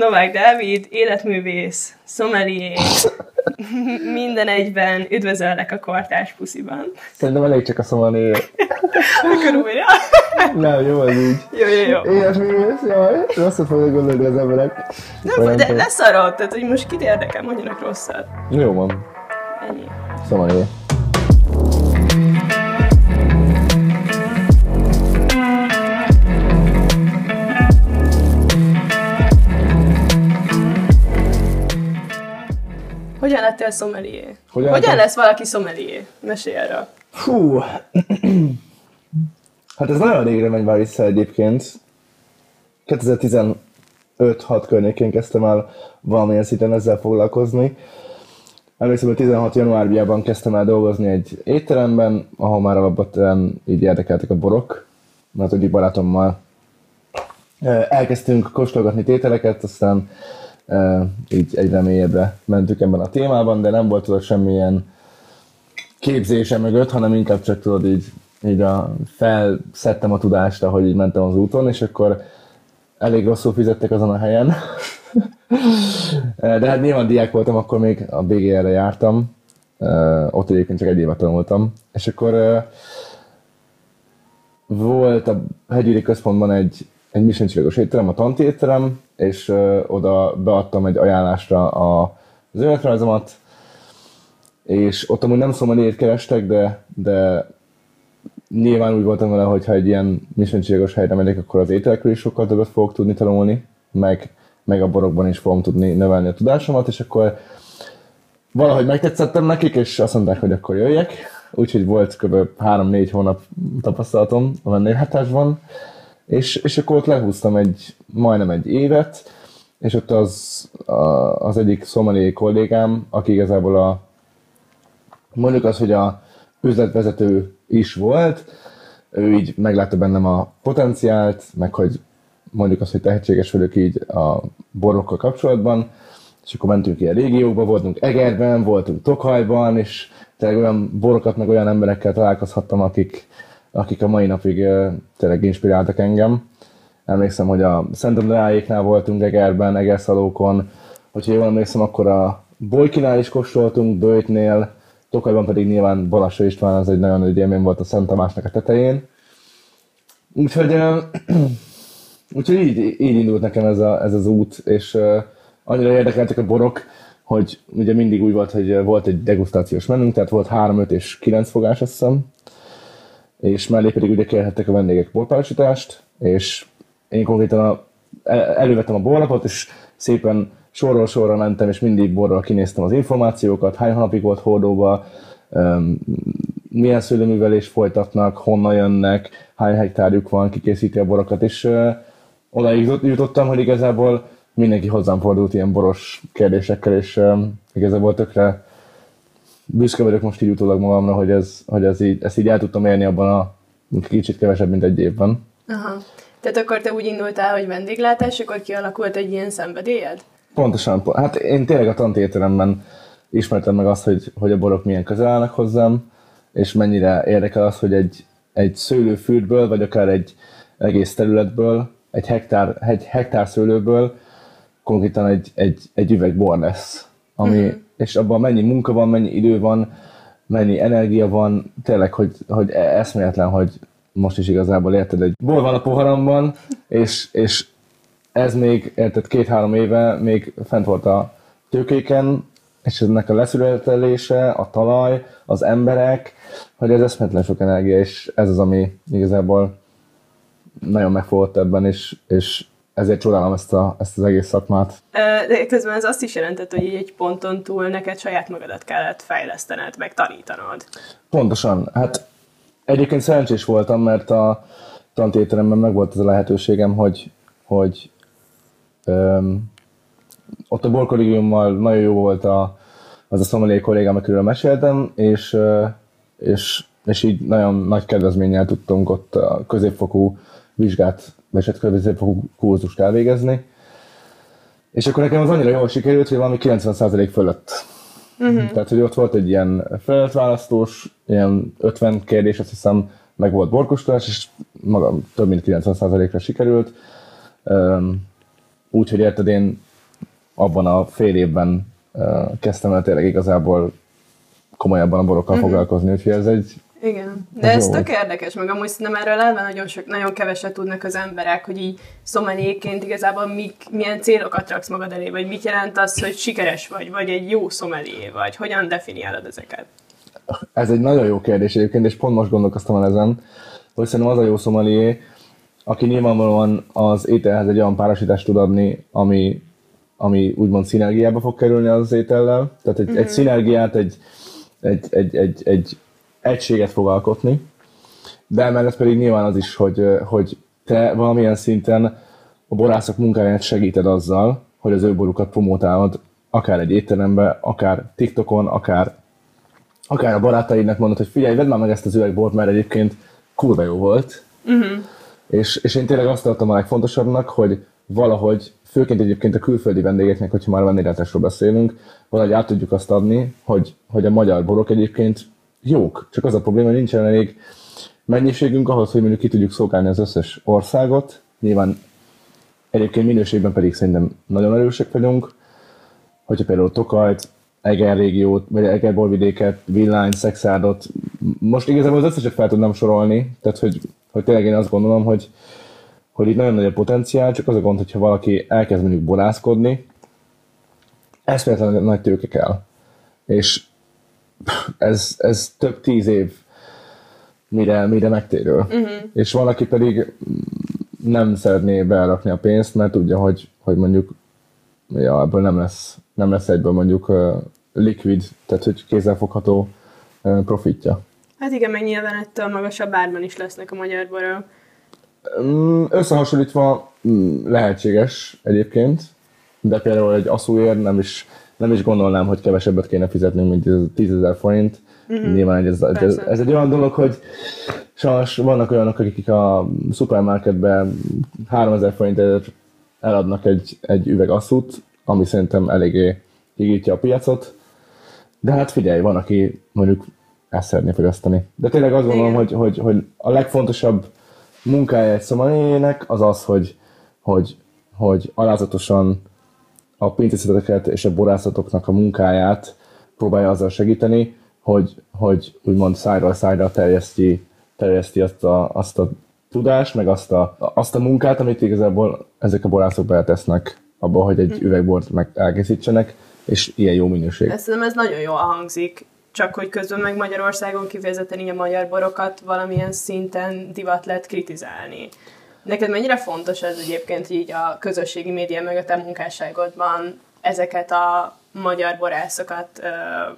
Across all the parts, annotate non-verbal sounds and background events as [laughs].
Novák Dávid, életművész, szomelié, minden egyben, üdvözöllek a kortás pusziban. Szerintem elég csak a szomelié. Akkor újra. Nem, jó az így. Jó, jó, jó. Életművész, jaj, rosszat fognak gondolni az emberek. Nem, de tudom. leszarod, tehát hogy most kit érdekel, mondjanak rosszat. Jó van. Ennyi. Szomelié. Hogyan lettél szomelié? Hogyan Hogyan lesz valaki szomelié? Mesélj erről. Hú. [clears throat] Hát ez nagyon régre megy már vissza egyébként. 2015-6 környékén kezdtem el valamilyen szinten ezzel foglalkozni. Emlékszem, hogy 16 januárjában kezdtem el dolgozni egy étteremben, ahol már alapvetően így érdekeltek a borok, mert egyik barátommal ö, elkezdtünk kóstolgatni tételeket, aztán így egyre mélyebbre mentünk ebben a témában, de nem volt tudod semmilyen képzése mögött, hanem inkább csak tudod így, így a, felszedtem a tudást, ahogy így mentem az úton, és akkor elég rosszul fizettek azon a helyen. [laughs] De hát nyilván diák voltam, akkor még a BGR-re jártam, ott egyébként csak egy évet tanultam, és akkor volt a hegyüri központban egy, egy Michelin étterem, a Tanti étterem, és ö, oda beadtam egy ajánlásra a, az önéletrajzomat, és ott amúgy nem szomeliét kerestek, de, de nyilván úgy voltam vele, hogy ha egy ilyen Michelin helyre megyek, akkor az ételekről is sokkal többet fogok tudni tanulni, meg, meg a borokban is fogom tudni növelni a tudásomat, és akkor valahogy megtetszettem nekik, és azt mondták, hogy akkor jöjjek. Úgyhogy volt kb. 3-4 hónap tapasztalatom a vendéglátásban, és, és akkor ott lehúztam egy, majdnem egy évet, és ott az, a, az egyik szomelié kollégám, aki igazából a, mondjuk az, hogy a üzletvezető is volt, ő így meglátta bennem a potenciált, meg hogy mondjuk azt, hogy tehetséges vagyok így a borokkal kapcsolatban, és akkor mentünk a régiókba, voltunk Egerben, voltunk Tokhajban, és tényleg olyan borokat, meg olyan emberekkel találkozhattam, akik, akik a mai napig tényleg inspiráltak engem. Emlékszem, hogy a Szent Andráéknál voltunk Egerben, Egerszalókon, hogyha jól emlékszem, akkor a Bolykinál is kóstoltunk, Böjtnél, Tokajban pedig nyilván Balassa István, az egy nagyon nagy élmény volt a Szent Tamásnak a tetején. Úgyhogy, [clears throat] úgyhogy így, így indult nekem ez, a, ez az út, és annyira érdekeltek a borok, hogy ugye mindig úgy volt, hogy volt egy degustációs menünk, tehát volt 3, 5 és 9 fogás, azt hiszem, és mellé pedig ugye kérhettek a vendégek borpárosítást, és én konkrétan a, el- elővettem a borlapot, és szépen sorról sorra mentem, és mindig borral kinéztem az információkat, hány hónapig volt hordóba, milyen szőlőművelést folytatnak, honnan jönnek, hány hektárjuk van, ki készíti a borokat, és ö, odaig jut- jutottam, hogy igazából mindenki hozzám fordult ilyen boros kérdésekkel, és öm, igazából tökre büszke vagyok most így utólag magamra, hogy, ez, hogy ez így, ezt így el tudtam érni abban a kicsit kevesebb, mint egy évben. Aha. Tehát akkor te úgy indultál, hogy vendéglátás, akkor kialakult egy ilyen szenvedélyed? Pontosan, po- hát én tényleg a tantéteremben ismertem meg azt, hogy, hogy a borok milyen közel állnak hozzám, és mennyire érdekel az, hogy egy, egy szőlőfűtből, vagy akár egy egész területből, egy hektár, egy hektár szőlőből konkrétan egy, egy, egy üveg bor lesz. Ami, mm-hmm. És abban mennyi munka van, mennyi idő van, mennyi energia van, tényleg, hogy, hogy e- eszméletlen, hogy most is igazából érted, egy bor van a poharamban, és, és ez még, érted, két-három éve még fent volt a tőkéken, és ennek a leszületelése, a talaj, az emberek, hogy ez eszméletlen sok energia, és ez az, ami igazából nagyon megfogott ebben, és, és ezért csodálom ezt, a, ezt az egész szakmát. De közben ez azt is jelentett, hogy egy ponton túl neked saját magadat kellett fejlesztened, meg tanítanod. Pontosan. Hát egyébként szerencsés voltam, mert a tantéteremben meg volt az a lehetőségem, hogy, hogy öm, ott a borkollégiummal nagyon jó volt a, az a szomelié kollégám, akiről meséltem, és, és, és így nagyon nagy kedvezménnyel tudtunk ott a középfokú vizsgát, hát középfokú kurzust elvégezni. És akkor nekem az annyira jól sikerült, hogy valami 90% fölött. Uh-huh. Tehát, hogy ott volt egy ilyen feladatválasztós, ilyen 50 kérdés, azt hiszem, meg volt borkostolás, és maga több mint 90%-ra sikerült. Úgyhogy érted, én abban a fél évben kezdtem el tényleg igazából komolyabban a borokkal uh-huh. foglalkozni, úgyhogy ez egy igen, de ez, ez tök érdekes, meg amúgy szerintem erről elve nagyon, sok, nagyon keveset tudnak az emberek, hogy így szomeléként igazából mik, milyen célokat raksz magad elé, vagy mit jelent az, hogy sikeres vagy, vagy egy jó szomelié vagy, hogyan definiálod ezeket? Ez egy nagyon jó kérdés egyébként, és pont most gondolkoztam el ezen, hogy szerintem az a jó szomelié, aki nyilvánvalóan az ételhez egy olyan párosítást tud adni, ami, ami úgymond szinergiába fog kerülni az étellel. Tehát egy, mm-hmm. egy mhm. szinergiát, egy, egy, egy, egy, egy egységet fog alkotni, de emellett pedig nyilván az is, hogy, hogy te valamilyen szinten a borászok munkáját segíted azzal, hogy az ő borukat promotálod, akár egy étterembe, akár TikTokon, akár, akár a barátaidnak mondod, hogy figyelj, vedd már meg ezt az üvegbort, mert egyébként kurva jó volt. Uh-huh. És, és én tényleg azt tartom a legfontosabbnak, hogy valahogy, főként egyébként a külföldi vendégeknek, hogyha már vendéglátásról beszélünk, valahogy át tudjuk azt adni, hogy, hogy a magyar borok egyébként jók, csak az a probléma, nincsen elég mennyiségünk ahhoz, hogy mondjuk ki tudjuk szolgálni az összes országot. Nyilván egyébként minőségben pedig szerintem nagyon erősek vagyunk. Hogyha például Tokajt, Eger régiót, vagy Eger borvidéket, Villány, Szexádot, most igazából az összeset fel tudnám sorolni, tehát hogy, hogy tényleg én azt gondolom, hogy, hogy itt nagyon nagy a potenciál, csak az a gond, hogyha valaki elkezd mondjuk borászkodni, eszméletlen nagy tőke kell. És ez, ez több tíz év, mire, mire megtérül. Uh-huh. És van, aki pedig nem szeretné berakni a pénzt, mert tudja, hogy, hogy mondjuk ja, ebből nem lesz, nem lesz egyből mondjuk uh, likvid, tehát hogy kézzelfogható uh, profitja. Hát igen, meg nyilván ettől magasabb árban is lesznek a magyar borok. Mm, összehasonlítva mm, lehetséges egyébként, de például egy aszúér nem is nem is gondolnám, hogy kevesebbet kéne fizetnünk, mint 10 ezer forint. Mm-hmm. Nyilván ez, ez, ez, egy olyan dolog, hogy sajnos vannak olyanok, akik a szupermarketben 3000 forintért eladnak egy, egy üveg asszút, ami szerintem eléggé higítja a piacot. De hát figyelj, van, aki mondjuk ezt szeretné fogyasztani. De tényleg azt gondolom, hogy, hogy, hogy a legfontosabb munkája egy szomalének az az, hogy, hogy, hogy alázatosan a pincészeteket és a borászatoknak a munkáját próbálja azzal segíteni, hogy, hogy úgymond szájról szájra terjeszti, terjeszti azt, a, azt a tudást, meg azt a, azt a munkát, amit igazából ezek a borászok beletesznek abba, hogy egy hm. üvegbort meg elkészítsenek, és ilyen jó minőség. Ezt szerintem ez nagyon jól hangzik, csak hogy közben meg Magyarországon kifejezetten így a magyar borokat valamilyen szinten divat lehet kritizálni. Neked mennyire fontos ez egyébként így a közösségi média meg a te munkásságodban ezeket a magyar borászokat,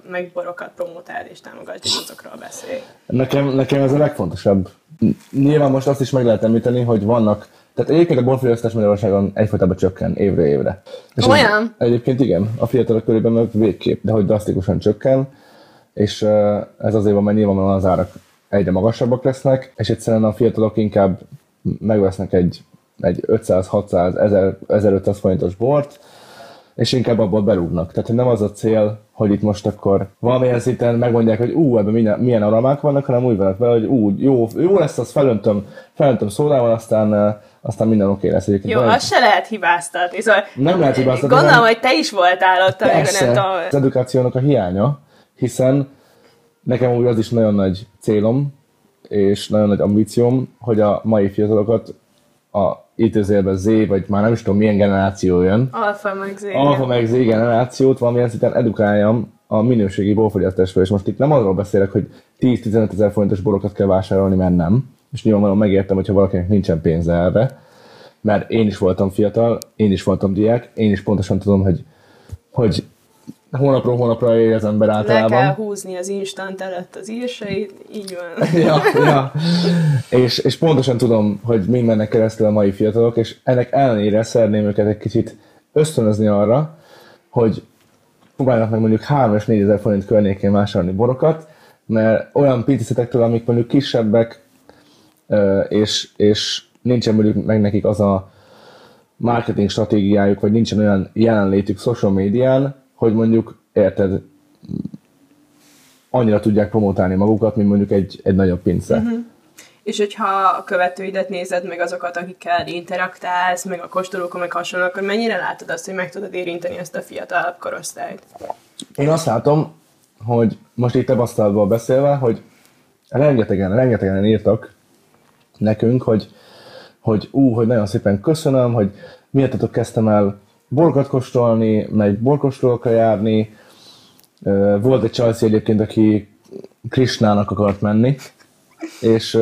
meg borokat promotálni és támogatni, azokról beszélj? Nekem, nekem ez a legfontosabb. Nyilván most azt is meg lehet említeni, hogy vannak tehát egyébként a borfogyasztás Magyarországon egyfolytában csökken évre évre. És Olyan? Egyébként igen, a fiatalok körében meg végképp, de hogy drasztikusan csökken, és ez azért van, mert nyilvánvalóan az árak egyre magasabbak lesznek, és egyszerűen a fiatalok inkább megvesznek egy, egy 500-600, 1500 forintos bort, és inkább abból berúgnak. Tehát nem az a cél, hogy itt most akkor valamilyen szinten megmondják, hogy ú, ebben milyen, milyen aromák vannak, hanem úgy vannak vele, hogy ú, jó, jó lesz, azt felöntöm, felöntöm szódával, aztán, aztán minden oké lesz. Egyébként jó, azt se lehet hibáztatni. Szóval nem lehet hibáztatni. Gondolom, nem... hogy te is voltál ott, Persze, nem tudom. Az edukációnak a hiánya, hiszen nekem úgy az is nagyon nagy célom, és nagyon nagy ambícióm, hogy a mai fiatalokat a idézőjelben Z, vagy már nem is tudom milyen generáció jön. Alfa meg Z. Alfa meg Z generációt valamilyen szinten edukáljam a minőségi borfogyasztásról, és most itt nem arról beszélek, hogy 10-15 ezer forintos borokat kell vásárolni, mert nem. És nyilvánvalóan megértem, hogyha valakinek nincsen pénze erre, mert én is voltam fiatal, én is voltam diák, én is pontosan tudom, hogy, hogy hónapról hónapra ér az ember általában. Le kell húzni az instant előtt az írsait, így van. [laughs] ja, ja. És, és pontosan tudom, hogy mind mennek keresztül a mai fiatalok, és ennek ellenére szeretném őket egy kicsit ösztönözni arra, hogy próbálnak meg mondjuk 3 és 4 ezer forint környékén vásárolni borokat, mert olyan pincészetektől, amik mondjuk kisebbek, és, és nincsen mondjuk meg nekik az a marketing stratégiájuk, vagy nincsen olyan jelenlétük social médián, hogy mondjuk, érted, annyira tudják promotálni magukat, mint mondjuk egy, egy nagyobb pince. Uh-huh. és hogyha a követőidet nézed, meg azokat, akikkel interaktálsz, meg a kóstolókon, meg hasonló, akkor mennyire látod azt, hogy meg tudod érinteni ezt a fiatalabb korosztályt? Én azt látom, hogy most itt tapasztalatból beszélve, hogy rengetegen, rengetegen írtak nekünk, hogy, hogy ú, hogy nagyon szépen köszönöm, hogy miattatok kezdtem el borkat kóstolni, meg borkóstolókra járni. Volt egy csajci egyébként, aki Krisnának akart menni, és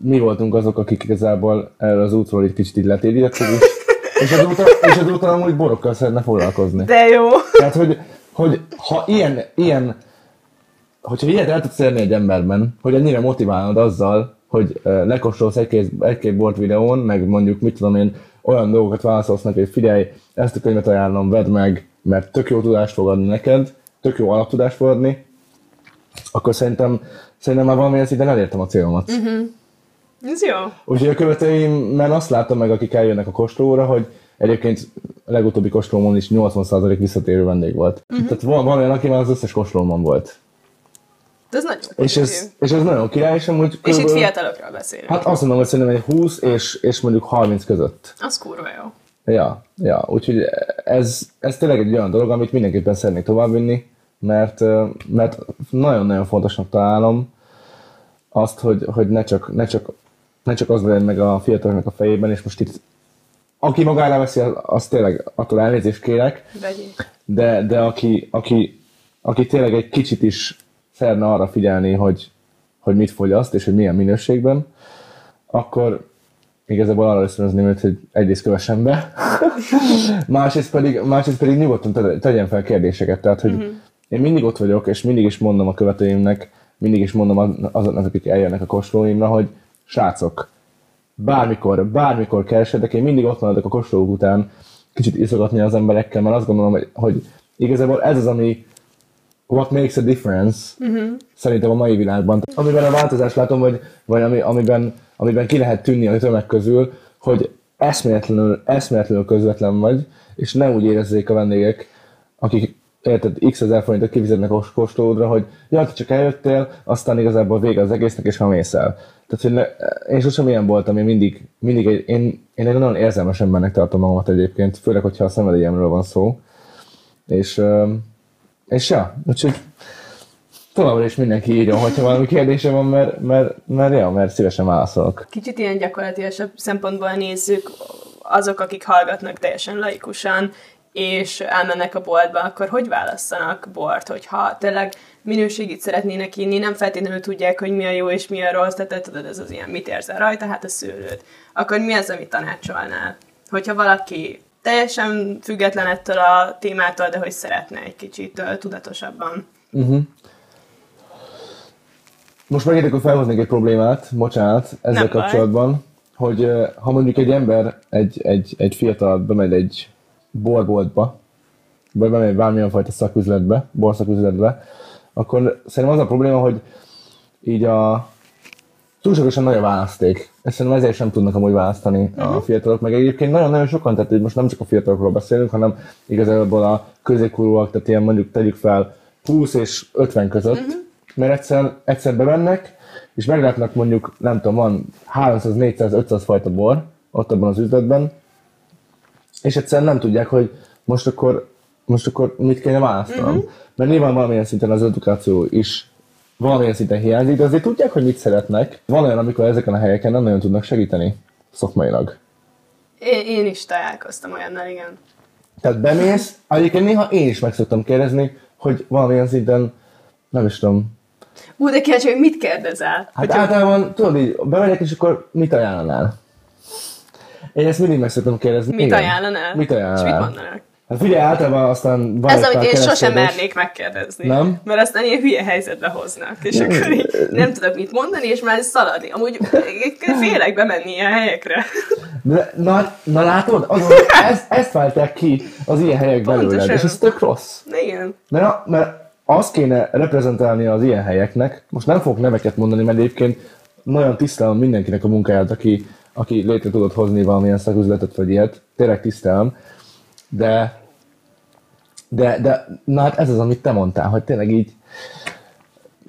mi voltunk azok, akik igazából erről az útról egy kicsit így letérítettük, és, és azóta, és azóta amúgy borokkal szeretne foglalkozni. De jó! Tehát, hogy, hogy ha ilyen, ilyen hogyha ilyet el tudsz érni egy emberben, hogy ennyire motiválod azzal, hogy lekóstolsz egy-két, egy-két bort videón, meg mondjuk, mit tudom én, olyan dolgokat válaszolsz neki, hogy figyelj, ezt a könyvet ajánlom, vedd meg, mert tök jó tudást fog adni neked, tök jó alaptudást fog adni, akkor szerintem, szerintem már valamilyen szinten elértem a célomat. Uh-huh. Ez jó. Úgyhogy a követőimben azt látom meg, akik eljönnek a kóstolóra, hogy egyébként a legutóbbi kóstolómon is 80% visszatérő vendég volt. Uh-huh. Tehát van, van olyan, aki már az összes kóstolómon volt. Ez nagyon És ez, és ez nagyon király, és amúgy És itt fiatalokról beszélünk. Hát azt mondom, hogy szerintem egy 20 és, és mondjuk 30 között. Az kurva jó. Ja, ja, úgyhogy ez, ez tényleg egy olyan dolog, amit mindenképpen szeretnék továbbvinni, mert, mert nagyon-nagyon fontosnak találom azt, hogy, hogy ne, csak, ne, csak, ne csak az legyen meg a fiataloknak a fejében, és most itt aki magára veszi, az, az tényleg attól elnézést kérek, Vegyék. de, de aki, aki, aki tényleg egy kicsit is szeretne arra figyelni, hogy, hogy mit fogyaszt, és hogy milyen minőségben, akkor igazából arra ösztönözném őt, hogy egyrészt kövessen be, [laughs] másrészt, pedig, másrészt pedig nyugodtan te- tegyen fel kérdéseket. Tehát, hogy uh-huh. én mindig ott vagyok, és mindig is mondom a követőimnek, mindig is mondom az- azoknak, akik eljönnek a kóstolóimra, hogy srácok, bármikor, bármikor keresedek, én mindig ott maradok a kóstolók után, kicsit iszogatni az emberekkel, mert azt gondolom, hogy, hogy igazából ez az, ami what makes a difference uh-huh. szerintem a mai világban. Amiben a változást látom, vagy, vagy ami, amiben, amiben ki lehet tűnni a tömeg közül, hogy eszméletlenül, eszméletlenül közvetlen vagy, és nem úgy érezzék a vendégek, akik érted, x ezer forintot kifizetnek a kóstolódra, hogy ja, te csak eljöttél, aztán igazából vége az egésznek, és ha mész el. Tehát, hogy ne, én sosem ilyen voltam, én mindig, mindig egy, én, én egy nagyon érzelmes embernek tartom magamat egyébként, főleg, hogyha a szenvedélyemről van szó. És, és ja, úgyhogy továbbra is mindenki írjon, hogyha valami kérdése van, mert, mert, mert, ja, mert szívesen válaszolok. Kicsit ilyen gyakorlatilasabb szempontból nézzük, azok, akik hallgatnak teljesen laikusan, és elmennek a boltba, akkor hogy válasszanak bort, hogyha tényleg minőségit szeretnének inni, nem feltétlenül tudják, hogy mi a jó és mi a rossz, tehát tudod, ez az ilyen, mit érzel rajta, hát a szőlőt. Akkor mi az, amit tanácsolnál? Hogyha valaki teljesen független ettől a témától, de hogy szeretne egy kicsit ö, tudatosabban. Most megértek, hogy felhoznék egy problémát, bocsánat, ezzel Nem baj. kapcsolatban, hogy ö, ha mondjuk egy ember, egy, egy, egy fiatal bemegy egy borboltba, vagy bemegy bármilyen fajta szaküzletbe, borszaküzletbe, akkor szerintem az a probléma, hogy így a túlságosan nagy a választék. Ezt szerintem ezért sem tudnak amúgy választani uh-huh. a fiatalok, meg egyébként nagyon-nagyon sokan, tehát most nem csak a fiatalokról beszélünk, hanem igazából a középkorúak, tehát ilyen mondjuk tegyük fel 20 és 50 között, uh-huh. mert egyszer, egyszer bemennek, és meglátnak mondjuk, nem tudom, van 300, 400, 500 fajta bor ott abban az üzletben, és egyszerűen nem tudják, hogy most akkor, most akkor mit kéne választanom. Uh-huh. Mert nyilván valamilyen szinten az edukáció is valamilyen szinten hiányzik, de azért tudják, hogy mit szeretnek. Van olyan, amikor ezeken a helyeken nem nagyon tudnak segíteni szakmailag. Én, én is találkoztam olyannal, igen. Tehát bemész, egyébként néha én is meg szoktam kérdezni, hogy valamilyen szinten, nem is tudom, Ú, de kíváncsi, hogy mit kérdezel? Hát általában, tudod így, bemegyek, és akkor mit ajánlanál? Én ezt mindig meg szoktam kérdezni. Mit Igen. ajánlanál? Mit És mit ajánlanál? mondanak? Hát figyelj, általában aztán van Ez, amit én sosem mernék megkérdezni. Nem? Mert aztán ilyen hülye helyzetbe hoznak, és akkor így nem tudok mit mondani, és már szaladni. Amúgy félek bemenni ilyen helyekre. De, na, na látod, azon, ez, ezt válták ki az ilyen helyek belőled, Pontosan. és ez tök rossz. Igen. Mert, mert azt kéne reprezentálni az ilyen helyeknek, most nem fogok neveket mondani, mert egyébként nagyon tisztelem mindenkinek a munkáját, aki, aki létre tudott hozni valamilyen szaküzletet vagy ilyet, tényleg tisztelem, de, de, de na hát ez az, amit te mondtál, hogy tényleg így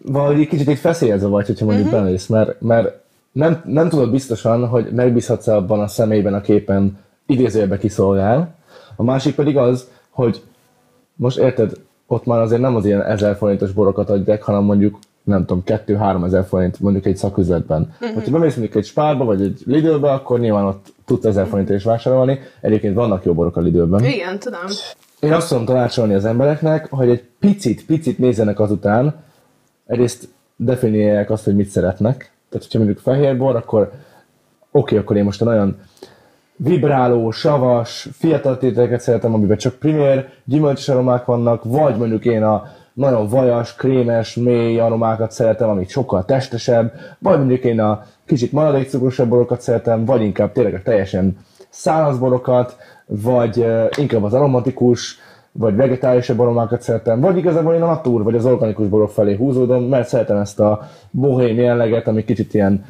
valahogy egy kicsit így feszélyezve vagy, hogyha mondjuk uh-huh. bemész, mert, mert nem, nem tudod biztosan, hogy megbízhatsz abban a személyben a képen idézőjelbe kiszolgál. A másik pedig az, hogy most érted, ott már azért nem az ilyen 1000 forintos borokat adják, hanem mondjuk nem tudom, 2-3 ezer forint mondjuk egy szaküzletben. Uh-huh. Hogyha bemész mondjuk egy spárba vagy egy Lidlbe, akkor nyilván ott tudsz 1000 forintért is vásárolni. Egyébként vannak jó borok a Lidlben. Igen, tudom. Én azt tudom tanácsolni az embereknek, hogy egy picit, picit nézzenek azután, egyrészt definiálják azt, hogy mit szeretnek. Tehát, hogyha mondjuk fehér bor, akkor oké, okay, akkor én most nagyon vibráló, savas, fiatal tételeket szeretem, amiben csak primér gyümölcsös aromák vannak, vagy mondjuk én a nagyon vajas, krémes, mély aromákat szeretem, amik sokkal testesebb, vagy mondjuk én a kicsit maradékcukrosabb borokat szeretem, vagy inkább tényleg a teljesen száraz borokat, vagy inkább az aromatikus, vagy vegetárisabb aromákat szeretem, vagy igazából én a natur, vagy az organikus borok felé húzódom, mert szeretem ezt a bohém jelleget, ami kicsit ilyen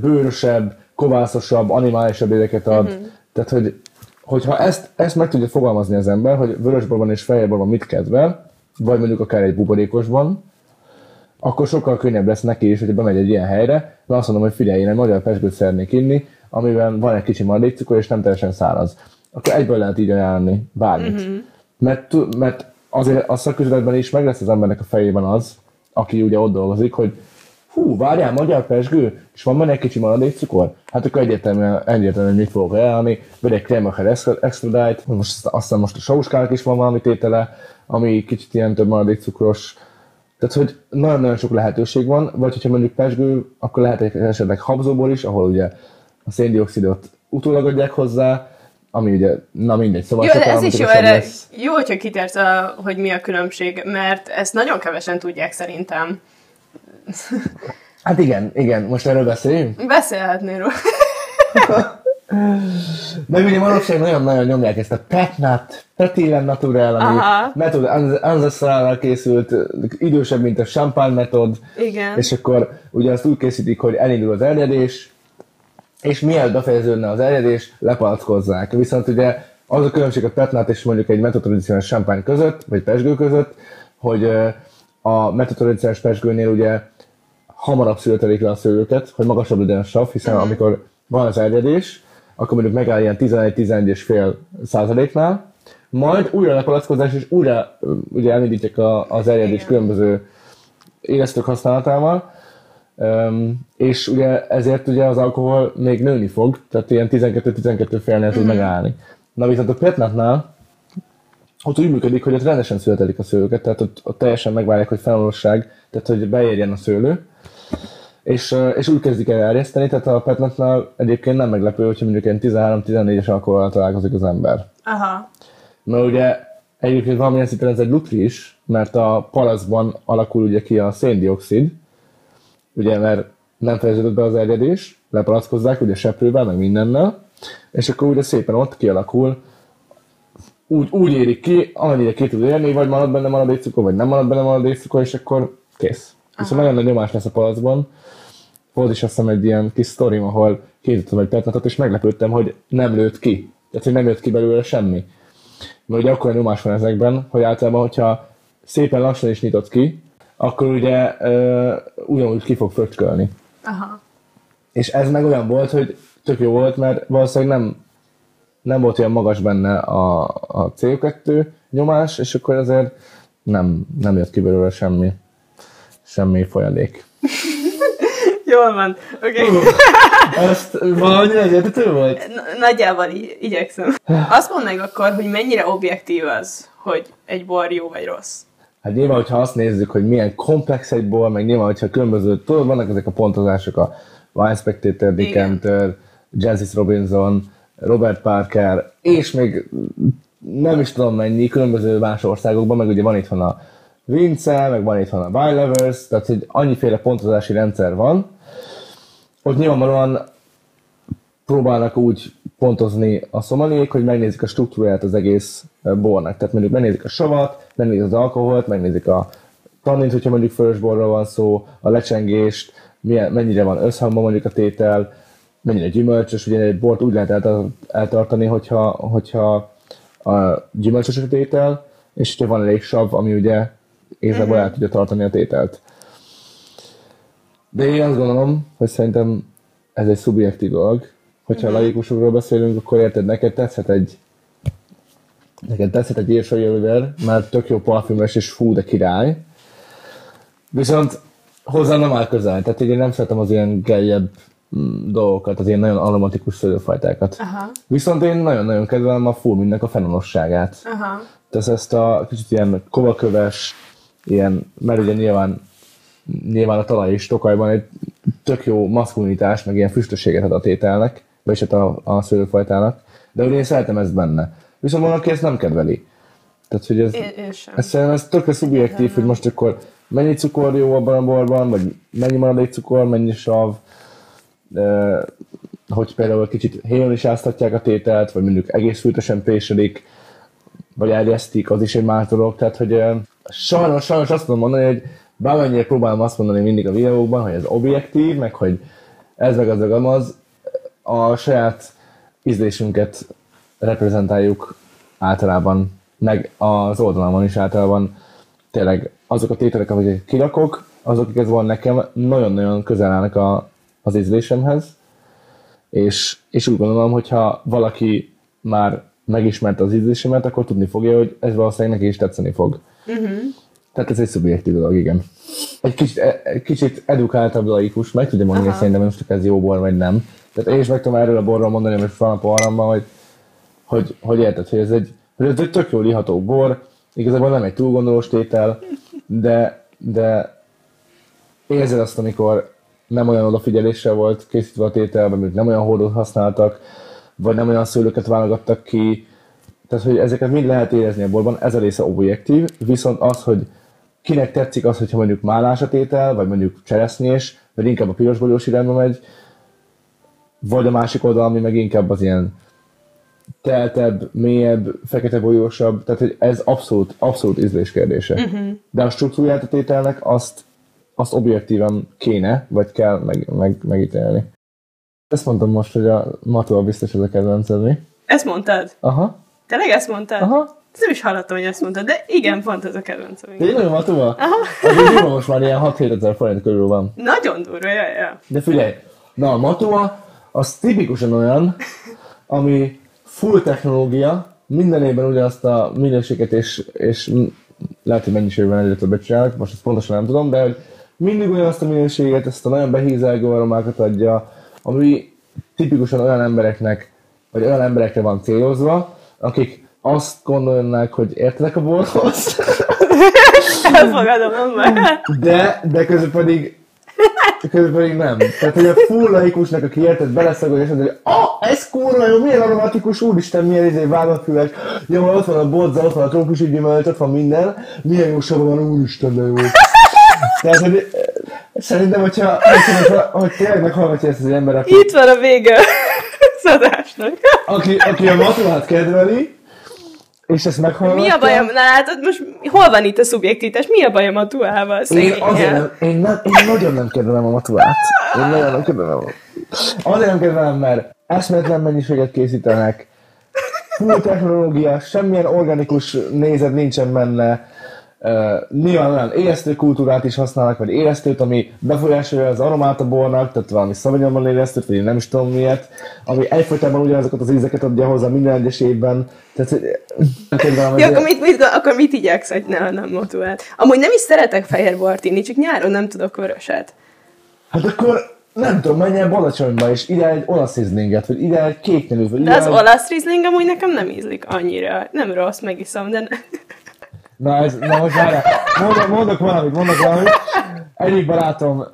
bőrösebb, kovászosabb, animálisabb érdeket ad. Mm-hmm. Tehát, hogy, hogyha ezt, ezt meg tudja fogalmazni az ember, hogy vörösborban és fehérborban mit kedvel, vagy mondjuk akár egy buborékosban, akkor sokkal könnyebb lesz neki is, hogyha bemegy egy ilyen helyre, mert azt mondom, hogy figyelj, én egy magyar pesgőt szeretnék inni, amiben van egy kicsi maradékcukor, és nem teljesen száraz. Akkor egyből lehet így ajánlani bármit. Mm-hmm. Mert, mert azért a szakközületben is meg lesz az embernek a fejében az, aki ugye ott dolgozik, hogy hú, várjál, magyar pesgő, és van benne egy kicsi maradékcukor? Hát akkor egyértelműen, egyértelműen mit fogok ajánlani, vagy egy Kremacher extra diet, most aztán most a sauskának is van valami tétele, ami kicsit ilyen több maradékcukros. Tehát, hogy nagyon-nagyon sok lehetőség van, vagy hogyha mondjuk pesgő, akkor lehet esetleg habzóból is, ahol ugye a széndiokszidot utólag adják hozzá, ami ugye, na mindegy, szóval jó, ez is jó, erre lesz. jó, hogyha kitérsz, a, hogy mi a különbség, mert ezt nagyon kevesen tudják szerintem. Hát igen, igen, most erről beszéljünk? Beszélhetnél róla. [laughs] Meg ugye manapság nagyon-nagyon nyomják ezt a petnat, petilem naturel, ami metod ancestral készült, idősebb, mint a champagne metod. Igen. És akkor ugye azt úgy készítik, hogy elindul az eljadés, és mielőtt befejeződne az eljadés, lepalackozzák. Viszont ugye az a különbség a petnat és mondjuk egy metodtradicionális champagne között, vagy pesgő között, hogy a metodtradicionális pesgőnél ugye hamarabb születelik le a szőlőket, hogy magasabb legyen a sav, hiszen uh-huh. amikor van az eljadés, akkor mondjuk megáll ilyen 11-11 és fél százaléknál, majd újra lepalackozás, és újra ugye elindítják a, az eljadés különböző élesztők használatával, um, és ugye ezért ugye az alkohol még nőni fog, tehát ilyen 12-12 félnél tud mm. megállni. Na viszont a petnatnál ott úgy működik, hogy ott rendesen születelik a szőlőket, tehát ott, ott teljesen megvárják, hogy fenolosság, tehát hogy beérjen a szőlő, és, és úgy kezdik el erjeszteni, tehát a petnatnál egyébként nem meglepő, hogyha mondjuk ilyen 13-14-es alkoholral találkozik az ember. Aha. Mert ugye egyébként valamilyen szinten ez egy lutri is, mert a palaszban alakul ugye ki a széndiokszid, ugye mert nem fejeződött be az erjedés, lepalackozzák ugye seprővel, meg mindennel, és akkor ugye szépen ott kialakul, úgy, úgy érik ki, amennyire ki tud érni, vagy marad benne maradékcukor, vagy nem marad benne maradékcukor, és akkor kész. Viszont nagyon nagy nyomás lesz a palacban. Volt is azt hiszem egy ilyen kis sztorim, ahol készítettem egy petnatot, és meglepődtem, hogy nem lőtt ki. Tehát, hogy nem jött ki belőle semmi. Mert ugye akkor nyomás van ezekben, hogy általában, hogyha szépen lassan is nyitott ki, akkor ugye ö, ugyanúgy ki fog fröcskölni. Aha. És ez meg olyan volt, hogy tök jó volt, mert valószínűleg nem, nem volt olyan magas benne a, a CO2 nyomás, és akkor azért nem, nem jött ki belőle semmi semmi folyadék. [laughs] Jól van, oké. Okay. Uh, ezt valami egyető volt? Nagyjából igyekszem. Azt meg akkor, hogy mennyire objektív az, hogy egy bor jó vagy rossz. Hát nyilván, hogyha azt nézzük, hogy milyen komplex egy bor, meg nyilván, hogyha különböző, tudod, vannak ezek a pontozások, a Wine Spectator, Decanter, Jancis Robinson, Robert Parker, és még nem is tudom mennyi, különböző más országokban, meg ugye van itt van a Vince, meg van itt van a Levers, tehát hogy annyiféle pontozási rendszer van, ott nyilvánvalóan próbálnak úgy pontozni a szomaliék, hogy megnézik a struktúráját az egész eh, bornak. Tehát mondjuk megnézik a savat, megnézik az alkoholt, megnézik a tannint, hogyha mondjuk fölös borról van szó, a lecsengést, milyen, mennyire van összhangban mondjuk a tétel, mennyire gyümölcsös, ugye egy bort úgy lehet eltartani, hogyha, hogyha a gyümölcsös a tétel, és hogyha van elég sav, ami ugye igazából uh-huh. el tudja tartani a tételt. De én azt gondolom, hogy szerintem ez egy szubjektív dolog. Hogyha uh-huh. laikusokról beszélünk, akkor érted, neked tetszhet egy neked tetszhet egy Érsai Oliver, mert tök jó parfümös és fú, de király. Viszont hozzá nem áll közel. Tehát én nem szeretem az ilyen geljebb mm, dolgokat, az ilyen nagyon aromatikus szőlőfajtákat. Aha. Viszont én nagyon-nagyon kedvelem a full mindnek a fenonosságát. Aha. Tehát ezt a kicsit ilyen kovaköves, ilyen, mert ugye nyilván, nyilván a talaj és tokajban egy tök jó maszkulinitás, meg ilyen füstösséget ad a tételnek, vagyis hát a, a szőlőfajtának, de ugye én szeretem ezt benne. Viszont van, aki ezt nem kedveli. Tehát, hogy ez, Én, ez szerintem ez tökre szubjektív, hogy most akkor mennyi cukor jó abban a borban, vagy mennyi maradék cukor, mennyi sav, de, hogy például kicsit héjon is áztatják a tételt, vagy mondjuk egész fűtesen péselik, vagy erjesztik, az is egy más dolog. Tehát, hogy sajnos, sajnos azt tudom mondani, hogy bármennyire próbálom azt mondani mindig a videókban, hogy ez objektív, meg hogy ez meg az meg az, a saját ízlésünket reprezentáljuk általában, meg az oldalamon is általában tényleg azok a tételek, amiket kirakok, azok igazából nekem nagyon-nagyon közel állnak a, az ízlésemhez, és, és úgy gondolom, hogyha valaki már megismerte az ízlésemet, akkor tudni fogja, hogy ez valószínűleg neki is tetszeni fog. Uh-huh. Tehát ez egy szubjektív dolog, igen. Egy kicsit, egy kicsit edukáltabb laikus, meg tudja mondani, hogy szerintem most ez jó bor, vagy nem. Tehát én is meg tudom erről a borról mondani, amit van a poharamban, hogy, hogy, hogy érted, hogy ez egy, hogy ez egy tök jól iható bor, igazából nem egy túl gondolós tétel, de, de érzed azt, amikor nem olyan odafigyeléssel volt készítve a tétel, vagy nem olyan hordót használtak, vagy nem olyan szőlőket válogattak ki, tehát, hogy ezeket mind lehet érezni a borban, ez a része objektív, viszont az, hogy kinek tetszik az, hogyha mondjuk málás a tétel, vagy mondjuk cseresznyés, vagy inkább a pirosbogyós irányba megy, vagy a másik oldal, ami meg inkább az ilyen teltebb, mélyebb, fekete bolyósabb, tehát hogy ez abszolút, abszolút ízlés kérdése. Uh-huh. De a struktúrát a tételnek azt, azt objektíven kéne, vagy kell meg, meg, megítélni. Ezt mondtam most, hogy a Matua biztos ez a kedvenced, mi? Ezt mondtad? Aha, Tényleg ezt mondtad? aha. Nem is hallottam, hogy ezt mondtad, de igen, pont ez a kedvencem. igen. Tényleg a Matua? Aha. Jó, most már ilyen 6-7 ezer forint körül van. Nagyon durva, ja, ja. De figyelj, na a Matua az tipikusan olyan, ami full technológia, minden évben ugyanazt a minőséget és, és lehet, hogy mennyiségben egyre többet csinálnak, most ezt pontosan nem tudom, de hogy mindig ugyanazt a minőséget, ezt a nagyon behízelgő aromákat adja, ami tipikusan olyan embereknek, vagy olyan emberekre van célozva, akik azt gondolnak, hogy értenek a borhoz, [laughs] Elfogadom, nem már. de, de közben pedig közben pedig nem. Tehát, hogy a full laikusnak, aki érted, beleszagolja, és mondja, hogy ah, ez kurva jó, milyen aromatikus, úristen, milyen izé vágófüles, jó, ott van a bodza, ott van a trópusi gyümölcs, ott van minden, milyen jó sava van, úristen, de jó. Tehát, hogy szerintem, hogyha, hogyha hogy tényleg meghallgatja ezt az ember, aki, Itt van a vége az adásnak. aki, aki a maturát kedveli, és ezt meghallgatja. Mi a bajom? Na látod, most hol van itt a szubjektivitás? Mi a bajom a tuával? Én, azért nem, én, nem, én nagyon nem kedvelem a maturát. Én nagyon nem kedvelem. Azért nem kedvelem, mert eszmetlen mennyiséget készítenek, full technológia, semmilyen organikus nézet nincsen benne, nyilván olyan éjesztő kultúrát is használnak, vagy éjesztőt, ami befolyásolja az aromát a bornak, tehát valami szavanyomban éjesztőt, vagy én nem is tudom miért, ami egyfolytában ugyanazokat az ízeket adja hozzá minden egyes évben. Tehát, kedvelem Ja, akkor mit, mit, akkor mit igyeksz, hogy ne, nem motuát? Amúgy nem is szeretek fehér bort inni, csak nyáron nem tudok vöröset. Hát akkor nem tudom, menj el Balacsonyba, és ide egy olasz ízlinget, vagy ide egy kéknyelű, vagy De az olasz rizling amúgy nekem nem ízlik annyira. Nem rossz, megiszom, de ne... Na, ez, na most várjál, mondok, mondok valamit, mondok valamit. Egyik barátom,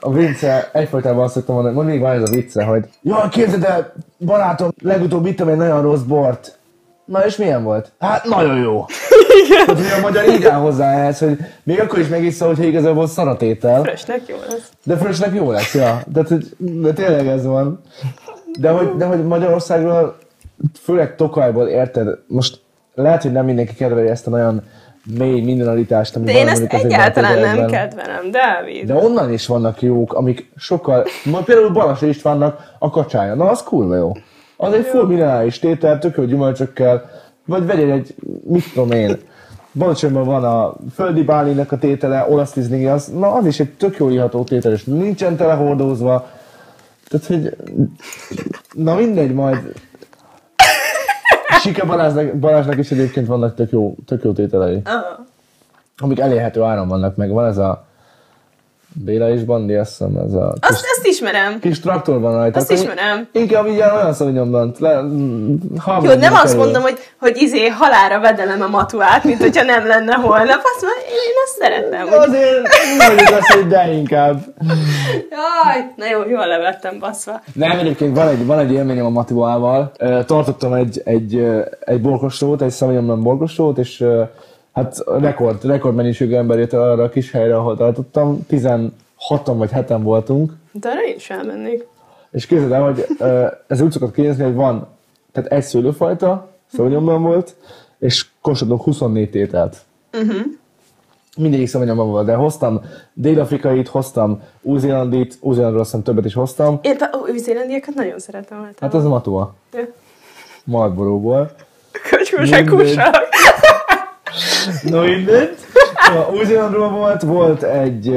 a Vince, egyfolytában azt szoktam mondani, mindig van ez a vicce, hogy jaj, képzeld el, barátom, legutóbb ittam egy nagyon rossz bort. Na és milyen volt? Hát nagyon jó. Tehát, hogy a magyar így áll hozzá ehhez, hogy még akkor is megiszol, hogyha igazából szaratétel. Frösnek jó lesz. De frösnek jó lesz, ja. De, de tényleg ez van. De hogy, de hogy Magyarországról, főleg Tokajból, érted, most lehet, hogy nem mindenki kedveli ezt a nagyon mély mineralitást, ami De én ezt egyáltalán nem kedvelem, Dávid. De onnan is vannak jók, amik sokkal... Ma például Balas Istvánnak a kacsája. Na, az kurva jó. Az egy full minerális tétel, tök jó gyümölcsökkel, vagy vegyél egy, mit tudom én, Balacsonyban van a földi bálinak a tétele, olasz Riesling, az, na az is egy tök jó iható tétel, és nincsen telehordózva. Tehát, hogy... Na mindegy, majd... Sika Balázsnak, Balázsnak is egyébként vannak tök jó, tök jó tételei, Ah. amik elérhető áron vannak, meg van ez a Béla és Bandi, azt hiszem, ez a kis, Azt, azt ismerem. kis traktor van rajta. Azt ismerem. Inkább így olyan szavanyomlant. Le, Jó, nem azt mondom, hogy, hogy izé halára vedelem a matuát, mint hogyha nem lenne holnap. Azt mondom, én, én ezt szeretem. De Hogy... azért mondjuk azt, hogy de inkább. Jaj, na jó, jól levettem baszva. Nem, egyébként van egy, van egy élményem a Matiboával. Ö, Tartottam egy, egy, egy borkostót, egy szavanyomlan borkostót, és hát rekord, rekord mennyiségű ember jött el arra a kis helyre, ahol tartottam. 16 vagy 7 voltunk, De arra én is elmennék. és képzeld el, hogy ez úgy szokott kinézni, hogy van tehát egy szőlőfajta, szavanyomlan volt, és kóstoltunk 24 tételt. Uh-huh. Mindegyik szavanyomban volt, de hoztam dél-afrikait, hoztam új-zélandit, új-zélandról azt hiszem többet is hoztam. Én a új-zélandiakat nagyon szeretem. Hát az a Matua, Marlboróból. Köcsmösek mindegy. No mindegy. A új-Zélandról volt, volt egy,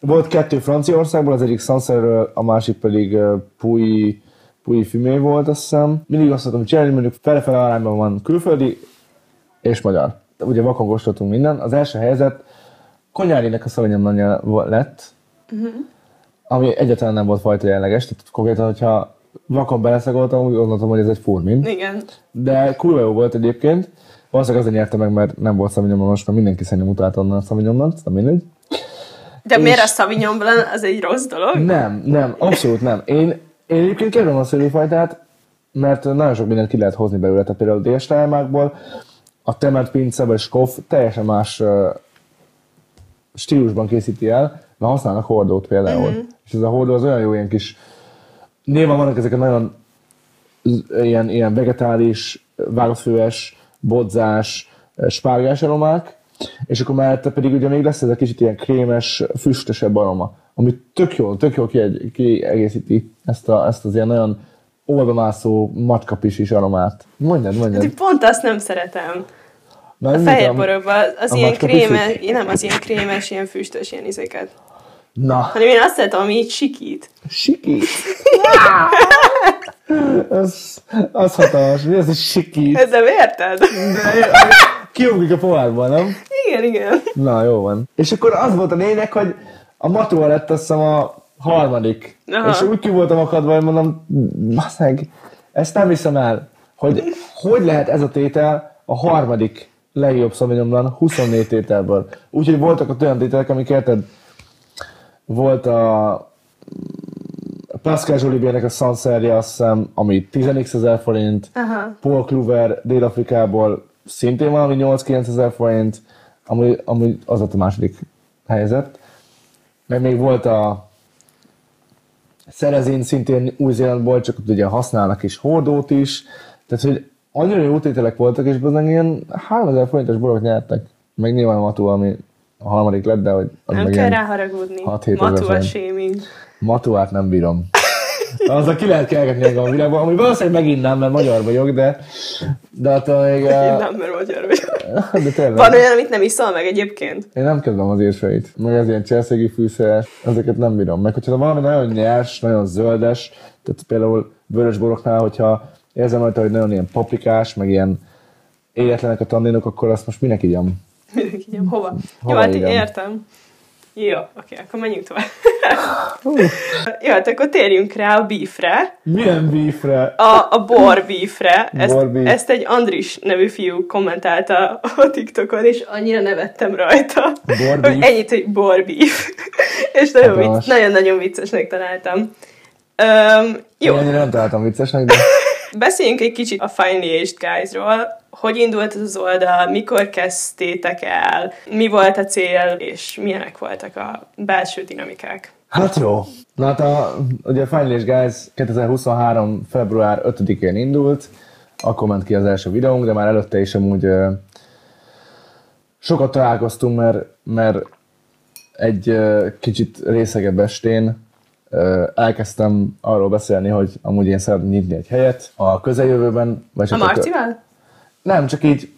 volt kettő Franciaországból, az egyik Sancerről, a másik pedig Puy, Puy Fumé volt, azt hiszem. Mindig azt szoktam csinálni, mondjuk fele-fele arányban van külföldi és magyar. Ugye vakon kóstoltunk minden. Az első helyzet Konyárinek a szavanyomlanja lett, ami egyáltalán nem volt fajta jelleges, tehát konkrétan, hogyha vakon beleszagoltam, úgy gondoltam, hogy ez egy furmin. Igen. De kurva jó volt egyébként. Valószínűleg azért nyerte meg, mert nem volt Sauvignon most már mindenki szerintem utált onnan a Sauvignonnal, nem mindegy. De És- miért a Sauvignon Blanc az egy rossz dolog? Nem, nem, abszolút nem. Én, én egyébként kedvelem a szőlőfajtát, mert nagyon sok mindent ki lehet hozni belőle, tehát például a délstájmákból, a temert pince vagy skoff teljesen más uh, stílusban készíti el, mert használnak hordót például. Mhm. Mm-hmm. És ez a hordó az olyan jó, ilyen kis... Néven vannak ezek a nagyon ilyen, ilyen vegetális, vágófőes, bodzás, spárgás aromák, és akkor mellette pedig ugye még lesz ez a kicsit ilyen krémes, füstösebb aroma, ami tök jól, tök jól kiegy- kiegészíti ezt, a, ezt az ilyen nagyon oldalmászó macskapisis aromát. Mondjad, mondjad. Hát Pont azt nem szeretem. Na, A fehér borokban az a ilyen krémes, nem az ilyen krémes, ilyen füstös, ilyen izéket. Na, Hanem én azt szeretem, ami így sikít. sikít. [laughs] [laughs] az, az hatalmas. Mi az, hogy sikít? Ez nem érted? Kiugrik a pohárból, nem? Igen, igen. Na, jó van. És akkor az volt a lényeg, hogy a Matua lett azt hiszem a harmadik. Aha. És úgy ki voltam akadva, hogy mondom, baszeg, ezt nem hiszem el, hogy hogy lehet ez a tétel a harmadik legjobb szavanyomlan 24 tételből. Úgyhogy voltak ott olyan tételek, amik érted, volt a Pascal Jolibiernek a Sancerre, azt hiszem, ami 10 ezer forint, Aha. Paul Kluver Dél-Afrikából szintén valami 8-9 ezer forint, ami, ami az a második helyzet. Meg még volt a Szerezin szintén Új-Zélandból, csak ugye használnak is hordót is, tehát hogy annyira jó tételek voltak, és bazdmeg ilyen 3000 forintos borok nyertek. Meg nyilván a Matu, ami a harmadik lett, de hogy az Nem kell ráharagudni. 6-7 ezer Matua forint. shaming. Matuát nem bírom. Az a ki lehet kelgetni engem a világban, ami valószínűleg megint nem, mert magyar vagyok, de, de attól még... Én eh, nem, mert magyar vagyok. De tényleg. Van olyan, amit nem iszol meg egyébként? Én nem kedvem az érseit. Meg az ilyen cselszegi fűszeres, ezeket nem bírom. Meg hogyha valami nagyon nyers, nagyon zöldes, tehát például vörös boroknál, hogyha érzem rajta, hogy nagyon ilyen paprikás, meg ilyen éretlenek a tanninok, akkor azt most minek igyam? Mindenki így, hova? Hova Jó, hát értem. Jó, oké, akkor menjünk tovább. Jó, hát akkor térjünk rá a beefre. Milyen beefre? A, a bor beefre. Ezt, Bor beef. ezt egy Andris nevű fiú kommentálta a TikTokon, és annyira nevettem rajta. Bor beef? ennyit, hogy bor beef. és nagyon Hatalmas. vicc, nagyon-nagyon viccesnek találtam. Um, jó, Én nem találtam viccesnek, de Beszéljünk egy kicsit a Finely Aged Guys-ról. Hogy indult ez az oldal, mikor kezdtétek el, mi volt a cél, és milyenek voltak a belső dinamikák? Hát jó. Na hát a, ugye a Finally Guys 2023. február 5-én indult, akkor ment ki az első videónk, de már előtte is amúgy sokat találkoztunk, mert, mert egy kicsit részegebb estén elkezdtem arról beszélni, hogy amúgy én szeretném nyitni egy helyet a közeljövőben. Vagy A Marcival? nem, csak így,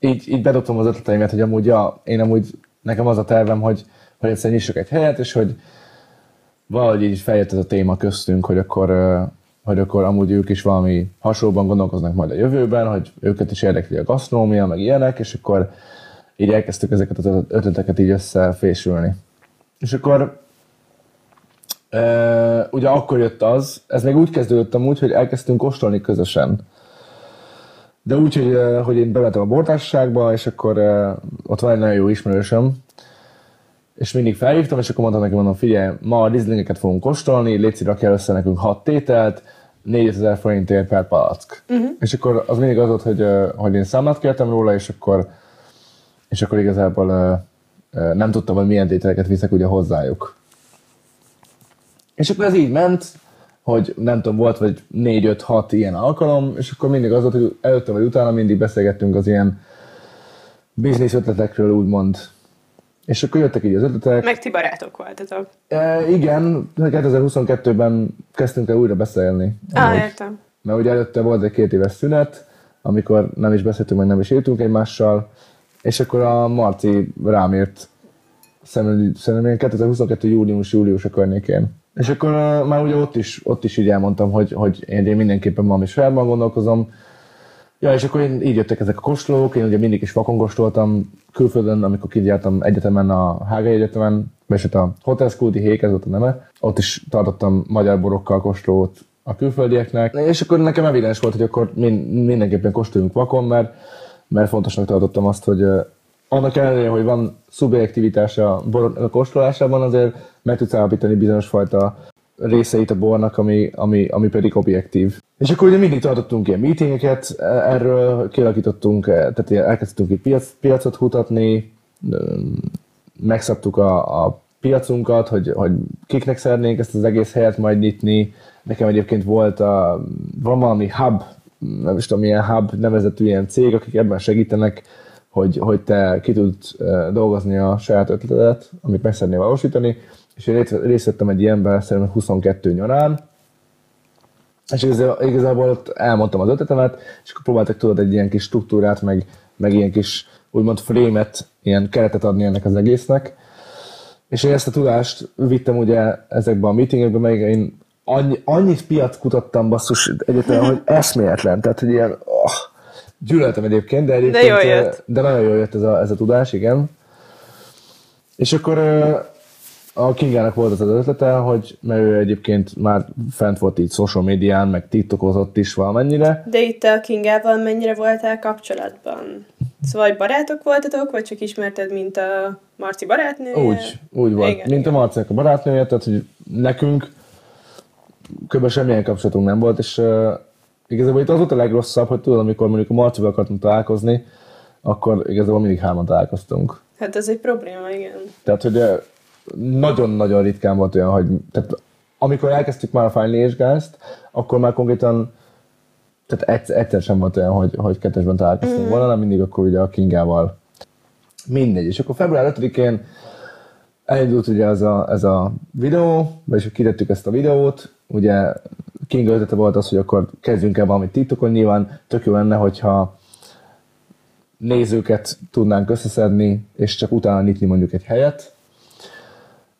így, így bedobtam az ötleteimet, hogy amúgy ja, én amúgy nekem az a tervem, hogy, hogy egyszer nyissuk egy helyet, és hogy valahogy így feljött ez a téma köztünk, hogy akkor, hogy akkor amúgy ők is valami hasonlóban gondolkoznak majd a jövőben, hogy őket is érdekli a gasztronómia, meg ilyenek, és akkor így elkezdtük ezeket az ötleteket így összefésülni. És akkor Uh, ugye akkor jött az, ez még úgy kezdődött amúgy, hogy elkezdtünk kóstolni közösen. De úgy, hogy, hogy én bementem a bortársaságba, és akkor uh, ott van egy nagyon jó ismerősöm, és mindig felhívtam, és akkor mondtam neki, mondom, figyelj, ma a rizlingeket fogunk kóstolni, légy rakja össze nekünk hat tételt, 4000 forintért per palack. Uh-huh. És akkor az mindig az volt, hogy, hogy én számlát kértem róla, és akkor, és akkor igazából uh, nem tudtam, hogy milyen tételeket viszek ugye hozzájuk. És akkor ez így ment, hogy nem tudom, volt vagy 4-5-6 ilyen alkalom, és akkor mindig az volt, hogy előtte vagy utána mindig beszélgettünk az ilyen biznisz ötletekről, úgymond. És akkor jöttek így az ötletek. Meg ti barátok voltatok. E, igen, 2022-ben kezdtünk el újra beszélni. Á, értem. Mert ugye előtte volt egy két éves szünet, amikor nem is beszéltünk, meg nem is éltünk egymással, és akkor a Marci rám írt szerintem 2022. július-július a környékén. És akkor uh, már ugye ott is, ott is így elmondtam, hogy, hogy én, mindenképpen valami sajátban gondolkozom. Ja, és akkor én, így jöttek ezek a kóstolók, én ugye mindig is vakon kóstoltam külföldön, amikor kijártam egyetemen a Hágai Egyetemen, vagy hát a Hotel School Hék, ez volt a neve. Ott is tartottam magyar borokkal kóstolót a külföldieknek, és akkor nekem evidens volt, hogy akkor mindenképpen kóstoljunk vakon, mert, mert fontosnak tartottam azt, hogy annak ellenére, hogy van szubjektivitás a bor a kóstolásában, azért meg tudsz állapítani bizonyos fajta részeit a bornak, ami, ami, ami pedig objektív. És akkor ugye mindig tartottunk ilyen meetingeket, erről kialakítottunk, tehát elkezdtünk egy piac, piacot hutatni, megszabtuk a, a piacunkat, hogy, hogy kiknek szeretnénk ezt az egész helyet majd nyitni. Nekem egyébként volt a, van valami hub, nem is tudom, milyen hub nevezetű ilyen cég, akik ebben segítenek, hogy, hogy te ki tudsz dolgozni a saját ötletedet, amit meg szeretnél valósítani, és én részt vettem egy ilyenben szerintem 22 nyarán, és igazából ott elmondtam az ötletemet, és akkor próbáltak tudod egy ilyen kis struktúrát, meg, meg ilyen kis úgymond frémet, ilyen keretet adni ennek az egésznek. És én ezt a tudást vittem ugye ezekbe a meetingekbe, meg én annyi, annyit piac kutattam basszus egyetem, hogy eszméletlen, tehát hogy ilyen, oh, Gyűlöltem egyébként, de egyébként, de, jól jött. de nagyon jól jött ez a, ez a tudás, igen. És akkor a Kingának volt az az ötlete, hogy mert ő egyébként már fent volt így social médián, meg tiktokozott is valamennyire. De itt a Kingával mennyire voltál kapcsolatban? Szóval barátok voltatok, vagy csak ismerted, mint a Marci barátnője? Úgy, úgy volt. Igen, mint igen. a Marcinak a barátnője, tehát hogy nekünk kb. semmilyen kapcsolatunk nem volt, és igazából itt az volt a legrosszabb, hogy tudod, amikor mondjuk a Marcival akartunk találkozni, akkor igazából mindig hárman találkoztunk. Hát ez egy probléma, igen. Tehát, hogy nagyon-nagyon ritkán volt olyan, hogy tehát amikor elkezdtük már a Final és Gázt, akkor már konkrétan tehát egyszer, egyszer sem volt olyan, hogy, hogy kettesben találkoztunk mm. volna, hanem mindig akkor ugye a Kingával. Mindegy. És akkor február 5-én elindult ugye ez a, ez a videó, vagyis kitettük ezt a videót, ugye King ötlete volt az, hogy akkor kezdjünk el valamit TikTokon, nyilván tök jó lenne, hogyha nézőket tudnánk összeszedni, és csak utána nyitni mondjuk egy helyet.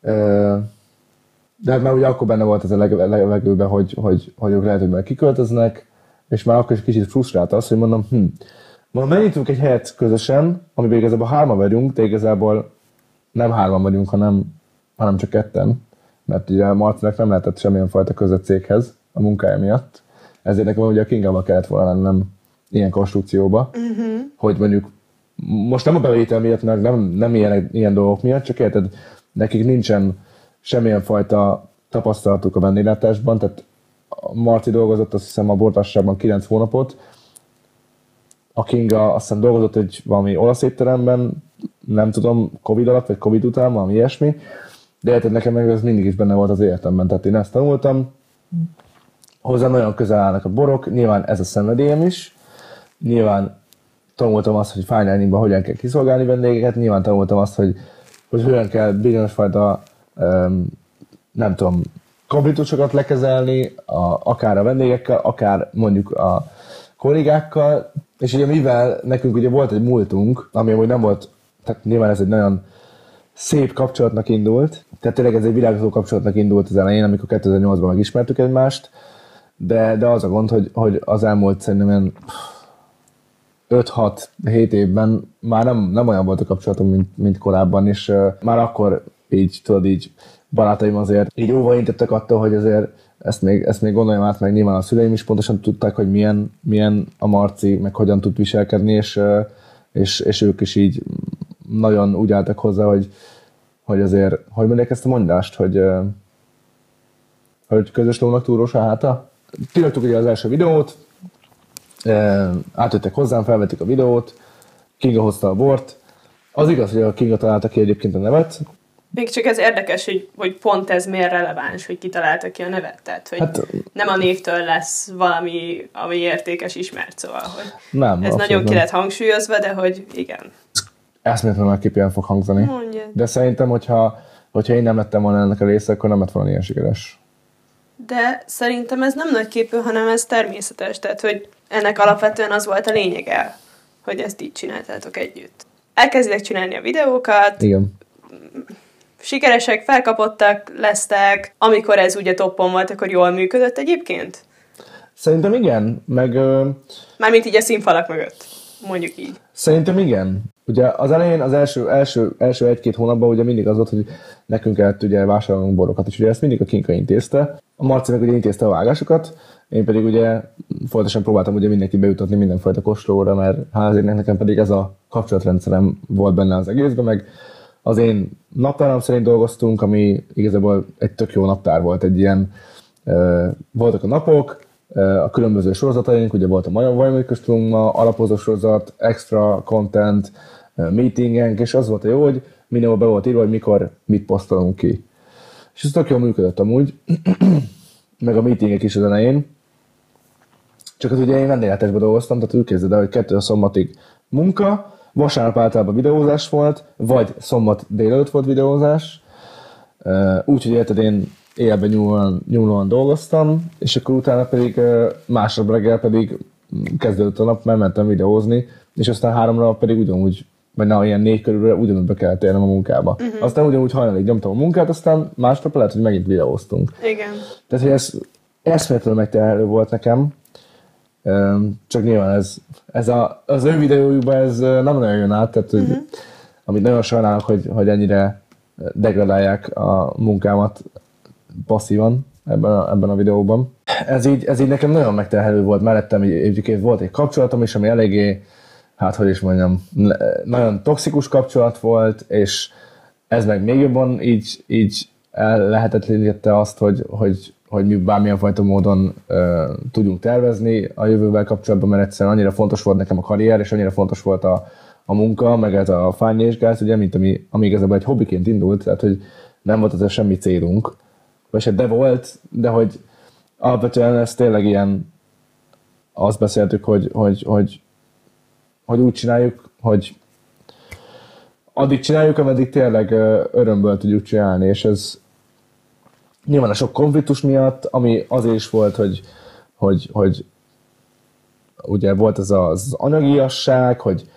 De hát már ugye akkor benne volt ez a levegőben, hogy, hogy, hogy ők lehet, hogy már kiköltöznek, és már akkor is kicsit frusztrált az, hogy mondom, hm, mondom, megnyitünk egy helyet közösen, amiben igazából hárma vagyunk, de igazából nem hárman vagyunk, hanem, hanem csak ketten, mert ugye Marcinak nem lehetett semmilyen fajta között céghez, a munkája miatt. Ezért nekem ugye a Kingával kellett volna lennem ilyen konstrukcióba, uh-huh. hogy mondjuk most nem a bevétel miatt, nem, nem ilyen, ilyen dolgok miatt, csak érted, nekik nincsen semmilyen fajta tapasztalatuk a vendéglátásban, tehát Marci dolgozott azt hiszem a bortársaságban 9 hónapot, a Kinga azt hiszem dolgozott egy valami olasz étteremben, nem tudom, Covid alatt, vagy Covid után, valami ilyesmi, de érted, nekem meg ez mindig is benne volt az életemben, tehát én ezt tanultam, hozzá nagyon közel állnak a borok, nyilván ez a szenvedélyem is, nyilván tanultam azt, hogy fine hogyan kell kiszolgálni vendégeket, nyilván tanultam azt, hogy, hogy hogyan kell bizonyos fajta, nem tudom, konfliktusokat lekezelni, a, akár a vendégekkel, akár mondjuk a kollégákkal, és ugye mivel nekünk ugye volt egy múltunk, ami amúgy nem volt, tehát nyilván ez egy nagyon szép kapcsolatnak indult. Tehát tényleg ez egy virágzó kapcsolatnak indult az elején, amikor 2008-ban megismertük egymást, de, de az a gond, hogy, hogy az elmúlt szerintem ilyen 5-6-7 évben már nem, nem olyan volt a kapcsolatom, mint, mint korábban, és uh, már akkor így, tudod, így barátaim azért így óvaintettek attól, hogy azért ezt még, ezt még gondoljam át, meg nyilván a szüleim is pontosan tudták, hogy milyen, milyen a Marci, meg hogyan tud viselkedni, és, és, és ők is így nagyon úgy álltak hozzá, hogy, hogy azért, hogy mondják ezt a mondást, hogy, hogy közös lónak túrós a háta. Kiraktuk ugye az első videót, átjöttek hozzám, felvettük a videót, Kinga hozta a bort. Az igaz, hogy a Kinga találta ki egyébként a nevet, még csak ez érdekes, hogy, hogy pont ez miért releváns, hogy kitalálta ki a nevet. Tehát, hogy hát, nem a névtől lesz valami, ami értékes ismert, szóval, hogy nem, ez nagyon ki lett hangsúlyozva, de hogy igen. Eszméletlenül fog hangzani. Mondja. De szerintem, hogyha, hogyha én nem lettem volna ennek a része, akkor nem lett volna ilyen sikeres. De szerintem ez nem nagyképű, hanem ez természetes. Tehát, hogy ennek alapvetően az volt a lényege, hogy ezt így csináltátok együtt. Elkezditek csinálni a videókat. Igen sikeresek, felkapottak lesztek, amikor ez ugye toppon volt, akkor jól működött egyébként? Szerintem igen, meg... Mármint így a színfalak mögött, mondjuk így. Szerintem igen. Ugye az elején, az első, első, első egy-két hónapban ugye mindig az volt, hogy nekünk kellett ugye vásárolnunk borokat, és ugye ezt mindig a Kinka intézte. A Marci meg ugye intézte a vágásokat, én pedig ugye folyamatosan próbáltam ugye mindenkit bejutatni mindenfajta kóstolóra, mert hát nekem pedig ez a kapcsolatrendszerem volt benne az egészben, meg az én naptáram szerint dolgoztunk, ami igazából egy tök jó naptár volt, egy ilyen, voltak a napok, a különböző sorozataink, ugye volt a Vajmai ma alapozó sorozat, extra content, meetingenk, és az volt a jó, hogy mindenhol be volt írva, hogy mikor mit posztolunk ki. És ez tök jól működött amúgy, [clears throat] meg a meetingek is az elején. Csak az ugye én vendégletesben dolgoztam, tehát úgy képzeld el, hogy kettő a szombatig munka, vasárnap általában videózás volt, vagy szombat délelőtt volt videózás, úgyhogy érted, én élben nyúlóan, nyúlóan dolgoztam, és akkor utána pedig másnap reggel pedig kezdődött a nap, mert mentem videózni, és aztán három nap pedig ugyanúgy, vagy na, ilyen négy körülre ugyanúgy be kellett érnem a munkába. Uh-huh. Aztán ugyanúgy hajnalig nyomtam a munkát, aztán másnap lehet, hogy megint videóztunk. Igen. Tehát, hogy ez eszméletlenül megterhelő volt nekem, csak nyilván ez, ez a, az ő videójukban ez nem nagyon jön át, tehát uh-huh. amit nagyon sajnálok, hogy, hogy ennyire degradálják a munkámat passzívan ebben a, ebben a videóban. Ez így, ez így nekem nagyon megterhelő volt, mellettem egyébként volt egy kapcsolatom is, ami eléggé, hát hogy is mondjam, nagyon toxikus kapcsolat volt, és ez meg még jobban így, így lehetetlenítette azt, hogy, hogy hogy mi bármilyen fajta módon uh, tudjunk tervezni. A jövővel kapcsolatban, mert egyszerűen annyira fontos volt nekem a karrier, és annyira fontos volt a, a munka, meg ez a fány és gáz, ugye, mint ami, ami igazából egy hobbiként indult, tehát hogy nem volt ez semmi célunk, vagy se de volt, de hogy alapvetően ez tényleg ilyen, azt beszéltük, hogy, hogy, hogy, hogy úgy csináljuk, hogy addig csináljuk, ameddig tényleg örömből tudjuk csinálni, és ez, nyilván a sok konfliktus miatt, ami azért is volt, hogy, hogy, hogy ugye volt ez az anyagiasság, hogy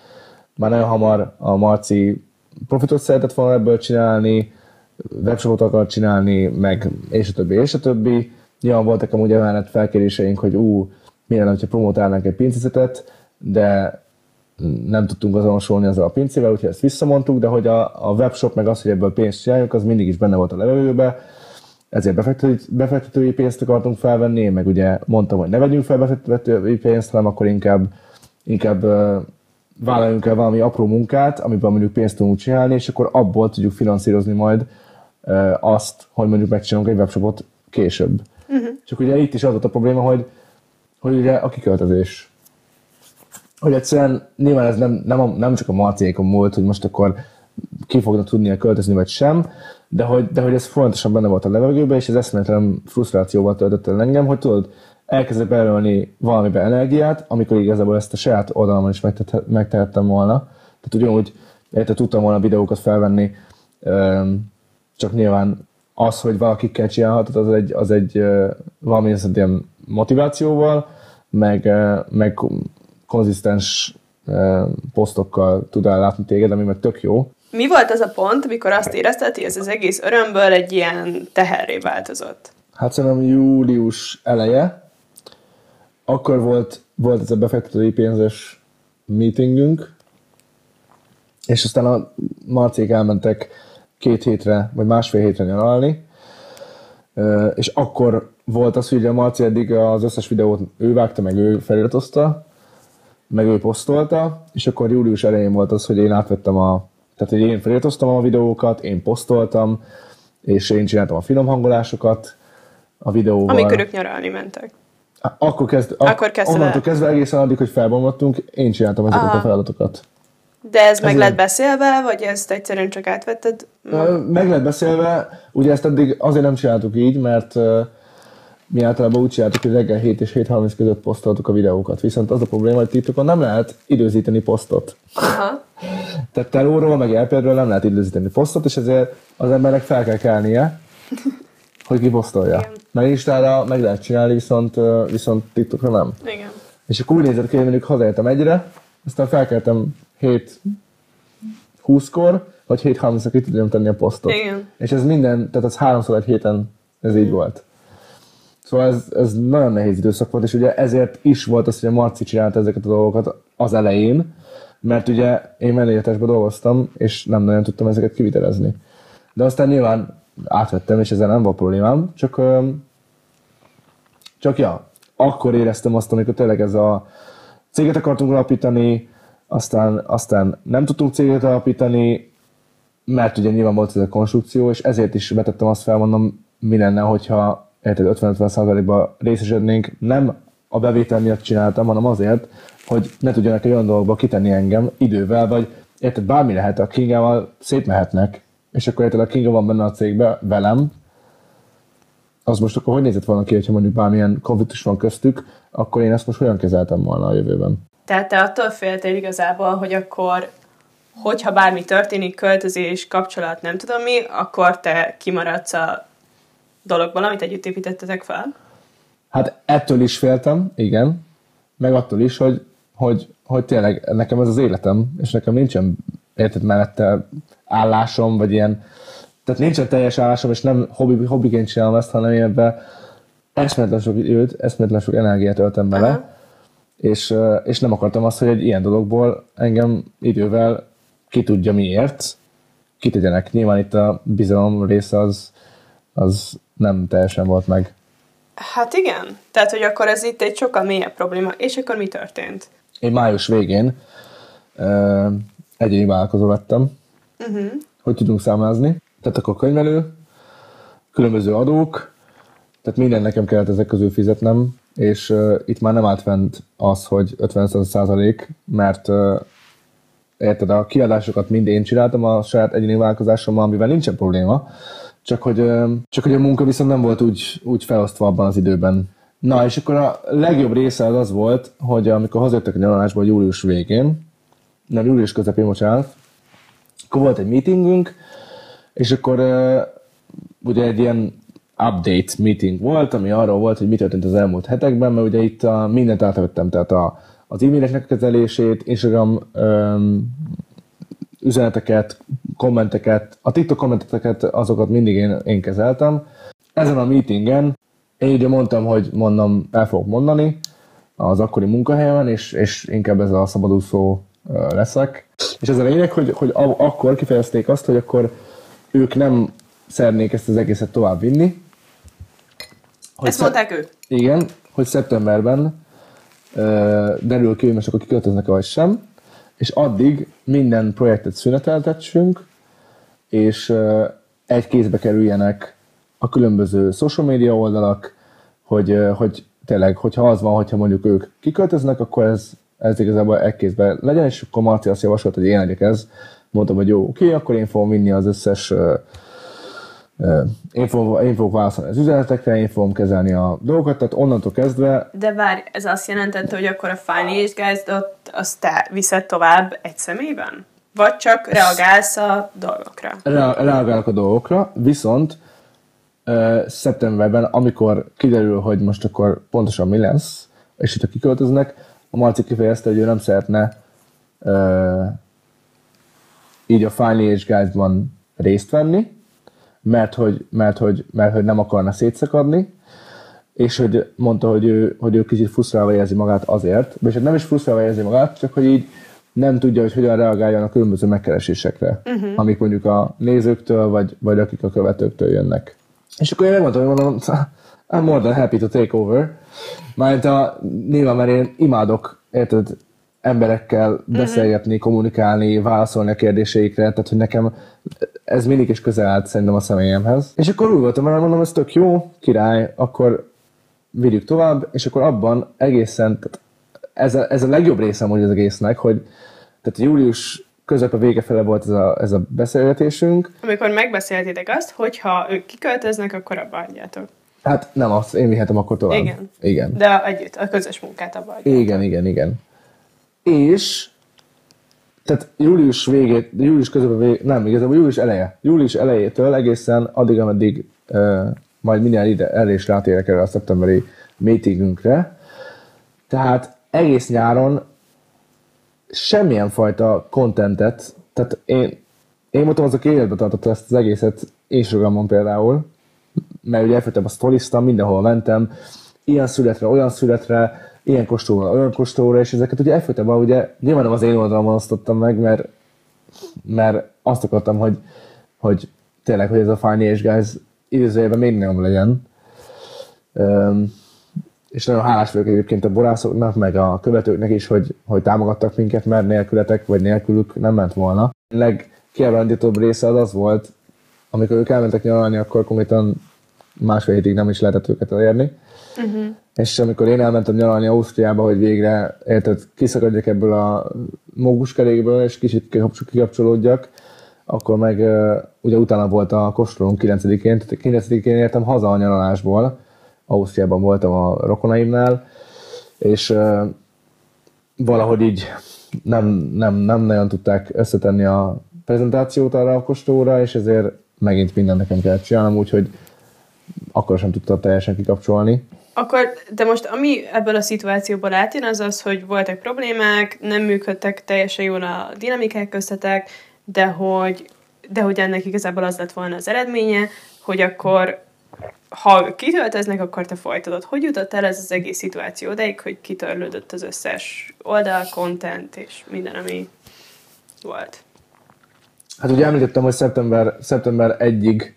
már nagyon hamar a Marci profitot szeretett volna ebből csinálni, webshopot akart csinálni, meg és a többi, és a többi. Nyilván voltak amúgy emellett felkéréseink, hogy ú, milyen hogyha promotálnánk egy pincészetet, de nem tudtunk azonosulni azzal a pincével, úgyhogy ezt visszamondtuk, de hogy a, a webshop meg az, hogy ebből pénzt csináljuk, az mindig is benne volt a levegőbe, ezért befektetői, befektetői pénzt akartunk felvenni, meg ugye mondtam, hogy ne vegyünk fel befektetői pénzt, hanem akkor inkább, inkább vállaljunk el valami apró munkát, amiben mondjuk pénzt tudunk csinálni, és akkor abból tudjuk finanszírozni majd azt, hogy mondjuk megcsinálunk egy webshopot később. Uh-huh. Csak ugye itt is az volt a probléma, hogy, hogy ugye a kiköltözés. Hogy egyszerűen nyilván ez nem, nem, a, nem csak a marciékon múlt, hogy most akkor ki fognak tudni költözni, vagy sem, de hogy, de hogy ez folyamatosan benne volt a levegőben, és ez eszméletlen frusztrációval töltött el engem, hogy tudod, elkezdek belőlni valamibe energiát, amikor igazából ezt a saját oldalamon is megtehettem volna. Tehát ugyanúgy érte, tudtam volna videókat felvenni, csak nyilván az, hogy valakikkel csinálhatod, az egy, az egy valami ilyen motivációval, meg, meg konzisztens posztokkal tud ellátni téged, ami meg tök jó. Mi volt az a pont, amikor azt érezted, hogy ez az egész örömből egy ilyen teherré változott? Hát szerintem július eleje, akkor volt, volt ez a befektetői pénzes meetingünk, és aztán a Marcék elmentek két hétre, vagy másfél hétre nyaralni, és akkor volt az, hogy a Marci eddig az összes videót ő vágta, meg ő feliratozta, meg ő posztolta, és akkor július elején volt az, hogy én átvettem a, tehát hogy én feliratoztam a videókat, én posztoltam, és én csináltam a finom hangolásokat a videóval. Amikor ők nyaralni mentek. Akkor, kezd, Akkor kezdte onnantól el. kezdve egészen addig, hogy felbomlottunk, én csináltam ezeket Aha. a feladatokat. De ez meg Ez lett ilyen- beszélve, vagy ezt egyszerűen csak átvetted? Meg lett beszélve, ugye ezt eddig azért nem csináltuk így, mert mi általában úgy csináltuk, hogy reggel 7 és 7.30 között posztoltuk a videókat. Viszont az a probléma, hogy TikTokon nem lehet időzíteni posztot. Aha. Tehát telóról, meg elpérdről nem lehet időzíteni posztot, és ezért az embernek fel kell kelnie, hogy kiposztolja. Igen. Mert Instára meg lehet csinálni, viszont, viszont TikTokra nem. Igen. És akkor úgy nézett ki, hogy mondjuk hazaértem egyre, aztán felkeltem 7 20-kor, vagy 7 30 ki tudjam tenni a posztot. Igen. És ez minden, tehát az háromszor egy héten ez így volt. Szóval ez, ez nagyon nehéz időszak volt, és ugye ezért is volt az, hogy a Marci csinálta ezeket a dolgokat az elején, mert ugye én vendégetásban dolgoztam, és nem nagyon tudtam ezeket kivitelezni. De aztán nyilván átvettem, és ezzel nem volt problémám, csak, csak ja, akkor éreztem azt, amikor tényleg ez a céget akartunk alapítani, aztán, aztán nem tudtunk céget alapítani, mert ugye nyilván volt ez a konstrukció, és ezért is betettem azt fel, mondom, mi lenne, hogyha érted, 50-50%-ba részesednénk, nem a bevétel miatt csináltam, hanem azért, hogy ne tudjanak egy olyan dolgokba kitenni engem idővel, vagy érted, bármi lehet, a Kingával szétmehetnek, és akkor érted, a Kinga van benne a cégbe velem, az most akkor hogy nézett volna ki, hogyha mondjuk bármilyen konfliktus van köztük, akkor én ezt most hogyan kezeltem volna a jövőben? Tehát te attól féltél igazából, hogy akkor, hogyha bármi történik, költözés, kapcsolat, nem tudom mi, akkor te kimaradsz a dologból, amit együtt építettetek fel? Hát ettől is féltem, igen, meg attól is, hogy, hogy, hogy tényleg nekem ez az életem, és nekem nincsen érted mellette állásom, vagy ilyen, tehát nincsen teljes állásom, és nem hobbi, hobbiként csinálom ezt, hanem én ebben eszméletlen sok időt, eszméletlen sok energiát öltem bele, Aha. és, és nem akartam azt, hogy egy ilyen dologból engem idővel ki tudja miért, kitegyenek. Nyilván itt a bizalom része az, az nem teljesen volt meg. Hát igen. Tehát, hogy akkor ez itt egy sokkal mélyebb probléma. És akkor mi történt? Én május végén ö, egyéni vállalkozó lettem, uh-huh. hogy tudunk számlázni. Tehát akkor könyvelő, különböző adók, tehát minden nekem kellett ezek közül fizetnem, és uh, itt már nem állt fent az, hogy 50 százalék, mert uh, érted, a kiadásokat mind én csináltam a saját egyéni vállalkozásommal, amivel nincsen probléma, csak hogy, csak hogy a munka viszont nem volt úgy, úgy felosztva abban az időben. Na, és akkor a legjobb része az az volt, hogy amikor hazajöttek a nyaralásból július végén, nem, július közepén, bocsánat, akkor volt egy meetingünk, és akkor ugye egy ilyen update meeting volt, ami arról volt, hogy mi történt az elmúlt hetekben, mert ugye itt a, mindent átvettem, tehát a, az e-maileknek kezelését, Instagram üzeneteket, kommenteket, a TikTok kommenteket, azokat mindig én, én kezeltem. Ezen a meetingen én ugye mondtam, hogy mondom, el fogok mondani az akkori munkahelyemen, és, és inkább ez a szabadúszó leszek. És ez a lényeg, hogy, hogy akkor kifejezték azt, hogy akkor ők nem szeretnék ezt az egészet tovább vinni. Hogy Ezt mondták ők. igen, hogy szeptemberben ö, derül ki, hogy most akkor kiköltöznek vagy sem, és addig minden projektet szüneteltessünk, és egy kézbe kerüljenek a különböző social media oldalak, hogy, hogy tényleg, hogyha az van, hogyha mondjuk ők kiköltöznek, akkor ez, ez igazából egy kézben legyen, és akkor Marci azt javasolt, hogy én legyek ez. Mondtam, hogy jó, oké, akkor én fogom vinni az összes én fogok, én fogok válaszolni az üzenetekre, én fogom kezelni a dolgokat, tehát onnantól kezdve De várj, ez azt jelentette, hogy akkor a Finance Guys-ot azt te viszed tovább egy személyben? Vagy csak reagálsz a dolgokra? rea- reagálok a dolgokra, viszont ö, szeptemberben, amikor kiderül, hogy most akkor pontosan mi lesz, és hogyha kiköltöznek, a Marci kifejezte, hogy ő nem szeretne ö, így a Finance Guide-ban részt venni, mert hogy, mert, hogy, mert hogy nem akarna szétszakadni, és hogy mondta, hogy ő, hogy ő kicsit frusztrálva érzi magát azért, és nem is frusztrálva érzi magát, csak hogy így nem tudja, hogy hogyan reagáljon a különböző megkeresésekre, uh-huh. amik mondjuk a nézőktől, vagy, vagy akik a követőktől jönnek. És akkor én megmondtam, hogy mondom, I'm more than happy to take over. Mert a, nyilván, mert én imádok, érted, emberekkel mhm. beszélgetni, kommunikálni, válaszolni a kérdéseikre, tehát hogy nekem ez mindig is közel állt szerintem a személyemhez. És akkor úgy voltam, mert mondom, ez tök jó, király, akkor vigyük tovább, és akkor abban egészen, tehát ez a, ez a legjobb részem hogy az egésznek, hogy tehát július közep a vége fele volt ez a, ez a beszélgetésünk. Amikor megbeszéltétek azt, hogy ha ők kiköltöznek, akkor abba adjátok. Hát nem azt, én vihetem akkor tovább. Igen. Igen. De együtt, a közös munkát abba adjátok. Igen, igen, igen. És tehát július végét, július közben vég, nem, igazából július eleje. Július elejétől egészen addig, ameddig uh, majd mindjárt ide el is rátérek erre a szeptemberi meetingünkre. Tehát egész nyáron semmilyen fajta kontentet, tehát én, én voltam az, aki életbe tartotta ezt az egészet Instagramon például, mert ugye elfogytam a sztoriztam, mindenhol mentem, ilyen születre, olyan születre, ilyen kostóra, olyan kostóra, és ezeket ugye elfogytam, ugye nyilván nem az én oldalamon osztottam meg, mert, mert azt akartam, hogy, hogy tényleg, hogy ez a Financial Guys időzőjében még nem legyen. Um, és nagyon hálás vagyok egyébként a borászoknak, meg a követőknek is, hogy, hogy támogattak minket, mert nélkületek, vagy nélkülük nem ment volna. A legkiábrándítóbb része az az volt, amikor ők elmentek nyaralni, akkor konkrétan másfél hétig nem is lehetett őket elérni. Uh-huh. És amikor én elmentem nyaralni Ausztriába, hogy végre érted, kiszakadjak ebből a móguskerékből, és kicsit kikapcsolódjak, akkor meg ugye utána volt a kóstolónk 9-én, tehát 9-én értem haza a nyaralásból, Ausztriában voltam a rokonaimnál, és valahogy így nem, nem, nem nagyon tudták összetenni a prezentációt arra a kostóra, és ezért megint minden nekem kellett csinálnom, úgyhogy akkor sem tudta teljesen kikapcsolni. Akkor, de most ami ebből a szituációból átjön, az az, hogy voltak problémák, nem működtek teljesen jól a dinamikák köztetek, de hogy, de hogy ennek igazából az lett volna az eredménye, hogy akkor ha kitölteznek, akkor te folytatod. Hogy jutott el ez az egész szituáció odaig, hogy kitörlődött az összes oldal, content és minden, ami volt? Hát ugye említettem, hogy szeptember, szeptember 1-ig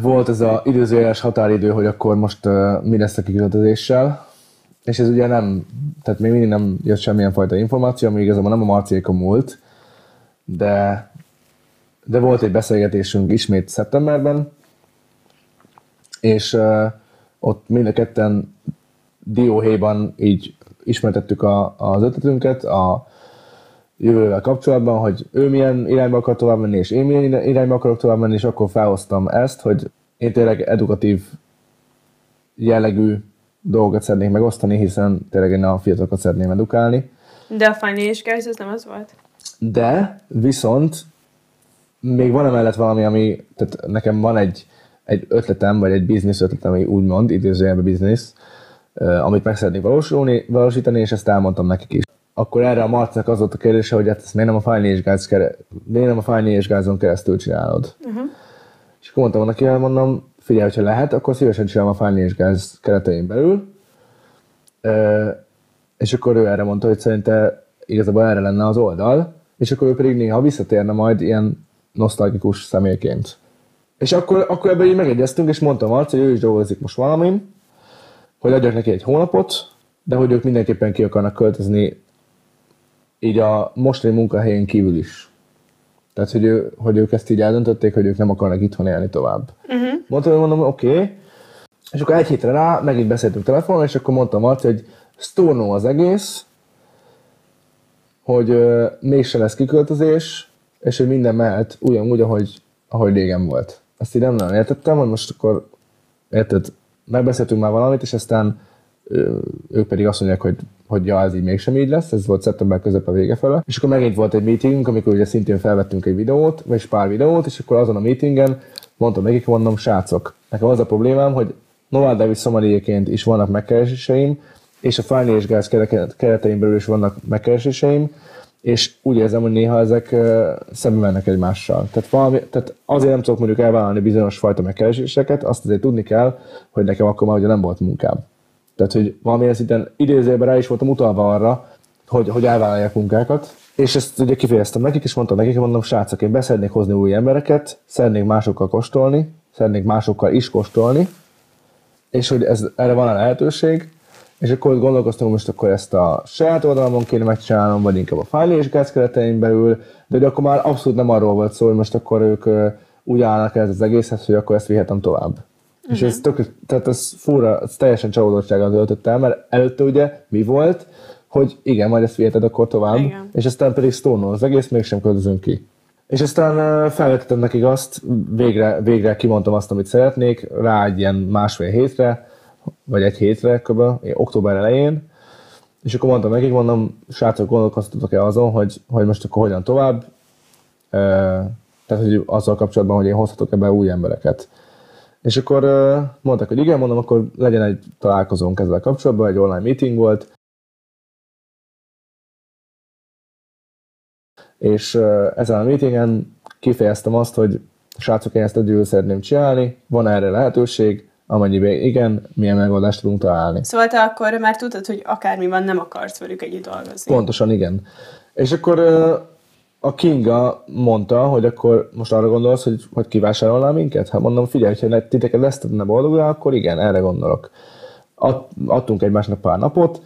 volt ez az időzőjeles határidő, hogy akkor most mi lesz a kiköltözéssel, és ez ugye nem, tehát még mindig nem jött semmilyen fajta információ, ami igazából nem a Marciékon múlt, de, de volt egy beszélgetésünk ismét szeptemberben, és uh, ott mind a ketten dióhéjban így ismertettük a, az ötletünket a jövővel kapcsolatban, hogy ő milyen irányba akar tovább menni, és én milyen irányba akarok tovább menni, és akkor felhoztam ezt, hogy én tényleg edukatív jellegű dolgokat szeretnék megosztani, hiszen tényleg én a fiatalokat szeretném edukálni. De a Financial Guys ez nem az volt? De, viszont még van emellett valami, ami, tehát nekem van egy egy ötletem, vagy egy biznisz ötletem, ami úgymond, idézőjelben biznisz, amit meg szeretnék valósulni, valósítani, és ezt elmondtam nekik is. Akkor erre a Marcnak az volt a kérdése, hogy hát ezt miért nem a Guys, kere, miért nem a Guys-on keresztül csinálod. Uh-huh. És akkor mondtam neki, hogy mondom, figyelj, hogyha lehet, akkor szívesen csinálom a Guys keretein belül. és akkor ő erre mondta, hogy szerinte igazából erre lenne az oldal, és akkor ő pedig néha visszatérne majd ilyen nosztalgikus személyként. És akkor, akkor ebben így megegyeztünk, és mondtam azt, hogy ő is dolgozik most valamin, hogy adjak neki egy hónapot, de hogy ők mindenképpen ki akarnak költözni így a mostani munkahelyén kívül is. Tehát, hogy, ő, hogy ők ezt így eldöntötték, hogy ők nem akarnak itthon élni tovább. Uh-huh. Mondtam, hogy mondom, oké. Okay. És akkor egy hétre rá megint beszéltünk telefonon, és akkor mondtam azt, hogy sztornó az egész, hogy uh, mégse lesz kiköltözés, és hogy minden mehet ugyanúgy, ahogy, ahogy régen volt azt így nem nagyon értettem, hogy most akkor, érted, megbeszéltünk már valamit, és aztán ők pedig azt mondják, hogy, hogy ja, ez így mégsem így lesz, ez volt szeptember a vége fele. És akkor megint volt egy meetingünk, amikor ugye szintén felvettünk egy videót, vagy pár videót, és akkor azon a meetingen mondtam nekik, mondom, srácok, nekem az a problémám, hogy Novál Davis szomaliéként is vannak megkereséseim, és a Finance Guys keretein belül is vannak megkereséseim, és úgy érzem, hogy néha ezek szembe mennek egymással. Tehát, valami, tehát azért nem tudok mondjuk elvállalni bizonyos fajta megkereséseket, azt azért tudni kell, hogy nekem akkor már ugye nem volt munkám. Tehát, hogy valamilyen szinten idézőben rá is voltam utalva arra, hogy, hogy elvállalják munkákat, és ezt ugye kifejeztem nekik, és mondtam nekik, mondom, srácok, én beszernék hozni új embereket, szeretnék másokkal kóstolni, szeretnék másokkal is kóstolni, és hogy ez, erre van a lehetőség, és akkor ott gondolkoztunk, most akkor ezt a saját oldalamon kéne megcsinálnom, vagy inkább a File és Gáz keretein belül, de hogy akkor már abszolút nem arról volt szó, hogy most akkor ők úgy állnak ez az egészhez, hogy akkor ezt vihetem tovább. Uh-huh. És ez, tök, tehát ez fura, ez teljesen csalódottsággal töltött el, mert előtte ugye mi volt, hogy igen, majd ezt viheted akkor tovább, Igen. és aztán pedig stone az egész, mégsem költözünk ki. És aztán felvetettem nekik azt, végre, végre kimondtam azt, amit szeretnék, rá egy ilyen másfél hétre, vagy egy hétre kb. október elején, és akkor mondtam nekik, mondom, srácok, gondolkoztatok-e azon, hogy, hogy most akkor hogyan tovább, tehát hogy azzal kapcsolatban, hogy én hozhatok ebbe új embereket. És akkor ö, mondták, hogy igen, mondom, akkor legyen egy találkozónk ezzel kapcsolatban, egy online meeting volt, és ezen a meetingen kifejeztem azt, hogy srácok, én ezt egyedül szeretném csinálni, van erre lehetőség, amennyiben igen, milyen megoldást tudunk találni. Szóval te akkor már tudtad, hogy akármi van, nem akarsz velük együtt dolgozni. Pontosan, igen. És akkor a Kinga mondta, hogy akkor most arra gondolsz, hogy, hogy kivásárolnál minket? Hát mondom, figyelj, ha titeket lesz tenne boldogá, akkor igen, erre gondolok. Ad, adtunk egymásnak pár napot,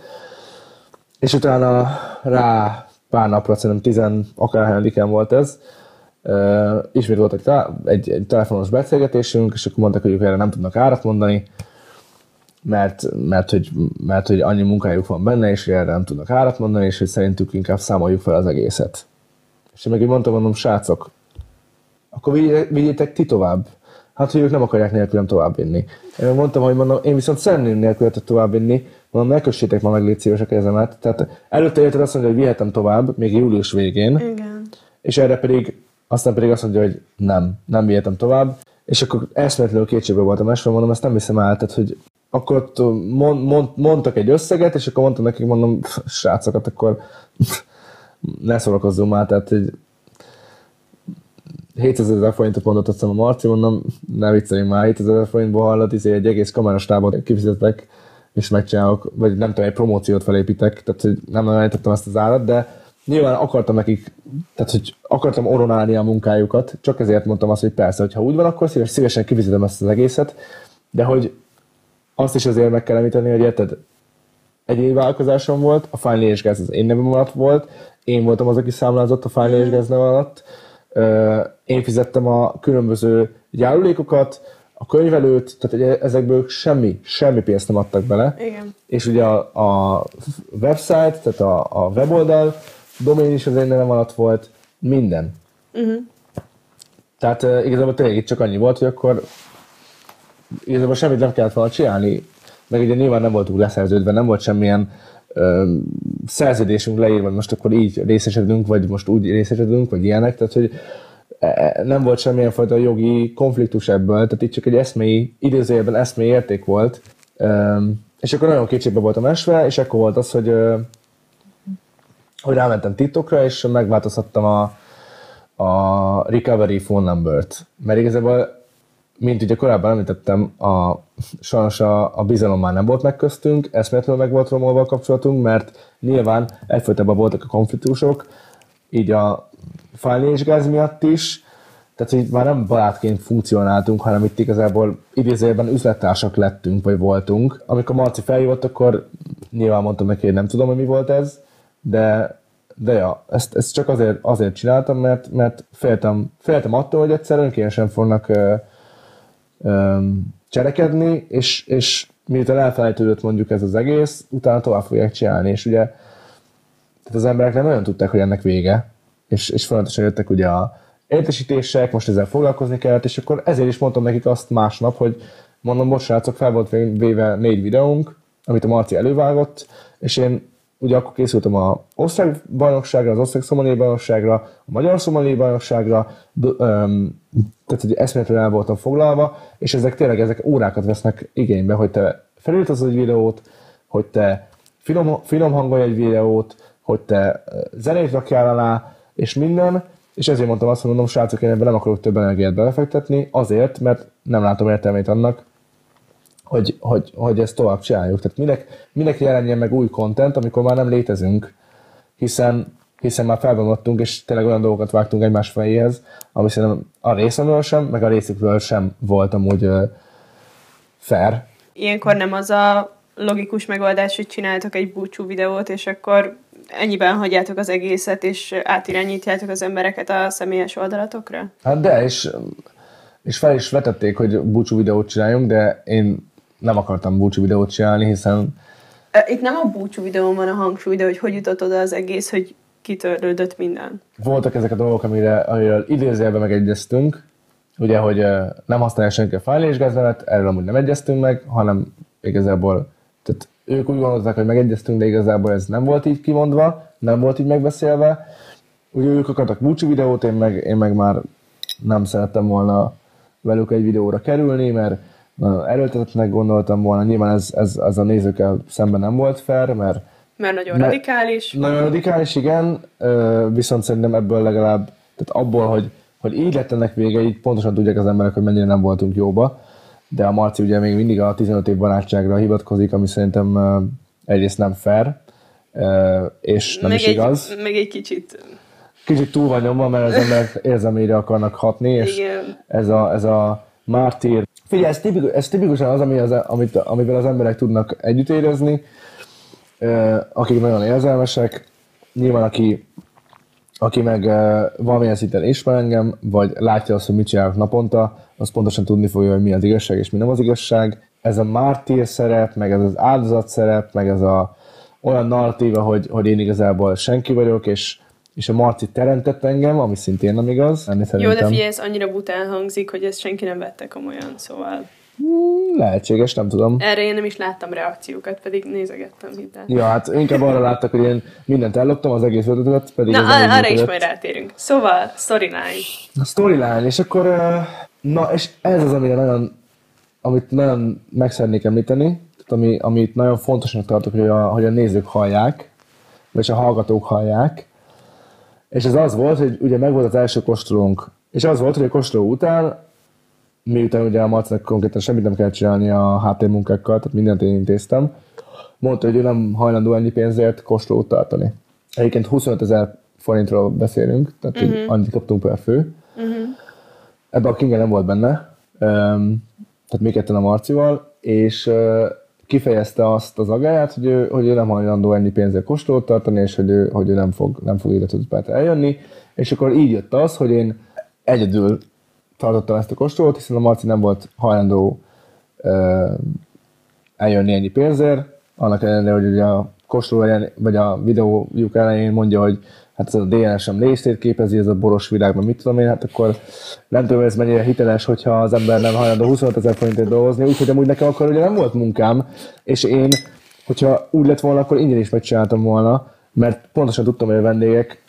és utána rá pár napra, szerintem tizen akárhányadiken volt ez, Uh, ismét volt egy, egy, egy telefonos beszélgetésünk, és akkor mondták, hogy ők erre nem tudnak árat mondani, mert, mert, hogy, mert hogy annyi munkájuk van benne, és erre nem tudnak árat mondani, és hogy szerintük inkább számoljuk fel az egészet. És én meg mondtam, mondom, srácok, akkor vigyétek, vigyétek ti tovább. Hát, hogy ők nem akarják nélkülem továbbvinni. Én mondtam, hogy mondom, én viszont szeretném nélkületet továbbvinni, mondom, ne kössétek ma meg légy szíves a kezemet. Tehát előtte érted azt mondja, hogy vihetem tovább, még július végén, Igen. és erre pedig, aztán pedig azt mondja, hogy nem, nem vihetem tovább, és akkor eszméletlenül kétségbe voltam esve, mondom, ezt nem hiszem el, tehát, hogy akkor ott mond, mond, mondtak egy összeget, és akkor mondtam nekik, mondom, "Pff, srácokat, akkor ne szórakozzunk már, tehát hogy 700 ezer forintot mondott azt a Marci, mondom, ne vicceljünk már, 700 ezer forintból hallott, izé egy egész kamerastábot kifizetek, és megcsinálok, vagy nem tudom, egy promóciót felépítek, tehát hogy nem nagyon ejtettem ezt az árat, de nyilván akartam nekik, tehát hogy akartam oronálni a munkájukat, csak ezért mondtam azt, hogy persze, hogy ha úgy van, akkor szíves, szívesen kifizetem ezt az egészet, de hogy azt is azért meg kell említeni, hogy érted, egyéni vállalkozásom volt, a Fine és Gáz az én nevem alatt volt, én voltam az, aki számlázott a Fine és Gáz neve alatt, én fizettem a különböző járulékokat, a könyvelőt, tehát ezekből semmi, semmi pénzt nem adtak bele. Igen. És ugye a, a website, tehát a, a weboldal, domain is az én nevem alatt volt, minden. Uh-huh. Tehát uh, igazából tényleg itt csak annyi volt, hogy akkor igazából semmit nem kellett volna csinálni, meg ugye nyilván nem voltunk leszerződve, nem volt semmilyen ö, szerződésünk leírva, most akkor így részesedünk, vagy most úgy részesedünk, vagy ilyenek, tehát hogy e, nem volt semmilyen fajta jogi konfliktus ebből, tehát itt csak egy eszmei, idézőjelben eszmei érték volt, Ö, és akkor nagyon kétségbe voltam esve, és akkor volt az, hogy, ö, hogy rámentem TikTokra, és megváltoztattam a, a recovery phone number-t. Mert igazából, mint ugye korábban említettem, a, sajnos a, a bizalom már nem volt meg köztünk, eszméletlenül meg volt romolva a kapcsolatunk, mert nyilván egyfolytában voltak a konfliktusok, így a fájlni és gáz miatt is, tehát hogy már nem barátként funkcionáltunk, hanem itt igazából idézőjelben üzlettársak lettünk, vagy voltunk. Amikor Marci feljött, akkor nyilván mondtam neki, hogy nem tudom, hogy mi volt ez, de, de ja, ezt, ezt csak azért, azért csináltam, mert, mert féltem, féltem attól, hogy egyszer önkéntesen fognak ö, cserekedni, és, és miután elfelejtődött mondjuk ez az egész, utána tovább fogják csinálni, és ugye tehát az emberek nem nagyon tudták, hogy ennek vége, és, és folyamatosan jöttek ugye a értesítések, most ezzel foglalkozni kellett, és akkor ezért is mondtam nekik azt másnap, hogy mondom, most srácok, fel volt véve négy videónk, amit a Marci elővágott, és én ugye akkor készültem a osztrák bajnokságra, az osztrák szomali bajnokságra, a magyar szomali bajnokságra, tehát hogy eszméletlenül el voltam foglalva, és ezek tényleg ezek órákat vesznek igénybe, hogy te felültesz egy videót, hogy te finom, finom hangolj egy videót, hogy te zenét rakjál alá, és minden, és ezért mondtam azt, hogy mondom, srácok, én ebben nem akarok több energiát belefektetni, azért, mert nem látom értelmét annak, hogy, hogy, hogy ezt tovább csináljuk. Tehát minek, minek jelenjen meg új content, amikor már nem létezünk, hiszen, hiszen már felvonottunk, és tényleg olyan dolgokat vágtunk egymás fejéhez, ami szerintem a részemről sem, meg a részükről sem volt amúgy uh, fair. Ilyenkor nem az a logikus megoldás, hogy csináltok egy búcsú videót, és akkor ennyiben hagyjátok az egészet, és átirányítjátok az embereket a személyes oldalatokra? Hát de, és, és fel is vetették, hogy búcsú videót csináljunk, de én nem akartam búcsú videót csinálni, hiszen Itt nem a búcsú videón van a hangsúly, de hogy hogy jutott oda az egész, hogy kitörlődött minden. voltak ezek a dolgok, amire, amiről idézőjelben megegyeztünk, ugye, hogy nem használja senki a file és gáznevet, erről amúgy nem egyeztünk meg, hanem igazából, tehát ők úgy gondolták, hogy megegyeztünk, de igazából ez nem volt így kimondva, nem volt így megbeszélve. Ugye ők akartak búcsú videót, én meg, én meg már nem szerettem volna velük egy videóra kerülni, mert erőltetetnek gondoltam volna. Nyilván ez, ez, ez a nézőkkel szemben nem volt fair, mert Mert nagyon Mert- radikális. nagyon radikális, igen, viszont szerintem ebből legalább, tehát abból, hogy, hogy így lett ennek vége, így pontosan tudják az emberek, hogy mennyire nem voltunk jóba, de a Marci ugye még mindig a 15 év barátságra hivatkozik, ami szerintem egyrészt nem fair, és nem meg is egy, igaz. Meg egy kicsit. Kicsit túl van nyomva, mert az emberek érzelmére akarnak hatni, és Igen. ez a, ez a mártír. Figyelj, ez, tipikus, ez tipikusan az, ami az, amit, amivel az emberek tudnak együtt érezni, akik nagyon érzelmesek. Nyilván, aki, aki meg valamilyen szinten ismer engem, vagy látja azt, hogy mit csinálok naponta, az pontosan tudni fogja, hogy mi az igazság és mi nem az igazság. Ez a mártír szerep, meg ez az áldozat szerep, meg ez a olyan narratíva, hogy, hogy én igazából senki vagyok, és, és a Marci teremtett engem, ami szintén nem igaz. Ennél Jó, de szerintem- figyelj, ez annyira bután hangzik, hogy ezt senki nem vette komolyan, szóval Lehetséges, nem tudom. erre én nem is láttam reakciókat, pedig nézegettem hidd el. Ja, hát inkább arra láttak, hogy én mindent elloptam, az egész ötletet, pedig Na, ar- arra is majd rátérünk. Szóval, storyline. A storyline, és akkor, na, és ez az, amire nagyon, amit nagyon meg szeretnék említeni, tehát ami, amit nagyon fontosnak tartok, hogy a, hogy a nézők hallják, vagy a hallgatók hallják, és ez az volt, hogy ugye megvolt az első kóstolónk, és az volt, hogy a kóstoló után, miután ugye a Marcinak konkrétan semmit nem kell csinálni a háttérmunkákkal, tehát mindent én intéztem, mondta, hogy ő nem hajlandó ennyi pénzért kóstolót tartani. Egyébként 25 ezer forintról beszélünk, tehát uh-huh. hogy annyit kaptunk per fő. Ebben a Kinga nem volt benne, öm, tehát még ketten a Marcival, és kifejezte azt az agáját, hogy ő, hogy ő nem hajlandó ennyi pénzért kóstolót tartani, és hogy ő, hogy ő nem fog, nem fog életudpát eljönni, és akkor így jött az, hogy én egyedül tartottam ezt a kóstolót, hiszen a Marci nem volt hajlandó ö, eljönni ennyi pénzért, annak ellenére, hogy ugye a kóstoló vagy a videójuk elején mondja, hogy hát ez a DNS-em részét képezi, ez a boros világban, mit tudom én, hát akkor nem tudom, ez mennyire hiteles, hogyha az ember nem hajlandó 25 ezer forintért dolgozni, úgyhogy amúgy nekem akkor ugye nem volt munkám, és én, hogyha úgy lett volna, akkor ingyen is megcsináltam volna, mert pontosan tudtam, hogy a vendégek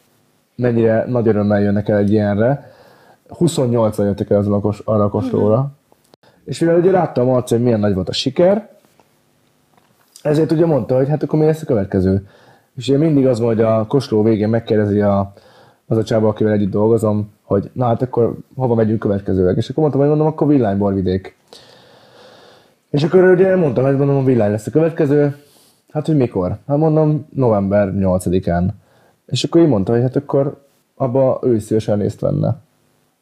mennyire nagy örömmel jönnek el egy ilyenre. 28-an jöttek el azon a kos, arra a kóstolóra. És mivel ugye látta a Marci, hogy milyen nagy volt a siker, ezért ugye mondta, hogy hát akkor mi lesz a következő. És ugye mindig az van, hogy a kóstoló végén megkérdezi a, az a csába, akivel együtt dolgozom, hogy na hát akkor hova megyünk következőleg. És akkor mondtam, hogy mondom, akkor villányborvidék. És akkor ugye mondtam, hogy mondom, a villány lesz a következő. Hát, hogy mikor? Hát mondom, november 8-án. És akkor így mondta, hogy hát akkor abba ő is szívesen részt venne.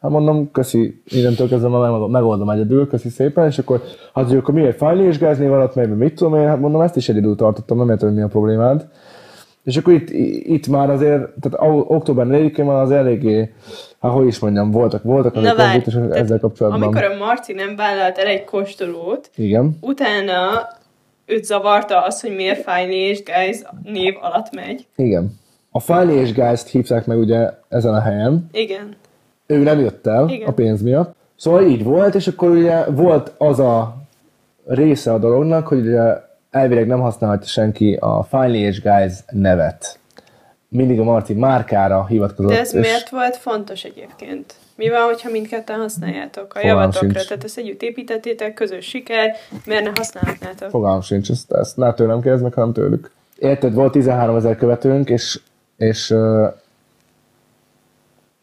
Hát mondom, köszi, innentől kezdve már megoldom, egyedül, köszi szépen, és akkor, hát hogy akkor miért fájli és gázni van ott, mert mit tudom én, hát mondom, ezt is egyedül tartottam, nem értem, hogy mi a problémád. És akkor itt, itt már azért, tehát október 4-én már az eléggé, hát hogy is mondjam, voltak, voltak azért várj, konfliktusok ezzel kapcsolatban. Amikor a Marci nem vállalt el egy kóstolót, Igen. utána őt zavarta az, hogy miért Fájni és Guys név alatt megy. Igen. A Fájli és Gázt hívták meg ugye ezen a helyen, Igen. ő nem jött el Igen. a pénz miatt. Szóval így volt, és akkor ugye volt az a része a dolognak, hogy ugye elvileg nem használhatja senki a Finally és Guys nevet. Mindig a Marci márkára hivatkozott. De ez és miért volt fontos egyébként? Mi van, hogyha mindketten használjátok a Fogalmam javatokra? sincs. Tehát ezt együtt építettétek, közös siker, miért ne használhatnátok? Fogalmam sincs, ezt, ezt ne tőlem kérdezd meg, hanem tőlük. érted, volt 13 ezer követőnk, és, és uh,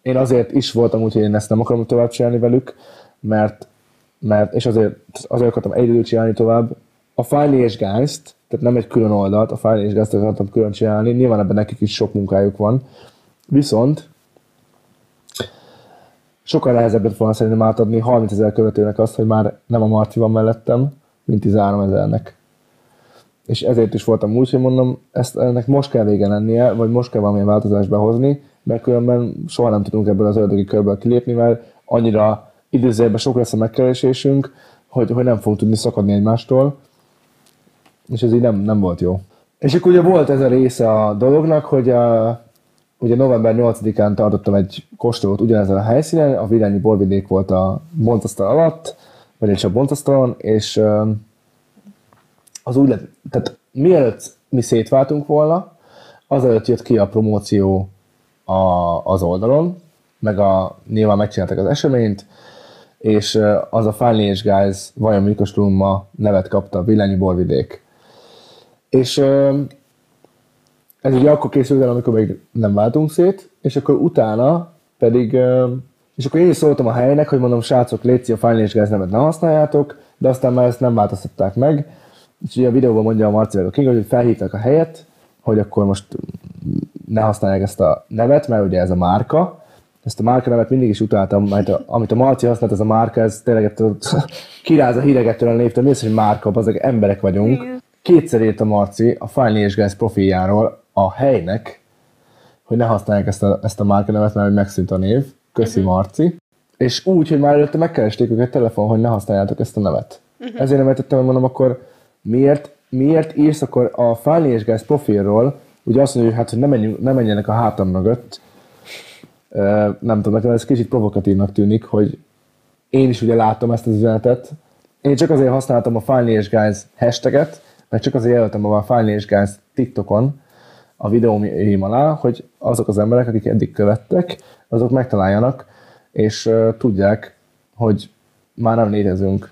én azért is voltam úgy, hogy én ezt nem akarom tovább csinálni velük, mert, mert és azért, azért akartam egyedül csinálni tovább. A Finally és Geist, tehát nem egy külön oldalt, a Finally és Geist akartam külön csinálni, nyilván ebben nekik is sok munkájuk van. Viszont sokkal nehezebb lett volna szerintem átadni 30 ezer követőnek azt, hogy már nem a Marci van mellettem, mint 13 ezernek. És ezért is voltam úgy, hogy mondom, ezt, ennek most kell vége lennie, vagy most kell valamilyen változást behozni, mert különben soha nem tudunk ebből az ördögi körből kilépni, mert annyira időzőjelben sok lesz a megkeresésünk, hogy, hogy nem fogunk tudni szakadni egymástól, és ez így nem, nem volt jó. És akkor ugye volt ez a része a dolognak, hogy a, ugye november 8-án tartottam egy kóstolót ugyanezen a helyszínen, a Virányi borvidék volt a bontasztal alatt, vagy egy a bontasztalon, és az úgy lett, tehát mielőtt mi szétváltunk volna, azelőtt jött ki a promóció a, az oldalon, meg a, nyilván megcsináltak az eseményt, és az a Finally Guys Vajon Mikos Trumma nevet kapta a Villányi Borvidék. És ez ugye akkor készült el, amikor még nem váltunk szét, és akkor utána pedig, és akkor én is szóltam a helynek, hogy mondom, srácok, létszi a Finally Guys nevet ne használjátok, de aztán már ezt nem változtatták meg, és ugye a videóban mondja a Marci King, hogy felhívták a helyet, hogy akkor most ne használják ezt a nevet, mert ugye ez a márka. Ezt a márka nevet mindig is utáltam, mert a, amit a Marci használt, ez a márka, ez tényleg ettől [laughs] kiráz a híregettől a névtől, mi az, hogy márka, azok emberek vagyunk. Igen. Kétszer írt a Marci a Finally és Guys profiljáról a helynek, hogy ne használják ezt a, ezt a márka nevet, mert megszűnt a név. Köszi uh-huh. Marci. És úgy, hogy már előtte megkeresték őket telefon, hogy ne használjátok ezt a nevet. Uh-huh. Ezért nem értettem, hogy mondom, akkor miért, miért írsz akkor a Finally és Guys profilról, ugye azt mondja, hogy hát, hogy ne, menjünk, ne menjenek a hátam mögött. Uh, nem tudom, nekem ez kicsit provokatívnak tűnik, hogy én is ugye látom ezt az üzenetet. Én csak azért használtam a Finally és Guys hashtaget, mert csak azért jelöltem a Finally és Guys TikTokon a videóim alá, hogy azok az emberek, akik eddig követtek, azok megtaláljanak, és uh, tudják, hogy már nem létezünk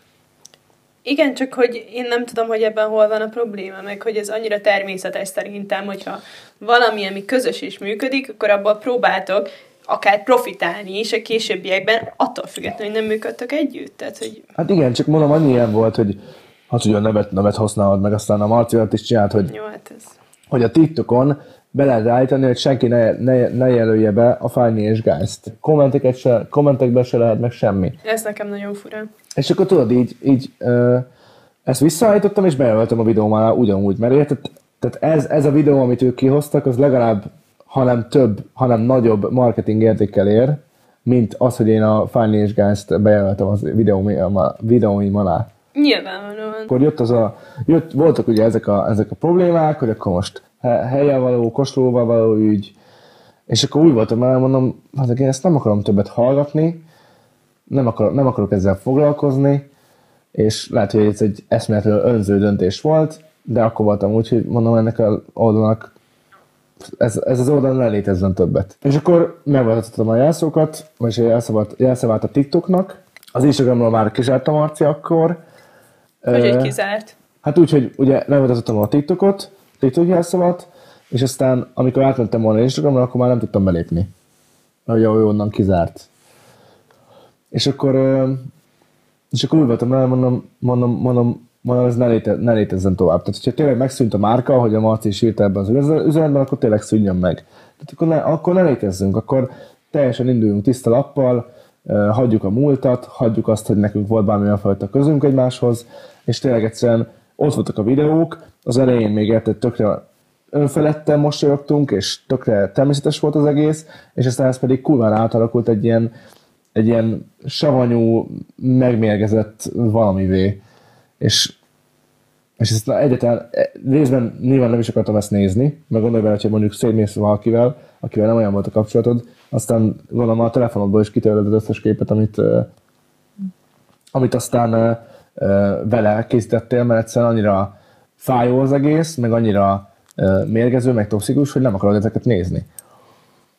igen, csak hogy én nem tudom, hogy ebben hol van a probléma, meg hogy ez annyira természetes szerintem, hogyha valami, ami közös és működik, akkor abból próbáltok akár profitálni is a későbbiekben, attól függetlenül, hogy nem működtök együtt. Tehát, hogy... Hát igen, csak mondom, annyi ilyen volt, hogy hát ugye a nevet, nevet használod, meg aztán a Marci is csinált, hogy, Jó, hát ez... hogy a TikTokon be lehet állítani, hogy senki ne, ne, ne jelölje be a Fájni és Gázt. Kommenteket se, kommentekben se lehet meg semmi. Ez nekem nagyon fura. És akkor tudod, így, így ö, ezt visszaállítottam, és bejelöltem a videóm alá ugyanúgy, mert érted, tehát ez, ez a videó, amit ők kihoztak, az legalább, hanem több, hanem nagyobb marketing értékkel ér, mint az, hogy én a Fájni és Gázt bejelöltem az videóim alá. Nyilvánvalóan. Akkor jött az a, jött, voltak ugye ezek a, ezek a problémák, hogy akkor most helyen való, kóstolóval való ügy, és akkor úgy voltam már, mondom, hát én ezt nem akarom többet hallgatni, nem, akar, nem akarok ezzel foglalkozni, és lehet, hogy ez egy eszméletlenül önző döntés volt, de akkor voltam úgy, hogy mondom ennek a oldalnak ez, ez az oldal ne létezzen többet. És akkor megváltoztattam a jelszókat, vagyis jelszavát a TikToknak, az Instagramról már kizárt a Marci akkor. Hogy uh, kizárt? Hát úgy, hogy ugye megváltoztattam a TikTokot, TikTok jelszavat, és aztán amikor átmentem volna Instagramra, akkor már nem tudtam belépni. Mert ugye onnan kizárt. És akkor, és akkor úgy voltam el, mondom, mondom, mondom, mondom ez ne, léte, ne létezzen tovább. Tehát, hogyha tényleg megszűnt a márka, hogy a Marci is írta ebben az üzenetben, akkor tényleg szűnjön meg. Tehát akkor ne, akkor ne létezzünk, akkor teljesen induljunk tiszta lappal, hagyjuk a múltat, hagyjuk azt, hogy nekünk volt bármilyen fajta közünk egymáshoz, és tényleg egyszerűen ott voltak a videók, az elején még érted, tökre önfeledten mosolyogtunk, és tökre természetes volt az egész, és aztán ez pedig kurván átalakult egy ilyen, egy ilyen savanyú, megmérgezett valamivé. És, és ezt egyetlen részben nyilván nem is akartam ezt nézni, meg gondolj bele, hogy mondjuk szétmész valakivel, akivel nem olyan volt a kapcsolatod, aztán gondolom a telefonodból is kitörled az összes képet, amit, amit aztán vele készítettél, mert egyszerűen annyira fájó az egész, meg annyira mérgező, meg toxikus, hogy nem akarod ezeket nézni.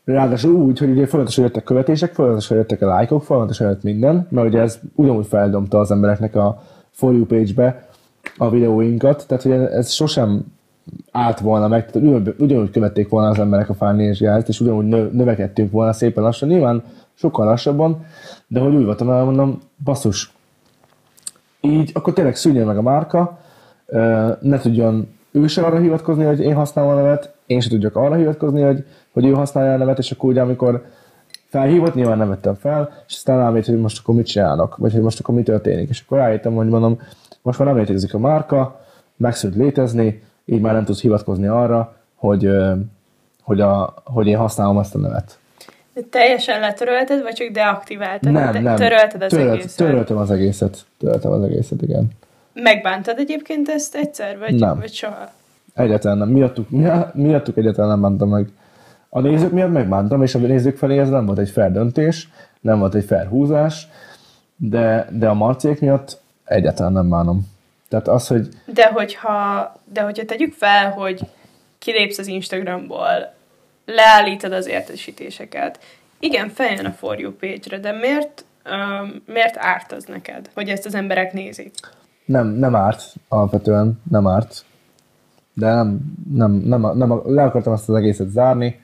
Ráadásul úgy, hogy ugye folyamatosan jöttek követések, folyamatosan jöttek a lájkok, folyamatosan jött minden, mert ugye ez ugyanúgy feldomta az embereknek a For You page-be a videóinkat, tehát hogy ez sosem állt volna meg, tehát ugyanúgy, ugyanúgy követték volna az emberek a Fáni és ugyanúgy nö, növekedtünk volna szépen lassan, nyilván sokkal lassabban, de hogy úgy voltam mondom, basszus, így akkor tényleg szűnjön meg a márka, ne tudjon ő se arra hivatkozni, hogy én használom a nevet, én se tudjak arra hivatkozni, hogy, hogy ő használja a nevet, és akkor ugye amikor felhívott, nyilván nem vettem fel, és aztán rámét, hogy most akkor mit csinálnak, vagy hogy most akkor mi történik. És akkor rájöttem, hogy mondom, most már nem létezik a márka, megszűnt létezni, így már nem tudsz hivatkozni arra, hogy, hogy, a, hogy én használom ezt a nevet. De teljesen letörölted, vagy csak deaktiváltad? Nem, De nem. törölted az Törölt, egészet? Töröltem az egészet. Töröltem az egészet, igen. Megbántad egyébként ezt egyszer, vagy, Nem. vagy soha? Egyáltalán nem. Miattuk, mi- miattuk egyáltalán nem bántam meg. A nézők miatt megbántam, és a nézők felé ez nem volt egy fair döntés, nem volt egy fair húzás, de, de a marciék miatt egyáltalán nem bánom. Tehát az, hogy De hogyha, de hogyha tegyük fel, hogy kilépsz az Instagramból, leállítod az értesítéseket, igen, feljön a For You page-re, de miért, um, miért árt az neked, hogy ezt az emberek nézik? nem, nem árt, alapvetően nem árt, de nem, nem, nem, nem, le akartam ezt az egészet zárni,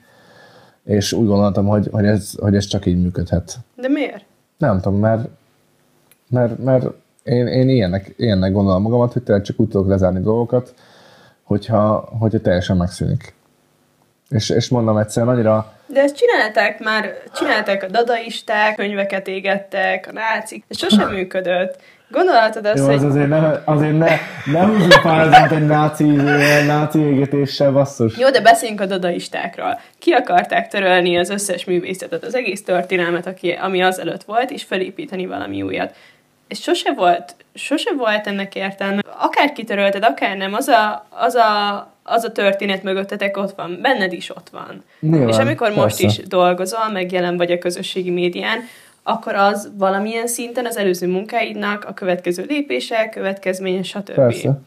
és úgy gondoltam, hogy, hogy, ez, hogy ez csak így működhet. De miért? Nem tudom, mert, mert, mert én, én ilyennek, ilyennek gondolom magamat, hogy tényleg csak úgy tudok lezárni dolgokat, hogyha, hogyha teljesen megszűnik. És, és mondom egyszerűen annyira, De ezt csinálták már, csinálták a dadaisták, könyveket égettek, a nácik, ez sosem működött. Gondolhatod azt, jó, hogy az azért ne, azért ne, ne húzzunk párhuzamot egy náci, náci égetéssel, basszus. Jó, de beszéljünk a dadaistákról. Ki akarták törölni az összes művészetet, az egész történelmet, aki, ami azelőtt volt, és felépíteni valami újat. És sose volt, sose volt ennek értelme. Akár kitörölted, akár nem, az a, az a, az a történet mögöttetek ott van, benned is ott van. Nyilván, és amikor most persze. is dolgozol, meg jelen vagy a közösségi médián, akkor az valamilyen szinten az előző munkáidnak a következő lépése, következménye, stb. Persze.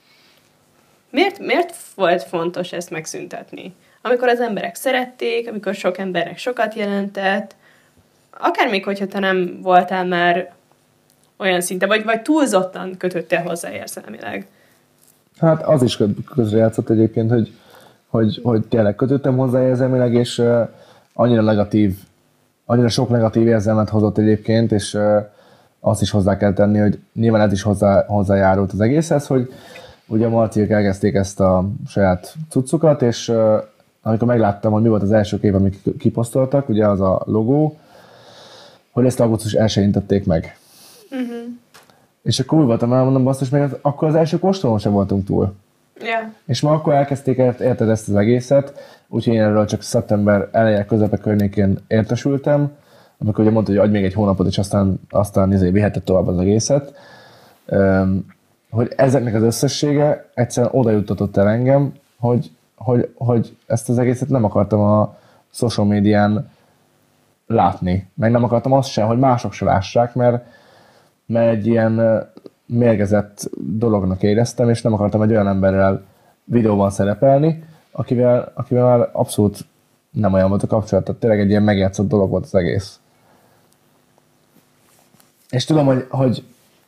Miért, miért volt fontos ezt megszüntetni? Amikor az emberek szerették, amikor sok embernek sokat jelentett, akár még, hogyha te nem voltál már olyan szinte, vagy, vagy túlzottan kötöttél hozzá érzelmileg. Hát az is kö- közrejátszott egyébként, hogy, hogy, hogy tényleg kötöttem hozzá érzelmileg, és uh, annyira negatív, annyira sok negatív érzelmet hozott egyébként, és uh, azt is hozzá kell tenni, hogy nyilván ez is hozzá, hozzájárult az egészhez, hogy ugye a Marciék elkezdték ezt a saját cuccukat, és uh, amikor megláttam, hogy mi volt az első kép, amit kiposztoltak, ugye az a logó, hogy ezt augusztus 1 tették meg. És akkor úgy voltam, elmondom, basszus, meg az- akkor az első kóstolón sem voltunk túl. Ja. És ma akkor elkezdték ért- érted ezt az egészet, úgyhogy én erről csak szeptember eleje, közepe környékén értesültem, amikor ugye mondta, hogy adj még egy hónapot, és aztán, aztán izé, vihetett tovább az egészet. Öm, hogy ezeknek az összessége egyszerűen oda juttatott el engem, hogy, hogy, hogy ezt az egészet nem akartam a social médián látni. Meg nem akartam azt sem, hogy mások se lássák, mert, mert egy ilyen mérgezett dolognak éreztem, és nem akartam egy olyan emberrel videóban szerepelni, akivel, akivel már abszolút nem olyan volt a kapcsolat, tehát tényleg egy ilyen megjátszott dolog volt az egész. És tudom, hogy, hogy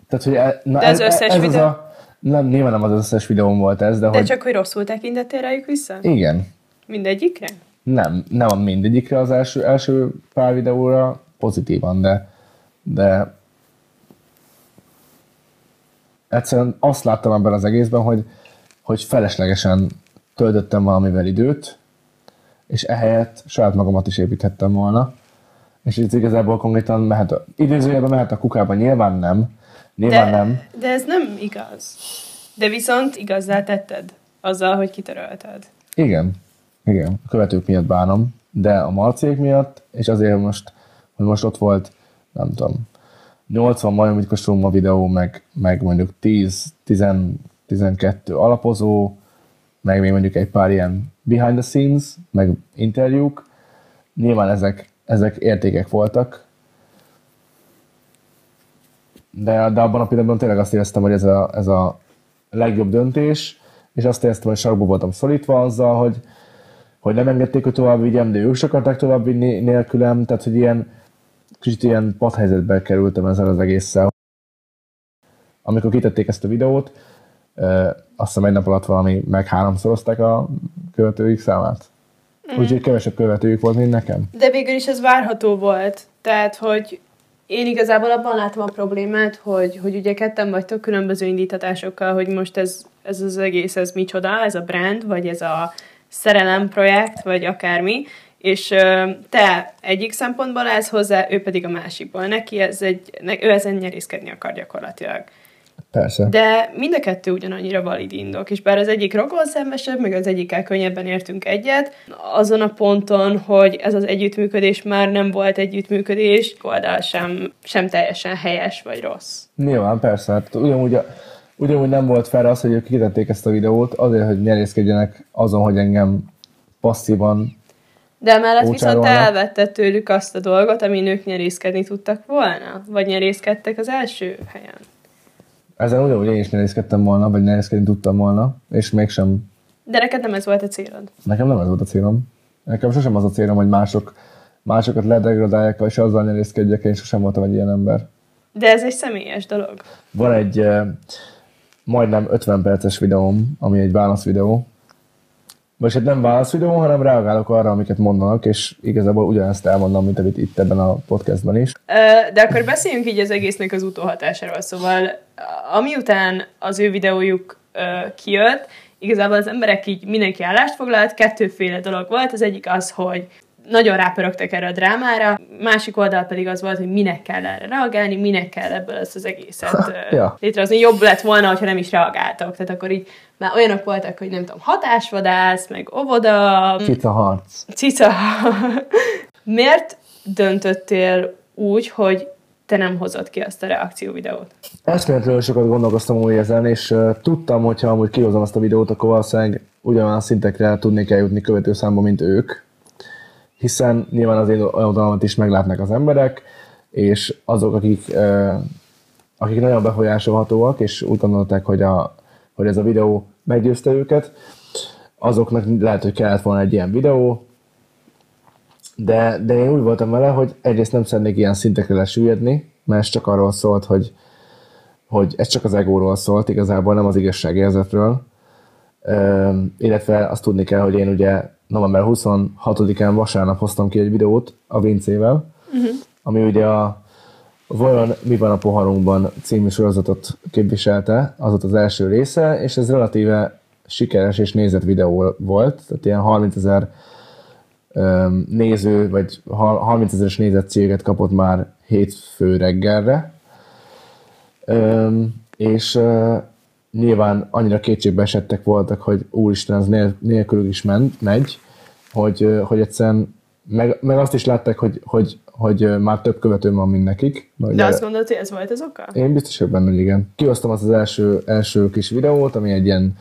tehát, hogy e, na De az összes ez videó- Az a, nem, nyilván nem az összes videóm volt ez, de, De hogy csak, hogy rosszul tekintettél rájuk vissza? igen, Mindegyikre? nem, nem mindegyikre az első, első pár videóra pozitívan, de, de egyszerűen azt láttam ebben az egészben, hogy, hogy feleslegesen töltöttem valamivel időt, és ehelyett saját magamat is építhettem volna. És ez igazából konkrétan mehet, a, idézőjelben mehet a kukába, nyilván nem. Nyilván De, nem. de ez nem igaz. De viszont igazzá tetted azzal, hogy kitörölted. Igen, igen, a követők miatt bánom, de a marcék miatt, és azért most, hogy most ott volt, nem tudom, 80 majom, a videó, meg, meg mondjuk 10, 10, 12 alapozó, meg még mondjuk egy pár ilyen behind the scenes, meg interjúk. Nyilván ezek, ezek értékek voltak, de, de abban a pillanatban tényleg azt éreztem, hogy ez a, ez a legjobb döntés, és azt éreztem, hogy sarokba voltam szorítva azzal, hogy, hogy nem engedték, hogy tovább vigyem, de ők se akarták tovább vinni nélkülem, tehát hogy ilyen kicsit ilyen padhelyzetbe kerültem ezzel az egésszel. Amikor kitették ezt a videót, azt hiszem egy nap alatt valami meg háromszorozták a követőik számát. Mm. Úgyhogy kevesebb követőjük volt, mint nekem. De végül is ez várható volt. Tehát, hogy én igazából abban látom a problémát, hogy, hogy ugye ketten vagytok különböző indítatásokkal, hogy most ez, ez az egész, ez micsoda, ez a brand, vagy ez a szerelem projekt, vagy akármi, és te egyik szempontból állsz hozzá, ő pedig a másikból. Neki ez egy, ő ezen nyerészkedni akar gyakorlatilag. Persze. De mind a kettő ugyanannyira valid indok, és bár az egyik rokon szembesebb, meg az egyikkel könnyebben értünk egyet, azon a ponton, hogy ez az együttműködés már nem volt együttműködés, oldal sem, sem teljesen helyes vagy rossz. Nyilván, persze. Hát ugyanúgy, a, ugyanúgy nem volt fel az, hogy ők kitették ezt a videót, azért, hogy nyerészkedjenek azon, hogy engem passzívan De emellett viszont elvetted tőlük azt a dolgot, ami nők nyerészkedni tudtak volna? Vagy nyerészkedtek az első helyen? ezen ugyanúgy én is nyerészkedtem volna, vagy nyerészkedni tudtam volna, és mégsem, De neked nem ez volt a célod. nekem nem ez volt a célom. Nekem sosem az a célom, hogy mások, másokat ledegradálják, és azzal nyerészkedjek, én sosem voltam egy ilyen ember. De ez egy személyes dolog. Van egy eh, majdnem 50 perces videóm, ami egy válasz Vagy hát nem válasz videó, hanem reagálok arra, amiket mondanak, és igazából ugyanezt elmondom, mint amit itt ebben a podcastban is. De akkor beszéljünk így az egésznek az utóhatásáról. Szóval, amiután az ő videójuk kijött, igazából az emberek így mindenki állást foglalt, kettőféle dolog volt. Az egyik az, hogy nagyon rápörögtek erre a drámára, másik oldal pedig az volt, hogy minek kell erre reagálni, minek kell ebből ezt az egészet Ja. létrehozni. Jobb lett volna, hogyha nem is reagáltak. Tehát akkor így már olyanok voltak, hogy nem tudom, hatásvadász, meg óvoda, Cica harc. Cica, miért döntöttél úgy, hogy te nem hozott ki azt a reakció videót? Eszméletlenül sokat gondolkoztam úgy ezen, és uh, tudtam, hogy ha amúgy kihozom azt a videót, akkor valószínűleg ugyanolyan szintekre tudnék eljutni követőszámba, mint ők. Hiszen nyilván az én oldalamat is meglátnak az emberek, és azok, akik, akik nagyon befolyásolhatóak, és úgy gondolták, hogy, a, hogy ez a videó meggyőzte őket, azoknak lehet, hogy kellett volna egy ilyen videó, de, de én úgy voltam vele, hogy egyrészt nem szeretnék ilyen szintekre lesüllyedni, mert ez csak arról szólt, hogy, hogy ez csak az egóról szólt, igazából nem az igazságérzetről. Illetve azt tudni kell, hogy én ugye november 26-án vasárnap hoztam ki egy videót a Vincével, uh-huh. ami ugye a Vajon mi van a poharunkban című sorozatot képviselte, az volt az első része, és ez relatíve sikeres és nézett videó volt, tehát ilyen 30 ezer néző, vagy hal- 30 ezeres nézettséget kapott már hétfő reggelre. Öm, és nyilván annyira kétségbe esettek voltak, hogy úristen, ez nél- nélkülük is ment, megy, hogy, hogy egyszerűen meg, meg azt is látták, hogy, hogy, hogy már több követőm van, mint nekik. De Ugye- azt gondolod, hogy ez volt az oka? én biztos vagyok benne, hogy igen. Kihoztam azt az első, első kis videót, ami egy ilyen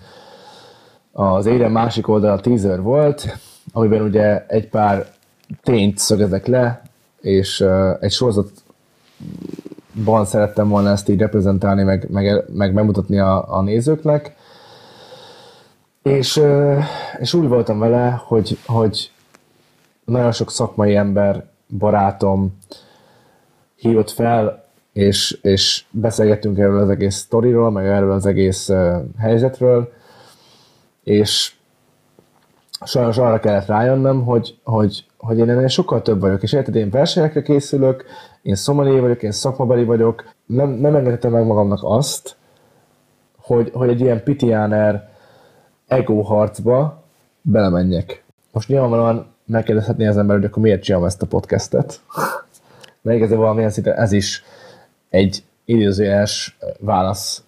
az érem másik oldal teaser volt, amiben ugye egy pár tényt szögezek le, és uh, egy sorozatban szerettem volna ezt így reprezentálni, meg, meg, meg bemutatni a, a nézőknek. És, és úgy voltam vele, hogy, hogy nagyon sok szakmai ember, barátom, hívott fel, és, és beszélgettünk erről az egész sztoriról, meg erről az egész helyzetről, és sajnos arra kellett rájönnöm, hogy, hogy, hogy én ennél sokkal több vagyok, és érted, én versenyekre készülök, én szomelié vagyok, én szakmabeli vagyok, nem, nem engedhetem meg magamnak azt, hogy, hogy egy ilyen pitiáner ego harcba belemenjek. Most nyilvánvalóan megkérdezhetné az ember, hogy akkor miért csinálom ezt a podcastet. [laughs] Mert igazából valamilyen szinten ez is egy idézőjeles válasz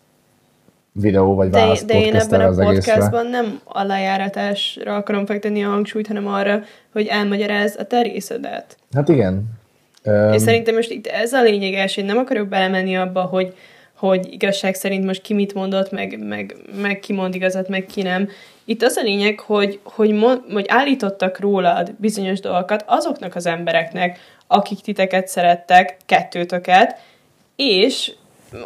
videó, vagy De, válasz de én podcast ebben a egészre. podcastban nem a lejáratásra akarom fektetni a hangsúlyt, hanem arra, hogy elmagyaráz a te részedet. Hát igen. Um, és szerintem most itt ez a lényeges, én nem akarok belemenni abba, hogy, hogy igazság szerint most ki mit mondott, meg, meg, meg ki mond igazat, meg ki nem. Itt az a lényeg, hogy, hogy, mond, hogy állítottak rólad bizonyos dolgokat azoknak az embereknek, akik titeket szerettek, kettőtöket, és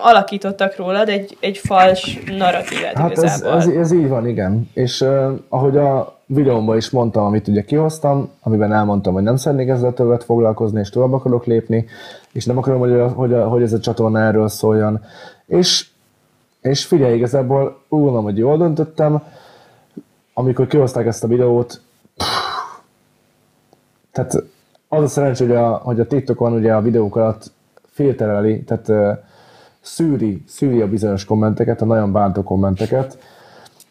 alakítottak rólad egy, egy fals narratívát Hát ez, igazából. ez, ez így van, igen. És uh, ahogy a videómban is mondtam, amit ugye kihoztam, amiben elmondtam, hogy nem szeretnék ezzel többet foglalkozni, és tovább akarok lépni, és nem akarom, hogy, a, hogy, a, hogy ez a csatorna erről szóljon. És És figyelj, igazából úgy gondolom, hogy jól döntöttem, amikor kihozták ezt a videót, tehát az a szerencsé, hogy a, hogy a TikTokon ugye a videók alatt filtereli, tehát uh, szűri, szűri a bizonyos kommenteket, a nagyon bántó kommenteket,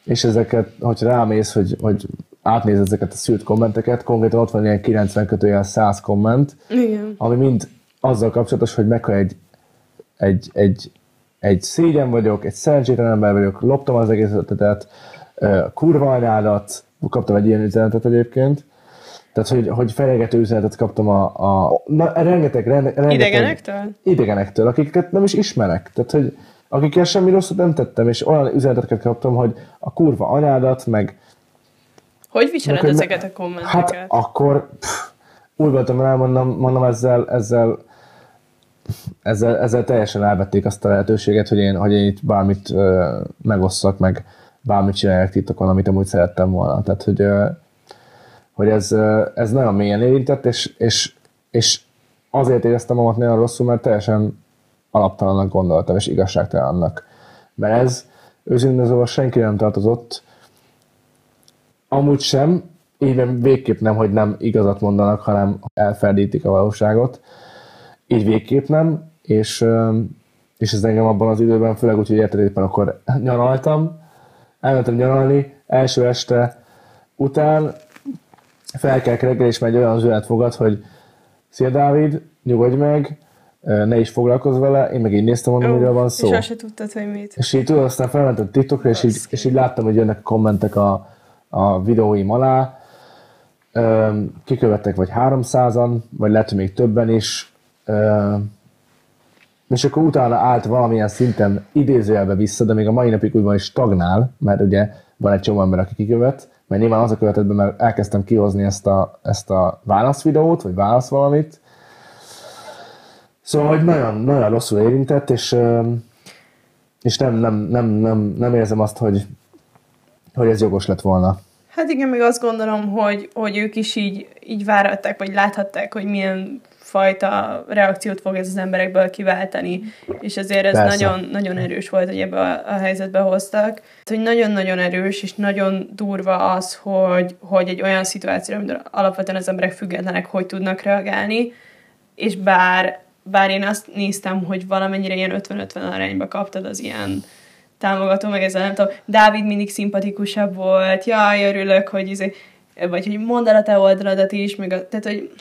és ezeket, hogyha rámész, hogy, hogy átnéz ezeket a szűrt kommenteket, konkrétan ott van ilyen 90 kötőjel 100 komment, Igen. ami mind azzal kapcsolatos, hogy mekkora egy, egy, egy, egy szégyen vagyok, egy szerencsétlen ember vagyok, loptam az egész ötletet, kurva anyádat, kaptam egy ilyen üzenetet egyébként, tehát, hogy, hogy fenyegető üzenetet kaptam a, a na, rengeteg, rengeteg, Idegenektől? Idegenektől, akiket nem is ismerek. Tehát, hogy akikkel semmi rosszat nem tettem, és olyan üzeneteket kaptam, hogy a kurva anyádat, meg... Hogy viseled meg, ezeket a kommenteket? Hát akkor pff, úgy voltam rá, mondom, mondom ezzel, ezzel, ezzel, ezzel teljesen elvették azt a lehetőséget, hogy én, hogy én itt bármit ö, megosszak, meg bármit csináljak titokon, amit amúgy szerettem volna. Tehát, hogy, ö, hogy ez, ez nagyon mélyen érintett, és, és, és azért éreztem magam nagyon rosszul, mert teljesen alaptalannak gondoltam, és igazságtalannak. Mert ez őszintén szóval senki nem tartozott, amúgy sem, így végképp nem, hogy nem igazat mondanak, hanem elferdítik a valóságot. Így végképp nem, és, és ez engem abban az időben, főleg úgy, hogy érted éppen akkor nyaraltam, elmentem nyaralni, első este után felkelek reggel, és már egy olyan üzenet fogad, hogy Szia Dávid, nyugodj meg, ne is foglalkozz vele, én meg így néztem, mondom, Ó, miről van szó. És azt se tudtad, hogy mit. És így tudod, aztán felmentem TikTokra, és így, és így láttam, hogy jönnek kommentek a, a videóim alá. Kikövettek vagy 300-an, vagy lehet, hogy még többen is. És akkor utána állt valamilyen szinten idézőjelbe vissza, de még a mai napig úgy van, hogy stagnál, mert ugye van egy csomó ember, aki kikövet, mert nyilván az a követett be, mert elkezdtem kihozni ezt a, ezt a válaszvideót, vagy válasz valamit. Szóval, hogy nagyon, nagyon rosszul érintett, és, és nem, nem, nem, nem, nem érzem azt, hogy, hogy ez jogos lett volna. Hát igen, még azt gondolom, hogy, hogy ők is így, így váratták, vagy láthatták, hogy milyen fajta reakciót fog ez az emberekből kiváltani, és ezért ez nagyon, nagyon erős volt, hogy ebbe a, a helyzetbe hoztak. Hogy nagyon-nagyon erős, és nagyon durva az, hogy, hogy egy olyan szituációra, amikor alapvetően az emberek függetlenek, hogy tudnak reagálni, és bár, bár én azt néztem, hogy valamennyire ilyen 50-50 arányba kaptad az ilyen támogató, meg ezzel nem tudom, Dávid mindig szimpatikusabb volt, jaj, örülök, hogy izé, vagy hogy mondd el a te oldaladat is, meg a, tehát, hogy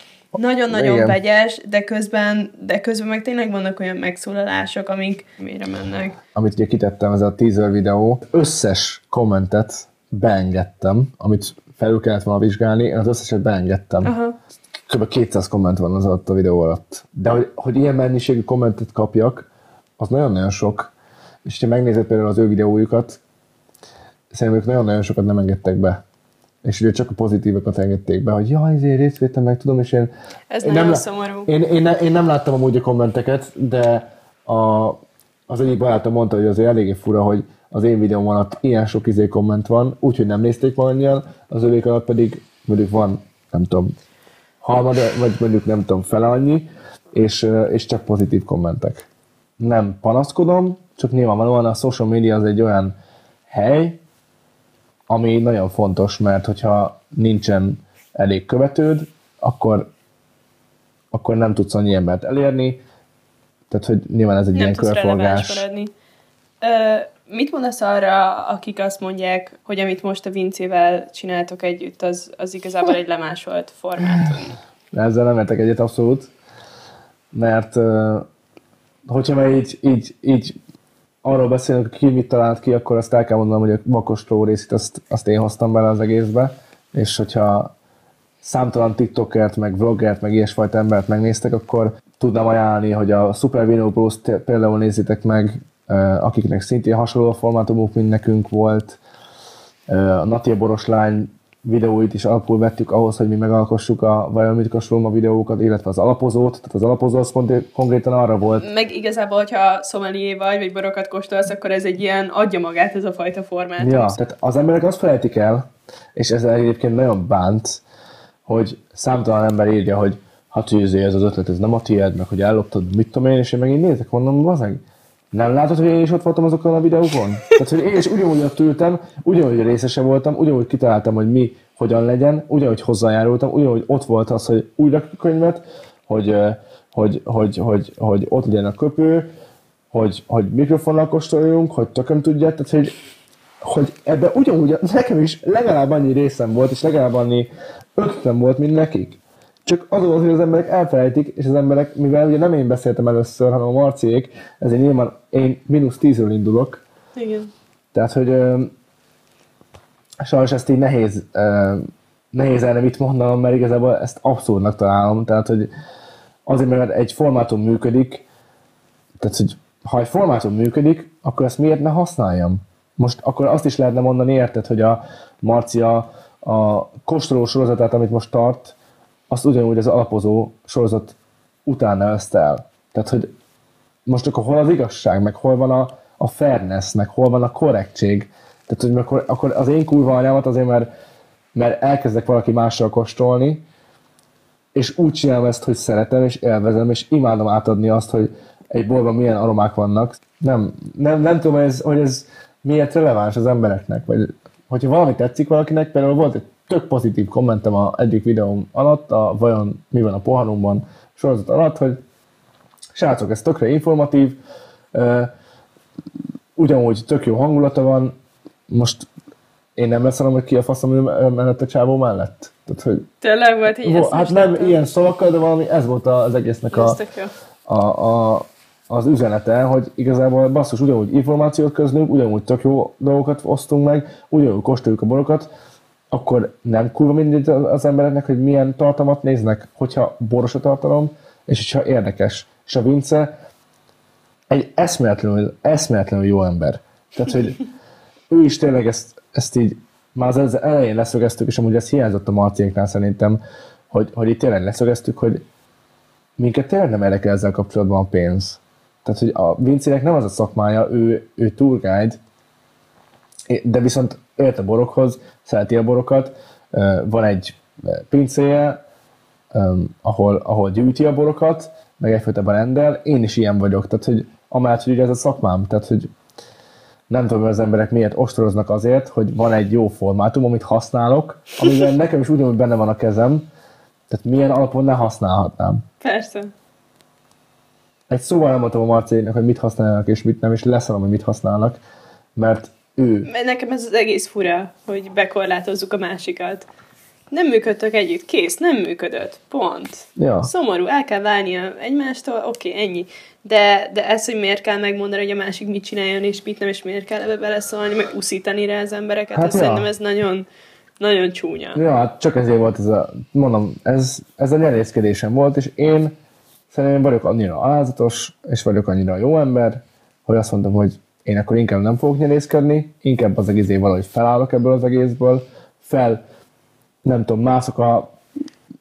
nagyon-nagyon Igen. vegyes, de közben, de közben meg tényleg vannak olyan megszólalások, amik mire mennek. amit ugye kitettem, ez a teaser videó, összes kommentet beengedtem, amit felül kellett volna vizsgálni, én az összeset beengedtem. Aha. Kb. 200 komment van az alatt a videó alatt. De hogy, hogy ilyen mennyiségű kommentet kapjak, az nagyon-nagyon sok. És ha megnézed például az ő videójukat, szerintem ők nagyon-nagyon sokat nem engedtek be. És ugye csak a pozitívokat engedték be, hogy jaj, ezért részt vettem meg, tudom, és én... Ez én nem, szomorú. Én, én, én nem láttam amúgy a kommenteket, de a, az egyik barátom mondta, hogy azért eléggé fura, hogy az én videóm alatt ilyen sok izé komment van, úgyhogy nem nézték valannyian, az övék alatt pedig mondjuk van, nem tudom, harmad, vagy mondjuk nem tudom, fele annyi, és, és csak pozitív kommentek. Nem panaszkodom, csak nyilvánvalóan a social media az egy olyan hely, ami nagyon fontos, mert hogyha nincsen elég követőd, akkor, akkor nem tudsz annyi embert elérni, tehát hogy nyilván ez egy Nem ilyen körforgás. Ö, mit mondasz arra, akik azt mondják, hogy amit most a Vincével csináltok együtt, az, az igazából egy lemásolt formátum? Ezzel nem értek egyet abszolút, mert hogyha már így, így, így arról beszélünk, ki mit talált ki, akkor azt el kell mondanom, hogy a makostó részét azt, azt én hoztam bele az egészbe, és hogyha számtalan tiktokert, meg vloggert, meg ilyesfajta embert megnéztek, akkor tudnám ajánlani, hogy a Super Vino Bros például nézzétek meg, akiknek szintén hasonló formátumuk, mint nekünk volt. A Natia Boroslány videóit is alapul vettük ahhoz, hogy mi megalkossuk a Vajon mit kóstolom a videókat, illetve az alapozót. Tehát az alapozó az konkrét- konkrétan arra volt, Meg igazából, hogyha szomelié vagy, vagy borokat kóstolsz, akkor ez egy ilyen adja magát ez a fajta formátum. Ja, tehát az emberek azt felejtik el, és ez egyébként nagyon bánt, hogy számtalan ember írja, hogy hát ez az ötlet, ez nem a tiéd, meg hogy elloptad, mit tudom én, és én meg így nézek, mondom, bazeg, Nem látod, hogy én is ott voltam azokon a videókon? Tehát, hogy én is ugyanúgy ott ültem, ugyanúgy részese voltam, ugyanúgy kitaláltam, hogy mi hogyan legyen, ugyanúgy hozzájárultam, ugyanúgy ott volt az, hogy újra könyvet, hogy, hogy, hogy, hogy, hogy ott legyen a köpő, hogy, hogy mikrofonnal kóstoljunk, hogy tököm tudja, tehát hogy, hogy ebben ugyanúgy nekem is legalább annyi részem volt, és legalább annyi ötletem volt, mint nekik. Csak az volt, hogy az emberek elfelejtik, és az emberek, mivel ugye nem én beszéltem először, hanem a Marciék, ezért nyilván én mínusz tízről indulok. Igen. Tehát, hogy ö, sajnos ezt így nehéz, ö, nehéz erre mit mondanom, mert igazából ezt abszurdnak találom. Tehát, hogy azért, mert egy formátum működik, tehát, hogy ha egy formátum működik, akkor ezt miért ne használjam? Most akkor azt is lehetne mondani, érted, hogy a Marcia a kóstoló sorozatát, amit most tart, azt ugyanúgy az alapozó sorozat után nevezte el. Tehát, hogy most akkor hol az igazság, meg hol van a, a fairness, meg hol van a korrektség. Tehát, hogy akkor, akkor az én kurva anyámat azért, mert, mert elkezdek valaki mással kóstolni, és úgy csinálom ezt, hogy szeretem, és élvezem, és imádom átadni azt, hogy egy bolban milyen aromák vannak. Nem, nem, nem tudom, hogy ez, hogy ez miért releváns az embereknek, vagy hogyha valami tetszik valakinek, például volt egy tök pozitív kommentem a egyik videóm alatt, a vajon mi van a poharunkban sorozat alatt, hogy srácok, ez tökre informatív, ugyanúgy tök jó hangulata van, most én nem leszanom, hogy ki a faszom mellett a csávó mellett. Tehát, hogy Tényleg volt így? Vo- hát nem láttam. ilyen szavakkal, de valami ez volt az egésznek a, a, a, az üzenete, hogy igazából basszus, ugyanúgy információt közlünk, ugyanúgy tök jó dolgokat osztunk meg, ugyanúgy kóstoljuk a borokat, akkor nem kurva mindegy az embereknek, hogy milyen tartalmat néznek, hogyha boros a tartalom, és hogyha érdekes. És a Vince egy eszméletlenül, eszméletlenül jó ember. Tehát, hogy ő is tényleg ezt, ezt így már az elején leszögeztük, és amúgy ez hiányzott a Marciéknál szerintem, hogy, hogy itt tényleg leszögeztük, hogy minket tényleg nem érdekel ezzel kapcsolatban a pénz. Tehát, hogy a Vincének nem az a szakmája, ő, ő tour guide, de viszont ért a borokhoz, szereti a borokat, van egy pincéje, ahol, ahol gyűjti a borokat, meg egyfajtában rendel, én is ilyen vagyok, tehát hogy amellett, hogy ugye ez a szakmám, tehát hogy nem tudom, hogy az emberek miért ostoroznak azért, hogy van egy jó formátum, amit használok, amivel [laughs] nekem is ugyanúgy benne van a kezem, tehát milyen alapon ne használhatnám. Persze. Egy szóval nem mondtam a Marcének, hogy mit használnak és mit nem, és leszarom, hogy mit használnak, mert ő... Nekem ez az egész fura, hogy bekorlátozzuk a másikat. Nem működtök együtt, kész, nem működött, pont. Ja. Szomorú, el kell válnia egymástól, oké, okay, ennyi. De, de ez, hogy miért kell megmondani, hogy a másik mit csináljon, és mit nem, és miért kell ebbe beleszólni, meg uszítani rá az embereket, hát ja. szerintem ez nagyon, nagyon csúnya. Ja, hát csak ezért volt ez a, mondom, ez, ez a nyerészkedésem volt, és én szerintem vagyok annyira alázatos, és vagyok annyira jó ember, hogy azt mondtam, hogy én akkor inkább nem fogok nyerészkedni, inkább az egészé valahogy felállok ebből az egészből, fel, nem tudom, mászok a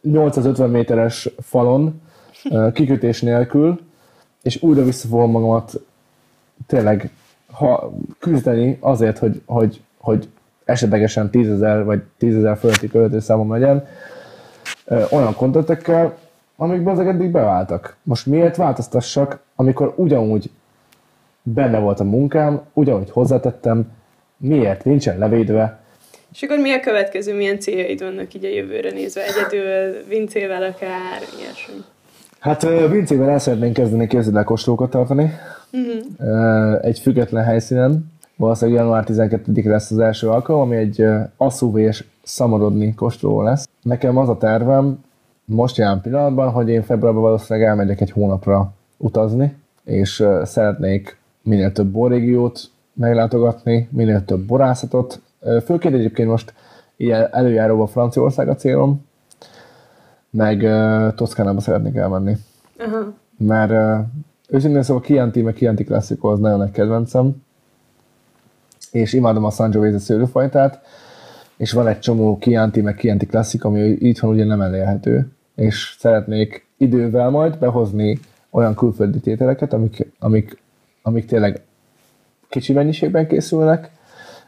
850 méteres falon, kikötés nélkül, és újra visszafogom magamat tényleg ha küzdeni azért, hogy, hogy, hogy esetlegesen 10.000 vagy 10.000 fölötti költőszámom legyen, olyan kontentekkel, amikben ezek eddig beváltak. Most miért változtassak, amikor ugyanúgy benne volt a munkám, ugyanúgy hozzátettem, miért nincsen levédve. És akkor mi a következő, milyen céljaid vannak így a jövőre nézve? Egyedül, Vincével akár, ilyesmi? Hát Vincével el szeretnénk kezdeni képzeld kóstolókat tartani. Uh-huh. Egy független helyszínen. Valószínűleg január 12 lesz az első alkalom, ami egy asszúvé és szamorodni kóstoló lesz. Nekem az a tervem, most jelen pillanatban, hogy én februárban valószínűleg elmegyek egy hónapra utazni, és szeretnék minél több borrégiót meglátogatni, minél több borászatot. Főként egyébként most ilyen előjáróban Franciaország a célom, meg uh, Toszkánába szeretnék elmenni. Uh-huh. Mert uh, őszintén szóval Chianti, meg Chianti Classico az nagyon nagy kedvencem, és imádom a Sangiovese szőlőfajtát, és van egy csomó Chianti, meg Chianti Classic, ami itthon ugye nem elérhető, és szeretnék idővel majd behozni olyan külföldi tételeket, amik, amik, amik tényleg kicsi mennyiségben készülnek,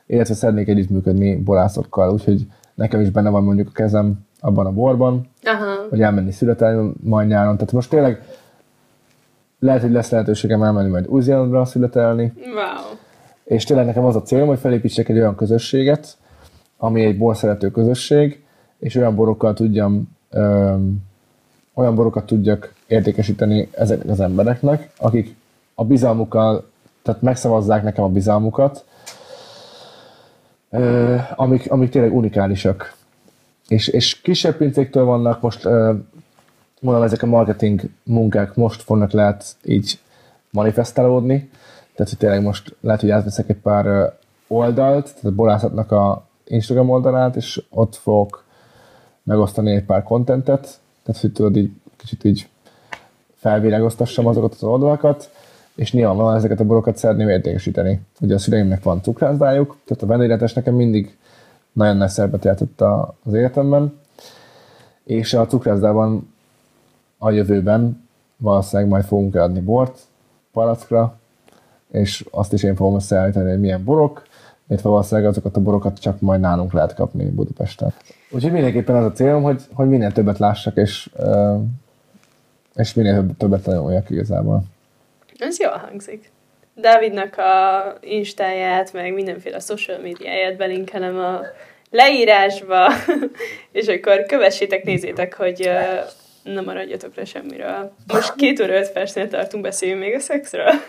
illetve szeretnék együttműködni borászokkal, úgyhogy nekem is benne van mondjuk a kezem abban a borban, Aha. hogy elmenni születelni majd nyáron. Tehát most tényleg lehet, hogy lesz lehetőségem elmenni majd új születelni, Wow. és tényleg nekem az a célom, hogy felépítsek egy olyan közösséget, ami egy borszerető közösség, és olyan borokkal tudjam, öm, olyan borokat tudjak értékesíteni ezeknek az embereknek, akik a bizalmukkal, tehát megszavazzák nekem a bizalmukat, amik, amik tényleg unikálisak. És, és kisebb pincéktől vannak, most mondom, ezek a marketing munkák most fognak lehet így manifestálódni, tehát hogy tényleg most lehet, hogy átveszek egy pár oldalt, tehát borászatnak a Instagram oldalát, és ott fogok megosztani egy pár kontentet, tehát hogy tudod így kicsit így felvilágoztassam azokat az oldalakat, és nyilvánvalóan ezeket a borokat szeretném értékesíteni. Ugye a szüleimnek van cukrászdájuk, tehát a vendégletes nekem mindig nagyon nagy szerepet játszott az életemben, és a cukrászdában a jövőben valószínűleg majd fogunk adni bort palackra, és azt is én fogom összeállítani, hogy milyen borok, illetve valószínűleg azokat a borokat csak majd nálunk lehet kapni Budapesten. Úgyhogy mindenképpen az a célom, hogy, hogy minél többet lássak, és, és minél több- többet tanuljak igazából. Ez jól hangzik. Dávidnak a instáját, meg mindenféle social médiáját belinkelem a leírásba, [laughs] és akkor kövessétek, nézzétek, hogy ö, ne maradjatok le semmiről. Most két óra öt percnél tartunk, beszéljünk még a szexről. [laughs]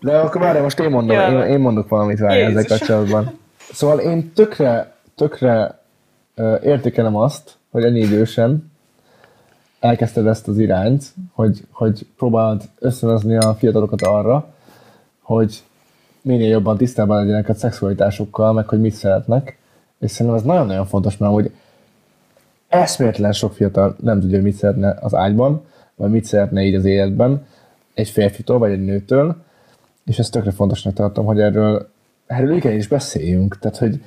De akkor várj, most én mondom, én, én mondok valamit várj ezzel kapcsolatban. Szóval én tökre, tökre ö, értékelem azt, hogy ennyi idősen elkezdted ezt az irányt, hogy, hogy próbálod ösztönözni a fiatalokat arra, hogy minél jobban tisztában legyenek a szexualitásukkal, meg hogy mit szeretnek. És szerintem ez nagyon-nagyon fontos, mert hogy eszméletlen sok fiatal nem tudja, mit szeretne az ágyban, vagy mit szeretne így az életben, egy férfitől, vagy egy nőtől, és ezt tökre fontosnak tartom, hogy erről, erről igenis beszéljünk. Tehát, hogy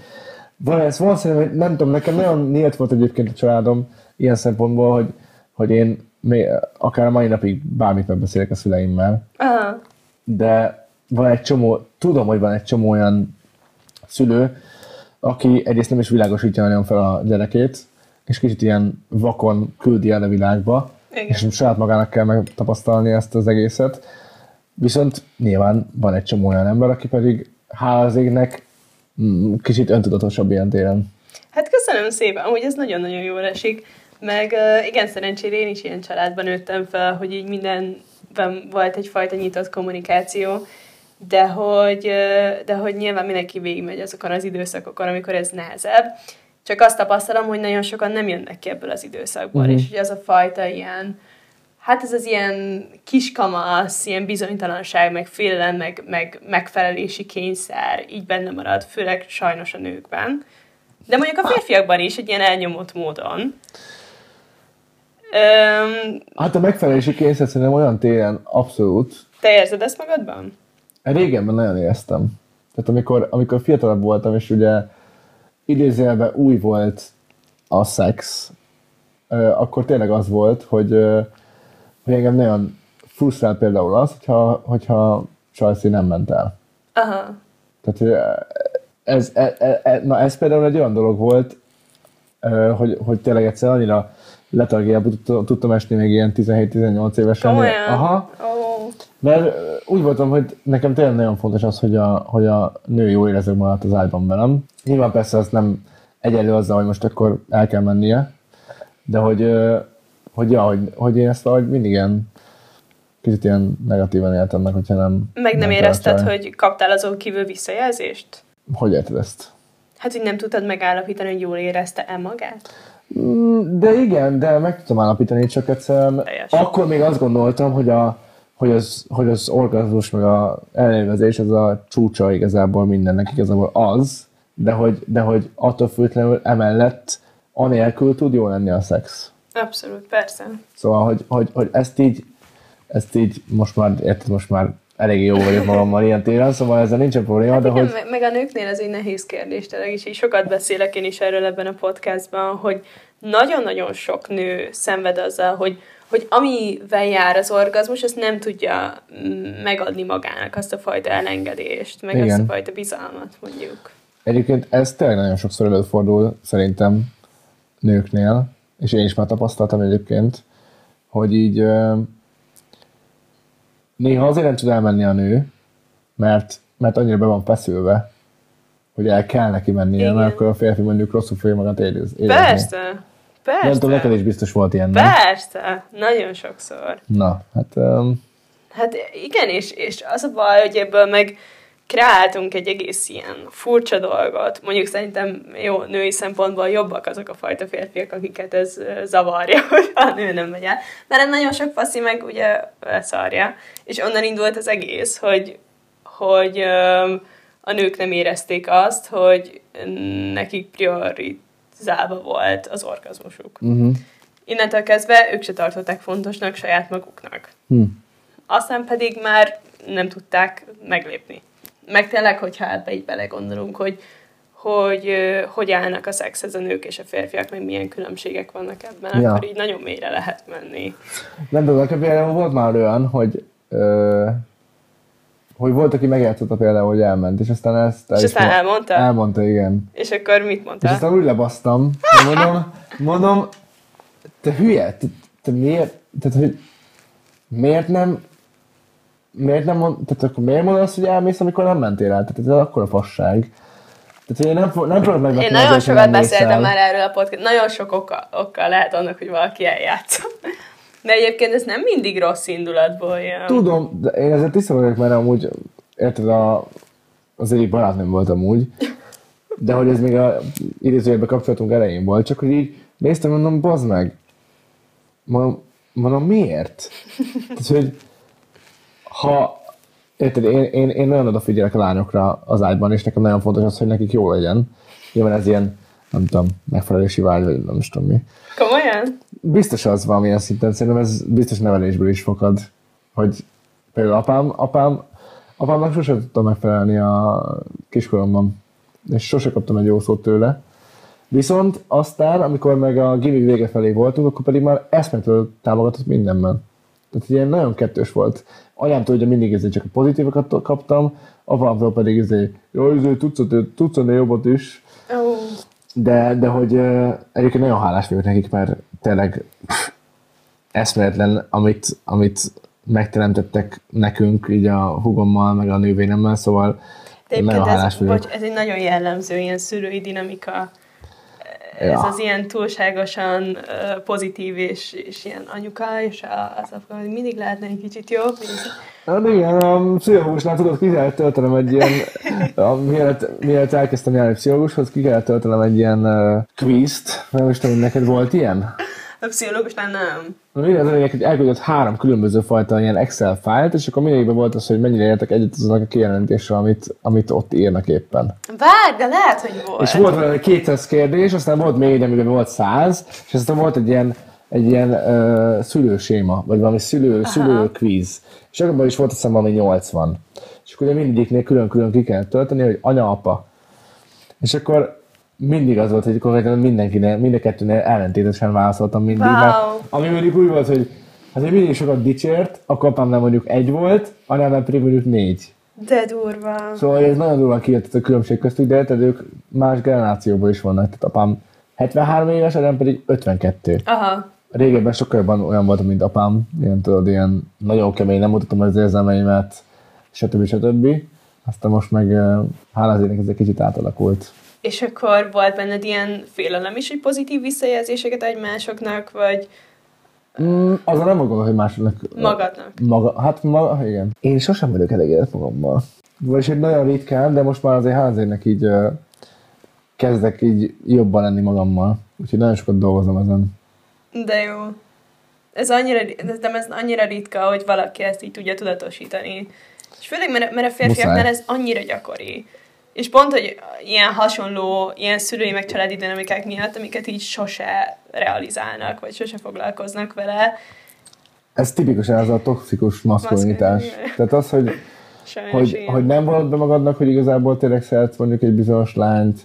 van ez van szerintem, hogy nem tudom, nekem nagyon nyílt volt egyébként a családom ilyen szempontból, hogy, hogy én még, akár a mai napig bármit megbeszélek a szüleimmel, Aha. de van egy csomó, tudom, hogy van egy csomó olyan szülő, aki egyrészt nem is világosítja nagyon fel a gyerekét, és kicsit ilyen vakon küldi el a világba, Igen. és saját magának kell megtapasztalni ezt az egészet. Viszont nyilván van egy csomó olyan ember, aki pedig hála az égnek mm, kicsit öntudatosabb ilyen téren. Hát köszönöm szépen, hogy ez nagyon-nagyon jól esik. Meg igen, szerencsére én is ilyen családban nőttem fel, hogy így mindenben volt egyfajta nyitott kommunikáció, de hogy, de hogy nyilván mindenki végigmegy azokon az időszakokon, amikor ez nehezebb. Csak azt tapasztalom, hogy nagyon sokan nem jönnek ki ebből az időszakból, Mhm. és hogy az a fajta ilyen, hát ez az ilyen kiskamasz, ilyen bizonytalanság, meg félelem, meg, meg megfelelési kényszer így benne marad, főleg sajnos a nőkben. De mondjuk a férfiakban is egy ilyen elnyomott módon. Öm, Hát a megfelelési kényszer szerintem olyan téren abszolút, te érzed ezt magadban? Régenben nagyon éreztem. Tehát amikor, amikor fiatalabb voltam, és ugye idézőjelben új volt a szex, akkor tényleg az volt, hogy, hogy engem nagyon frusztrál például az, hogyha, hogyha Csajci nem ment el. Aha. Tehát ez, e, e, e, na ez például egy olyan dolog volt, hogy, hogy tényleg egyszer annyira letargiába tudtam, esni még ilyen 17-18 évesen. Komolyan? Aha, mert úgy voltam, hogy nekem tényleg nagyon fontos az, hogy a, hogy a nő jó érező maradt az ágyban velem. Nyilván persze az nem egyenlő azzal, hogy most akkor el kell mennie, de hogy, hogy, ja, hogy, hogy én ezt valahogy mindig ilyen kicsit ilyen negatívan éltem meg, hogyha nem... meg nem a érezted, csaj. hogy kaptál azon kívül visszajelzést? Hogy érted ezt? Hát, hogy nem tudtad megállapítani, hogy jól érezte-e magát? Mm, De igen, de meg tudtam állapítani, csak egyszerűen Teljes. akkor még azt gondoltam, hogy, a, hogy, az, hogy az orgazmus meg a elnévezés az a csúcsa igazából mindennek igazából az, de hogy, de hogy attól függetlenül emellett anélkül tud jó lenni a szex. Abszolút, persze. Szóval, hogy, hogy, hogy ezt így, ezt így most már, érted, most már elég jó vagyok magammal ilyen téren, szóval ezzel nincsen probléma, Hát de igen, hogy... me- meg a nőknél ez egy nehéz kérdés, tényleg is így sokat beszélek én is erről ebben a podcastban, hogy nagyon-nagyon sok nő szenved azzal, hogy, hogy amivel jár az orgazmus, azt nem tudja megadni magának azt a fajta elengedést, meg Igen. azt a fajta bizalmat, mondjuk. Egyébként ez tényleg nagyon sokszor előfordul szerintem nőknél, és én is már tapasztaltam egyébként, hogy így néha azért nem tud elmenni a nő, mert, mert annyira be van feszülve, hogy el kell neki mennie, Igen. mert akkor a férfi mondjuk rosszul fogja magát érez, érezni. Persze. Persze. Nem tudom, neked is biztos volt ilyen, nem? Persze. Nagyon sokszor. Na, hát um, Hát igen, és, és az a baj, hogy ebből meg kreáltunk egy egész ilyen furcsa dolgot. Mondjuk szerintem jó, női szempontból jobbak azok a fajta férfiak, akiket ez zavarja, [laughs] hogy a nő nem megy el. Mert nagyon sok faszi meg ugye leszarja. És onnan indult az egész, hogy, hogy a nők nem érezték azt, hogy nekik priorizálva volt az orgazmusuk. uh-huh. Innentől kezdve ők se tartották fontosnak saját maguknak hm. aztán pedig már nem tudták meglépni. Meg tényleg, hogyha ebbe így belegondolunk, hogy hogy, hogy állnak a szexhez a nők és a férfiak, meg milyen különbségek vannak ebben, Ja. akkor így nagyon mélyre lehet menni. Nem tudom, nekem például volt már olyan, hogy ö, hogy volt, aki megjátszotta például, hogy elment, és aztán ezt... el És aztán mo- elmondta? Elmondta, igen. És akkor mit És mondtál? aztán úgy lebasztam, mondom, mondom, te hülye, te, te miért, tehát, hogy miért nem, miért nem mond, tehát akkor miért mondod azt, hogy elmész, amikor nem mentél el? Tehát ez akkor a fasság. Tehát én nem, nem próbálok megvetni Én nagyon hogy sokat nem beszéltem el. már erről a podcast, nagyon sok oka, oka lehet annak, hogy valaki eljátszott. De egyébként ez nem mindig rossz indulatból jön. Tudom, de én ezzel tiszta vagyok, mert amúgy, érted, a, az egyik barátnőm volt amúgy, de hogy ez még a idézőjelben kapcsolatunk elején volt, csak hogy így néztem, mondom, bazd meg. Mondom, mondom miért? Tehát, hogy ha, érted, én, én, én nagyon odafigyelek a lányokra az ágyban, és nekem nagyon fontos az, hogy nekik jó legyen. Nyilván ez ilyen, nem tudom, megfelelési vágy, vagy nem is tudom mi. Komolyan? Biztos az valamilyen szinten, szerintem ez biztos nevelésből is fakad, hogy például apám, apám, apámnak sose tudtam megfelelni a kiskoromban, és sose kaptam egy jó szót tőle. Viszont aztán, amikor meg a gimi vége felé voltunk, akkor pedig már eszmetől támogatott mindenben. Tehát ilyen nagyon kettős volt. Anyámtól ugye mindig ezért csak a pozitívokat kaptam, apámtól pedig ezért, jó, ezért tudsz, tudsz ennél jobbat is. De, de hogy egyébként nagyon hálás vagyok nekik, mert tényleg pff, eszméletlen, amit, amit megteremtettek nekünk, így a hugommal, meg a nővéremmel, szóval De nagyon hálás ez, vagyok. bocs, ez egy nagyon jellemző ilyen szülői dinamika. Ez Ja. az ilyen túlságosan pozitív és, és ilyen anyuka, és az apa, hogy mindig lehetne egy kicsit jobb. Hát igen, a pszichológusnál tudod, ki kellett töltenem egy ilyen, a, mielőtt, mielőtt elkezdtem járni pszichológushoz, ki kellett töltenem egy ilyen uh, quizt, nem is tudom, neked volt ilyen? A pszichológusnál nem. Na, Minden hogy elküldött három különböző fajta ilyen Excel fájlt, és akkor mindegyikben volt az, hogy mennyire értek egyet azonnak a kijelentéssel, amit, amit ott írnak éppen. Várj, de lehet, hogy volt. És volt vele 200 kérdés, aztán volt még egy, amiben volt 100, és aztán volt egy ilyen, egy ilyen uh, szülőséma, vagy valami szülő, szülő quiz. És abban is volt azt hiszem valami 80. És akkor ugye mindegyiknél külön-külön ki kellett tölteni, hogy anya-apa. És akkor mindig az volt, hogy konkrétan mindenkinél, mind a kettőnél ellentétesen válaszoltam mindig, Wow. mert ami mondjuk úgy volt, hogy hát hogy mindig sokat dicsért, akkor apámnál mondjuk egy volt, anyámnál pedig mondjuk négy. De durva. Szóval ez nagyon durván kijött a különbség köztük, de érted, ők más generációból is vannak. Tehát apám 73 éves, anyám pedig 52. Aha. Régebben sokkal jobban olyan voltam, mint apám. Ilyen, tudod, ilyen nagyon kemény, nem mutatom az érzelmeimet, stb. stb. Aztán most meg eh, hála az ének ez egy kicsit átalakult. És akkor volt benned ilyen félelem is, hogy pozitív visszajelzéseket egymásoknak, vagy Mm, azon nem gondolok, hogy másoknak... magadnak? Maga, hát maga, igen. Én sosem vagyok elégedett magammal. Vagyis egy nagyon ritkán, de most már azért házének így uh, kezdek így jobban lenni magammal. Úgyhogy nagyon sokat dolgozom ezen. De jó. Ez annyira, de ez annyira ritka, hogy valaki ezt így tudja tudatosítani. És főleg, mert, mert a férfiaknál Muszáj. ez annyira gyakori. És pont, hogy ilyen hasonló, ilyen szülői meg családi dinamikák miatt, amiket így sose realizálnak, vagy sose foglalkoznak vele, Ez tipikusan az a toxikus maszkulinitás. Maszkulin- Tehát az, hogy, sajnos hogy, ilyen. hogy nem vallod be magadnak, hogy igazából tényleg szeretsz mondjuk egy bizonyos lányt,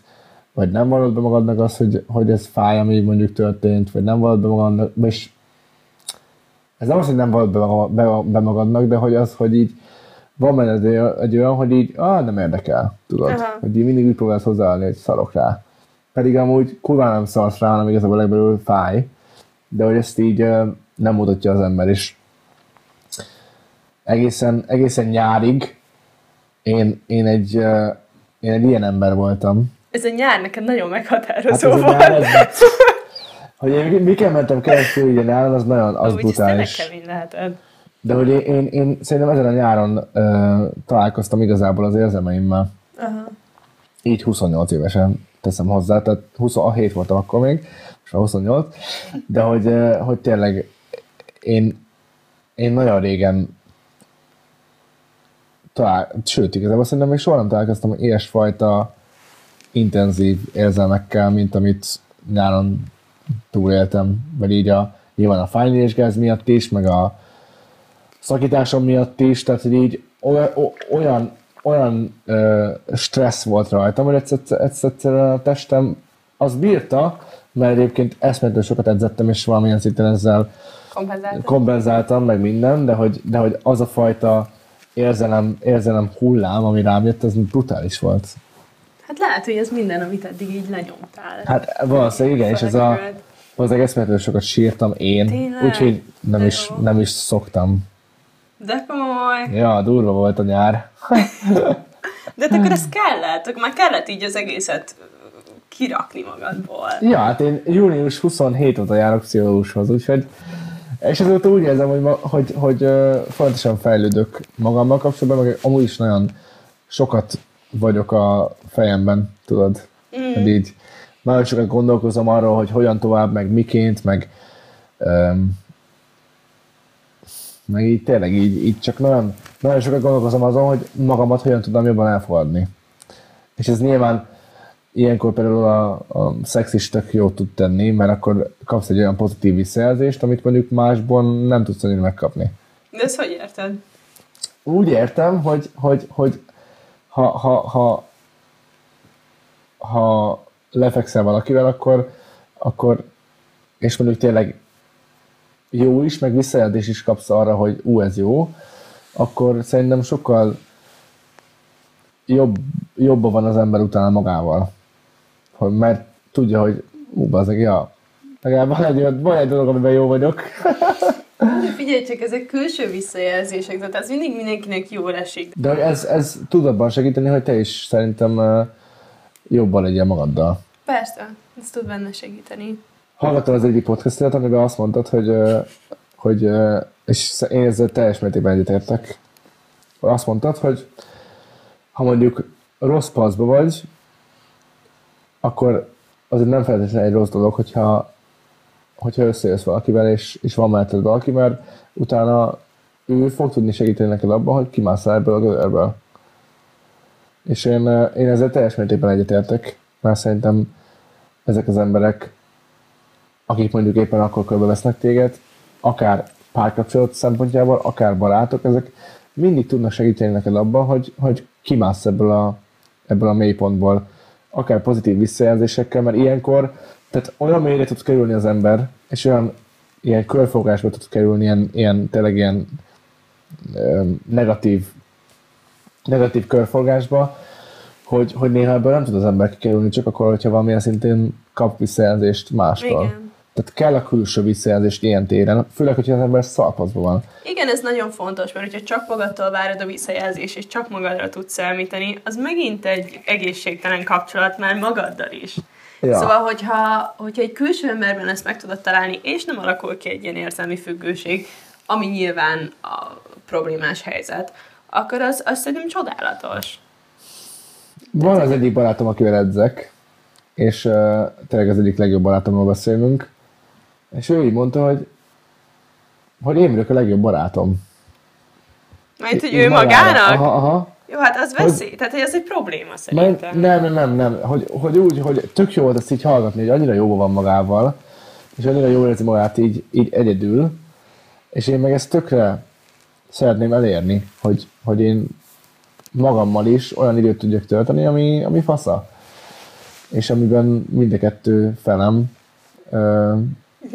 vagy nem vallod be magadnak az, hogy, hogy ez fáj, ami mondjuk történt, vagy nem vallod be magadnak, és ez nem az, hogy nem vallod be, be, be magadnak, de hogy az, hogy így van benned egy, egy olyan, hogy így, ah, nem érdekel, tudod? Aha. Hogy így mindig úgy próbálsz hozzáállni, hogy szarok rá. Pedig amúgy kurva nem szarsz rá, hanem igazából legbelül fáj, de hogy ezt így nem mutatja az ember is. Egészen, egészen nyárig én, én, egy, én egy ilyen ember voltam. Ez a nyár neked nagyon Hát meghatározó a volt. nyár, ez, [laughs] hogy én miken mentem keresztül így a nyáron, az nagyon az Úgy, ez tényleg brutális. kemény lehetett. De hogy én, én, én szerintem ezen a nyáron ö, találkoztam igazából az érzelmeimmel. Aha. Így 28 évesen teszem hozzá, tehát 27 voltam akkor még, és már 28, de hogy, ö, hogy tényleg én, én nagyon régen talál, sőt, igazából szerintem még soha nem találkoztam ilyesfajta intenzív érzelmekkel, mint amit nyáron túléltem, vagy így a, nyilván a fájlésgáz miatt is, meg a szakításom miatt is, tehát hogy így olyan, olyan, ö, stressz volt rajtam, hogy egyszer, egyszer, a testem az bírta, mert egyébként eszméletlen sokat edzettem, és valamilyen szinten ezzel Kompenzált. kompenzáltam, meg minden, de hogy, de hogy az a fajta érzelem, érzelem hullám, ami rám jött, az brutális volt. Hát lehet, hogy ez minden, amit eddig így lenyomtál. Hát valószínűleg igen, és ez a, valószínűleg eszméletlen sokat sírtam én, Tényleg? úgyhogy nem De is, jó. nem is szoktam. De komoly. Ja, durva volt a nyár. [laughs] De akkor ez kellett, akkor már kellett így az egészet kirakni magadból. Ja, hát én június 27 óta járok pszichológushoz, úgyhogy és azóta úgy érzem, hogy, ma, hogy, hogy uh, folyamatosan fejlődök magammal kapcsolatban, meg amúgy is nagyon sokat vagyok a fejemben, tudod? Mm. Hát így nagyon sokat gondolkozom arról, hogy hogyan tovább, meg miként, meg um, meg így tényleg így, így csak nagyon, nagyon sokat gondolkozom azon, hogy magamat hogyan tudnám jobban elfogadni. És ez nyilván ilyenkor például a, a szex is tök jót tud tenni, mert akkor kapsz egy olyan pozitív visszajelzést, amit mondjuk másból nem tudsz annyira megkapni. De ezt hogy érted? Úgy értem, hogy, hogy, hogy ha, ha, ha, ha lefekszel valakivel, akkor, akkor és mondjuk tényleg jó is, meg visszajelzés is kapsz arra, hogy ú, ez jó, akkor szerintem sokkal jobb, jobban van az ember utána magával. Hogy, mert tudja, hogy ú, bazeg, ja, legalább van egy, van egy dolog, amiben jó vagyok. Figyelj csak, ezek külső visszajelzések, tehát ez mindig mindenkinek jól esik. De ez, ez tud abban segíteni, hogy te is szerintem jobban legyél magaddal. Persze, ez tud benne segíteni. Hallgattam az egyik podcastet, amiben azt mondtad, hogy, hogy és én ezzel teljes mértékben egyetértek. Azt mondtad, hogy ha mondjuk rossz paszba vagy, akkor az nem feltétlenül egy rossz dolog, hogyha, hogyha összejössz valakivel, és, és van melletted valaki, mert utána ő fog tudni segíteni neked abban, hogy kimásszál ebből a gödörből. És én, én ezzel teljes mértékben egyetértek, mert szerintem ezek az emberek, akik mondjuk éppen akkor körbevesznek téged, akár párkapcsolat szempontjából, akár barátok, ezek mindig tudnak segíteni neked abban, hogy, hogy kimász ebből a, ebből a mélypontból, akár pozitív visszajelzésekkel, mert ilyenkor, tehát olyan mélyre tud kerülni az ember, és olyan ilyen körfogásba tud kerülni, ilyen, ilyen tényleg ilyen ö, negatív, negatív körforgásba, hogy, hogy néha ebből nem tud az ember kikerülni, csak akkor, hogyha valamilyen szintén kap visszajelzést mástól. Igen. Tehát kell a külső visszajelzést ilyen téren, főleg, hogyha az ember szalpazban van. Igen, ez nagyon fontos, mert hogyha csak magadtól várod a visszajelzés, és csak magadra tudsz számítani, az megint egy egészségtelen kapcsolat már magaddal is. Ja. Szóval, hogyha, hogyha egy külső emberben ezt meg tudod találni, és nem alakul ki egy ilyen érzelmi függőség, ami nyilván a problémás helyzet, akkor az, az szerintem csodálatos. Van az egyik barátom, akivel edzek, és uh, tényleg az egyik legjobb barátomról beszélünk, és ő így mondta, hogy, hogy én vagyok a legjobb barátom. Mert hogy ő magának? Aha, aha. Jó, hát az veszély. Tehát, hogy ez egy probléma szerintem. nem, nem, nem, nem. Hogy, hogy úgy, hogy tök jó volt ezt így hallgatni, hogy annyira jóban van magával, és annyira jól érzi magát így, így egyedül, és én meg ezt tökre szeretném elérni, hogy, hogy én magammal is olyan időt tudjak tölteni, ami, ami fasza. És amiben mind a kettő felem ö,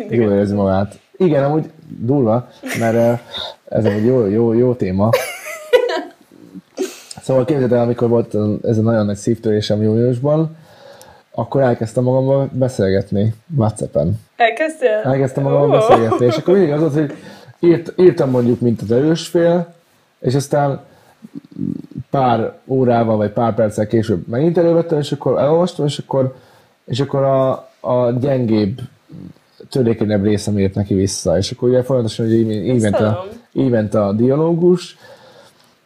jól érzi magát. Igen, amúgy durva, mert ez egy jó, jó, jó téma. Szóval képzeld el, amikor volt ez a nagyon nagy szívtörésem júniusban, akkor elkezdtem magammal beszélgetni Whatsappen. Elkezdtél? Elkezdtem magammal Ó. beszélgetni, és akkor mindig az volt, hogy írt, írtam mondjuk, mint az erős fél, és aztán pár órával, vagy pár perccel később megint elővettem, és akkor elolvastam, és akkor, és akkor a, a gyengébb, törékenyebb részem írt neki vissza, és akkor ugye folyamatosan ugye így, így, ment a, így ment a dialógus,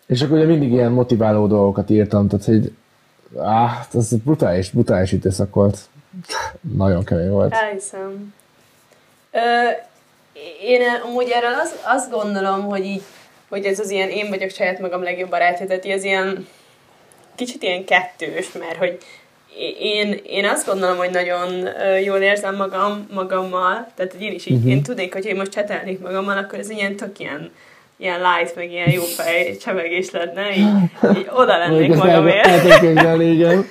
és akkor ugye mindig ilyen motiváló dolgokat írtam, tehát hogy áh, ez brutális, brutális időszak volt. Nagyon kemény volt. Elhiszem. Ö, én amúgy erről az, azt gondolom, hogy így, hogy ez az ilyen én vagyok saját magam legjobb barátja, tehát ez ilyen kicsit ilyen kettős, mert hogy én, én azt gondolom, hogy nagyon jól érzem magam magammal, tehát én is így, uh-huh. én tudnék, hogy én most csetelnék magammal, akkor ez ilyen tök ilyen, ilyen light, meg ilyen jó fej csevegés lenne, így, így oda lennék magamért. el igen.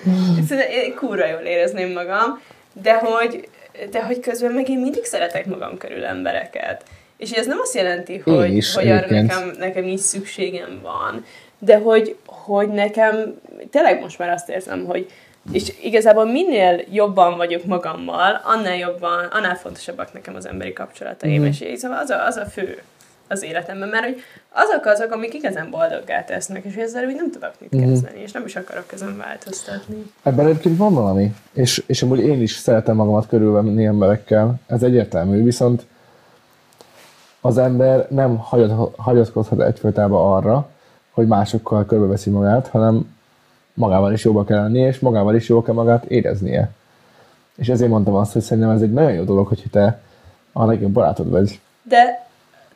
Szerintem én kurva jól érezném magam, de hogy, de hogy közben meg én mindig szeretek magam körül embereket. És ez nem azt jelenti, Én hogy, is, hogy arra nekem, nekem így szükségem van, de hogy, hogy nekem tényleg most már azt érzem, hogy és igazából minél jobban vagyok magammal, annál jobban, annál fontosabbak nekem az emberi kapcsolataim, mm. és így szóval az a, az a fő az életemben, mert hogy azok azok, amik igazán boldoggá tesznek, és ezzel úgy nem tudok mit Mhm. kezdeni, és nem is akarok ezen változtatni. Ebben egyébként van valami, és, és amúgy én is szeretem magamat körülvenni emberekkel, ez egyértelmű, viszont az ember nem hagyat, hagyatkozhat egyfolytában arra, hogy másokkal körbeveszi magát, hanem magával is jóba kell lennie, és magával is jól kell magát éreznie. És ezért mondtam azt, hogy szerintem ez egy nagyon jó dolog, hogy te a legjobb barátod vagy. De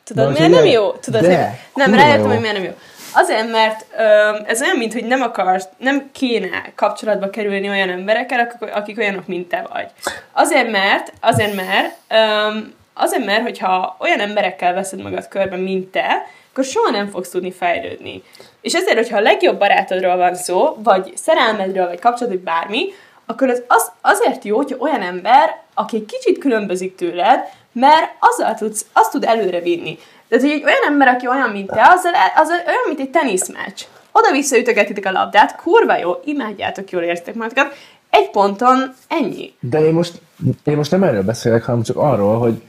tudod, Na, miért nem jó? Tudod, De, nem, rájöttem, jó. hogy miért nem jó. Azért, mert ö, ez olyan, mint hogy nem akarsz, nem kéne kapcsolatba kerülni olyan emberekkel, akik, akik olyanok, mint te vagy. Azért, mert, azért, mert, ö, azért, mert, hogyha olyan emberekkel veszed magad körbe, mint te, akkor soha nem fogsz tudni fejlődni. És ezért, hogyha a legjobb barátodról van szó, vagy szerelmedről, vagy kapcsolat, vagy bármi, akkor az, az azért jó, hogyha olyan ember, aki egy kicsit különbözik tőled, mert azzal tudsz, azt tud előre vinni. Tehát, hogy egy olyan ember, aki olyan, mint te, azzal, az olyan, mint egy teniszmeccs. Oda-vissza ütögetitek a labdát, kurva jó, imádjátok, jól érzitek magatokat, egy ponton ennyi. De én most, én most nem erről beszélek, hanem csak arról, hogy,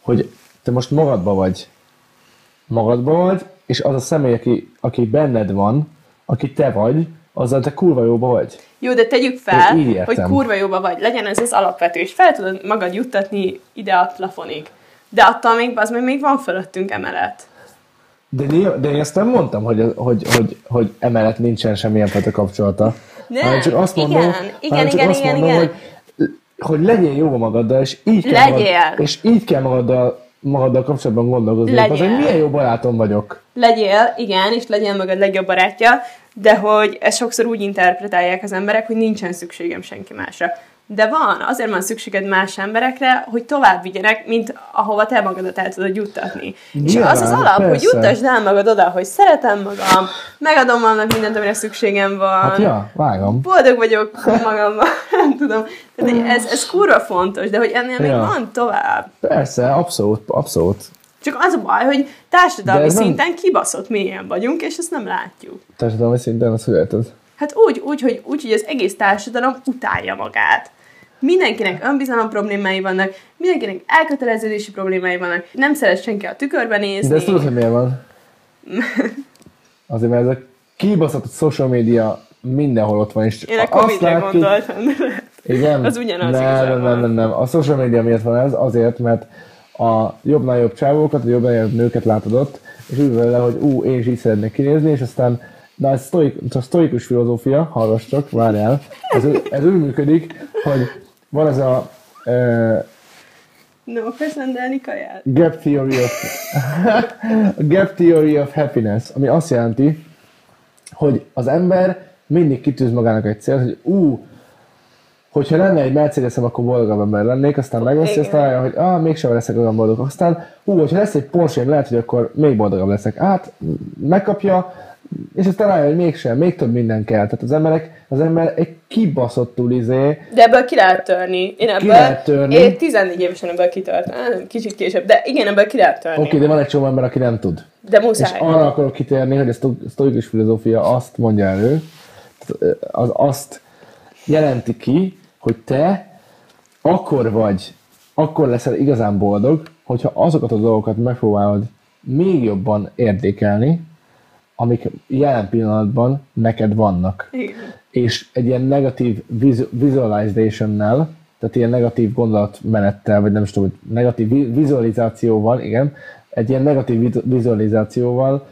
hogy te most magadba vagy. Magadba vagy, és az a személy, aki, aki benned van, aki te vagy, azzal te kurva jóba vagy. Jó, de tegyük fel, hogy kurva jóba vagy, legyen ez az alapvető, és fel tudod magad juttatni ide a plafonig. De attól még, az még, még van fölöttünk emelet. De, de én ezt nem mondtam, hogy, hogy, hogy, hogy emellett nincsen semmilyen fajta kapcsolata. Nem, hanem csak azt mondom, igen, igen, csak igen, azt igen, mondom, igen. Hogy, hogy legyél jó magaddal, és így kell, Legyél. magad, és így kell magaddal, magaddal kapcsolatban gondolkozni. Az, hogy milyen jó barátom vagyok. Legyél, igen, és legyen magad legjobb barátja, de hogy ezt sokszor úgy interpretálják az emberek, hogy nincsen szükségem senki másra. De van, azért van szükséged más emberekre, hogy tovább vigyenek, mint ahova te magadat el tudod juttatni. és Nyilván, az az alap, hogy persze. juttasd el magad oda, hogy szeretem magam, megadom annak mindent, amire szükségem van, Hát ja, vágom. boldog vagyok magammal, [laughs] nem tudom. Tehát hogy ez, ez kurva fontos, de hogy ennél még Ja. van tovább. Persze, abszolút, abszolút. Csak az a baj, hogy társadalmi ez nem- szinten kibaszott mélyen vagyunk, és ezt nem látjuk. Társadalmi szinten azt hogy érted? Hát úgy, úgy, hogy, úgy, hogy az egész társadalom utálja magát. Mindenkinek önbizalom problémái vannak, mindenkinek elköteleződési problémái vannak, nem szeret senki a tükörbe nézni. De ezt tudod, hogy miért van? Azért, mert ez a kibaszott social média mindenhol ott van, és Én a azt látjuk- gondoltam. Igen? Az ugyanaz nem, nem, nem, nem, nem. A social media miatt van ez, azért, mert a jobbnál jobb csávókat, a jobbnál jobb nőket látod ott, és úgy vele, hogy ú, én is így szeretnék kinézni, és aztán Na, ez sztoik, a sztoikus filozófia, hallgass csak, várjál. Ez, ez úgy működik, hogy van ez a uh, Nem akarsz rendelni kaját? gap theory of [laughs] gap theory of happiness, ami azt jelenti, hogy az ember mindig kitűz magának egy célt, hogy ú, hogyha lenne egy mercedes akkor boldogabb ember lennék, aztán megveszi, aztán rájön, hogy ah, mégsem leszek olyan boldog. Aztán, ú, hogyha lesz egy porsche lehet, hogy akkor még boldogabb leszek. Hát, megkapja, és aztán rájön, hogy mégsem, még több minden kell. Tehát az emberek, az ember egy kibaszottul izé, De ebből ki lehet törni. Én ebből, lehet törni. Én 14 évesen ebből kitört. Á, nem, Kicsit később, de igen, ebből ki lehet törni. oké, okay, de van egy csomó ember, aki nem tud. De És muszáj. arra akarok kitérni, hogy a szto- sztoikus filozófia azt mondja elő, az azt jelenti ki, hogy te akkor vagy, akkor leszel igazán boldog, hogyha azokat a dolgokat megpróbálod még jobban értékelni, amik jelen pillanatban neked vannak. Igen. És egy ilyen negatív visualization-nel, tehát ilyen negatív gondolatmenettel, vagy nem is tudom, negatív vi- vizualizációval, igen, egy ilyen negatív vi- vizualizációval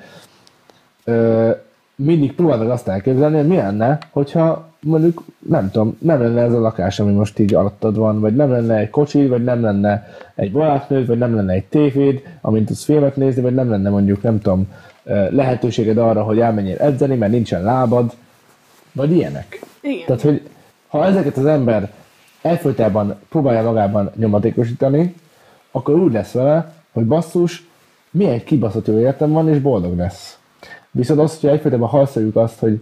ö, mindig próbálod azt elképzelni, hogy mi lenne, hogyha mondjuk, nem tudom, nem lenne ez a lakás, ami most így alattad van, vagy nem lenne egy kocsi, vagy nem lenne egy barátnőd, vagy nem lenne egy tévéd, amint tudsz filmet nézni, vagy nem lenne mondjuk, nem tudom, lehetőséged arra, hogy elmenjél edzeni, mert nincsen lábad, vagy ilyenek. Igen. Tehát, hogy ha ezeket az ember egyfolytában próbálja magában nyomatékosítani, akkor úgy lesz vele, hogy basszus, milyen kibaszott jó életem van, és boldog lesz. Viszont azt, hogy egyfolytában halszoljuk azt, hogy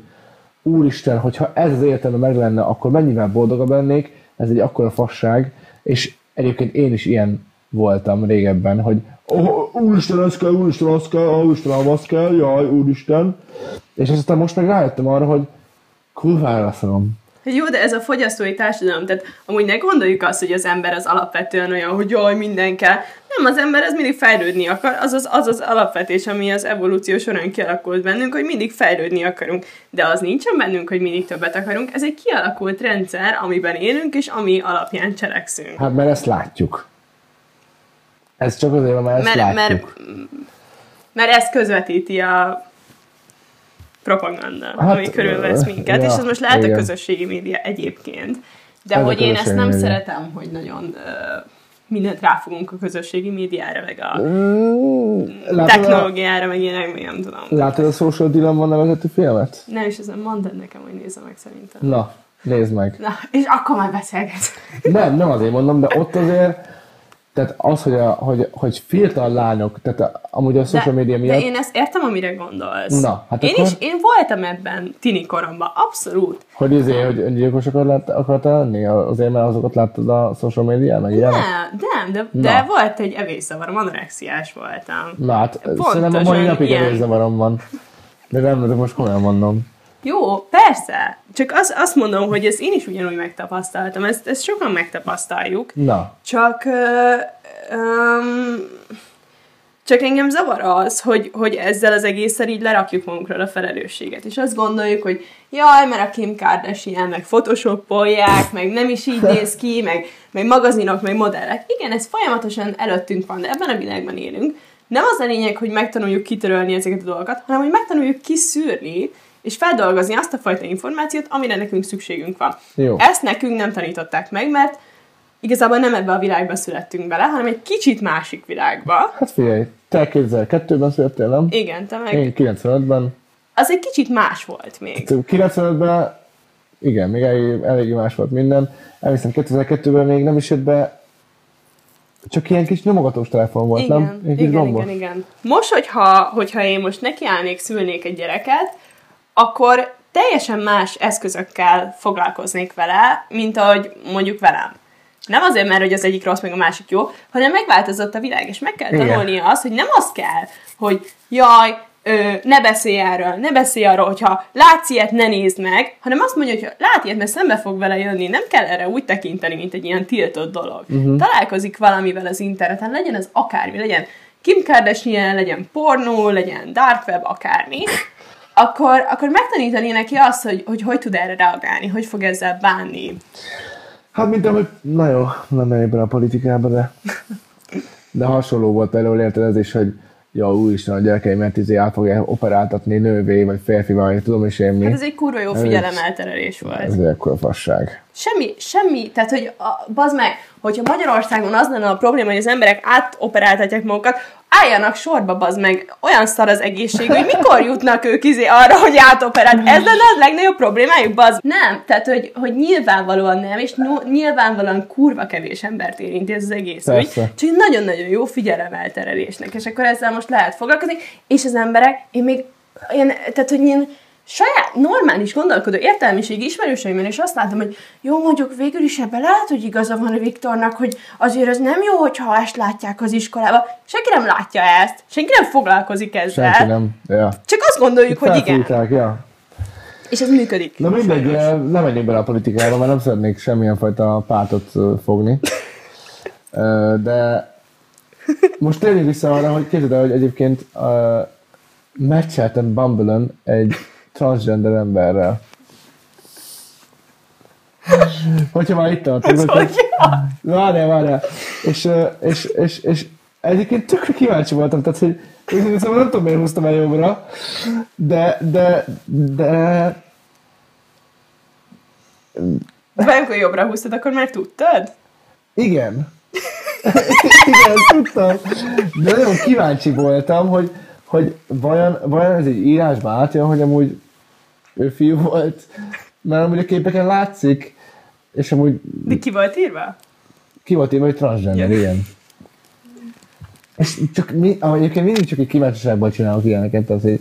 úristen, hogyha ez az életemben meg lenne, akkor mennyivel boldogabb lennék, ez egy akkora fasság, és egyébként én is ilyen voltam régebben, hogy oh, úristen, ez kell, úristen, az kell, oh, úristen, az kell, jaj, úristen. És aztán most meg rájöttem arra, hogy kurvára leszarom. Jó, de ez a fogyasztói társadalom, tehát amúgy ne gondoljuk azt, hogy az ember az alapvetően olyan, hogy jaj, minden kell. Nem, az ember ez mindig fejlődni akar, az az, az az alapvetés, ami az evolúció során kialakult bennünk, hogy mindig fejlődni akarunk. De az nincsen bennünk, hogy mindig többet akarunk, ez egy kialakult rendszer, amiben élünk, és ami alapján cselekszünk. Hát mert ezt látjuk. Ez csak azért, mert ezt Mert, mert, mert ez közvetíti a propaganda, Hát, ami körülvesz minket, ja, és ez most lehet igen. a közösségi média egyébként. De Ez a hogy én ezt nem média. szeretem, hogy nagyon ö, mindent ráfogunk a közösségi médiára, meg a Mm, Látod a, technológiára, meg ilyenek, még nem tudom. látod a Social Dilemma nevezetű filmet? Nem, és ezen mondd nekem, hogy nézze meg szerintem. Na, nézd meg. Na, és akkor már beszélget. Nem, nem azért mondom, de ott azért, tehát az, hogy, a, hogy, hogy fiatal lányok, tehát amúgy a social media de miatt, én ezt értem, amire gondolsz. Na, hát én akkor- is, én voltam ebben tini koromban, abszolút. hogy izé, hogy öngyilkos akar lett, akartál lenni, azért mert azokat láttad a social media meg ilyen? Nem, nem, de, Na. de volt egy evészavarom, anorexiás voltam. Na hát, Pontosan szerintem a mai napig ilyen. érzavarom van. De nem, de most komolyan mondom. Jó, persze. Csak az, azt mondom, hogy ezt én is ugyanúgy megtapasztaltam. Ezt, ezt sokan megtapasztaljuk. Na, Csak... Ö, öm, csak engem zavar az, hogy, hogy ezzel az egésszel így lerakjuk magunkra a felelősséget. És azt gondoljuk, hogy jaj, mert a Kim Kardashian, meg photoshopolják, meg nem is így néz ki, [laughs] meg, meg magazinok, meg modellek. Igen, ez folyamatosan előttünk van, de ebben a világban élünk. Nem az a lényeg, hogy megtanuljuk kitörölni ezeket a dolgokat, hanem hogy megtanuljuk kiszűrni, és feldolgozni azt a fajta információt, amire nekünk szükségünk van. Jó. Ezt nekünk nem tanították meg, mert igazából nem ebbe a világba születtünk bele, hanem egy kicsit másik világba. hát figyelj, te 2002-ben születtél, nem? Igen, te meg... Én 95-ben. Az egy kicsit más volt még. 95-ben, igen, még elég, eléggé más volt minden. Elviszem 2002-ben még nem is jött be, csak ilyen kis nyomogatós telefon volt, Igen, nem? Kis igen, igen, igen. Most, hogyha, hogyha én most nekiállnék, szülnék egy gyereket, akkor teljesen más eszközökkel foglalkoznék vele, mint ahogy mondjuk velem. Nem azért, mert hogy az egyik rossz, meg a másik jó, hanem megváltozott a világ, és meg kell tanulnia azt, hogy nem az kell, hogy jaj, ö, ne beszélj erről, ne beszélj arról, hogyha látsz ilyet, ne nézd meg, hanem azt mondja, hogy lát ilyet, mert szembe fog vele jönni, nem kell erre úgy tekinteni, mint egy ilyen tiltott dolog. Uh-huh. Találkozik valamivel az interneten, legyen az akármi, legyen Kim Kardashian, legyen pornó, legyen dark web, akármi, akkor, akkor megtanítani neki azt, hogy, hogy hogy tud erre reagálni, hogy fog ezzel bánni. Hát mint ahogy, na jó, nem bele a politikába, de, de hasonló volt például érted ez is, hogy ja, úristen, a gyerekeimet izé át fogják operáltatni nővé, vagy férfi, vagy tudom is én mi. Hát ez egy kurva jó figyelemelterelés volt. Ez egy ekkora fasság. Semmi, semmi, tehát hogy a, bazd meg, hogyha Magyarországon az lenne a probléma, hogy az emberek átoperáltatják magukat, álljanak sorba, bazd meg, olyan szar az egészség, hogy mikor jutnak ők izé arra, hogy átoperált. Ez lenne a legnagyobb problémájuk, bazd. Nem, tehát hogy, hogy nyilvánvalóan nem, és no, nyilvánvalóan kurva kevés embert érinti ez az egész. Persze. Csak nagyon-nagyon jó figyelemelterelésnek, és akkor ezzel most lehet foglalkozni, és az emberek, én még ilyen, tehát hogy ilyen saját normális gondolkodó értelmiségi ismerőseimben, és azt látom, hogy jó, mondjuk végül is ebbe lehet, hogy igaza van a Viktornak, hogy azért az nem jó, hogyha ezt látják az iskolába. Senki nem látja ezt, senki nem foglalkozik ezzel. Senki nem. Ja. Csak azt gondoljuk, hogy igen. Ja. És ez működik. Na mindegy, eh, nem menjünk bele a politikába, mert nem szeretnék semmilyen fajta pártot eh, fogni. [laughs] Eh, De most térjünk vissza arra, hogy képzeld el, hogy egyébként uh, meccseltem bumble egy transgender emberrel. Hogyha már itt tartunk, akkor... Várjál, várjál. És, és, és, és egyébként tökre kíváncsi voltam, tehát, hogy én szóval nem tudom, miért húztam el jobbra, de, de, de, De amikor jobbra húztad, akkor már tudtad? igen. [laughs] igen, tudtam. De nagyon kíváncsi voltam, hogy, hogy vajon, vajon ez egy írásba átjön, hogy amúgy ő fiú volt, mert amúgy a képeken látszik, és amúgy De ki volt írva? Ki volt írva, hogy transgender, Ja. És csak mi, egyébként mindig csak egy kíváncsiságból csinálok ilyeneket, tehát hogy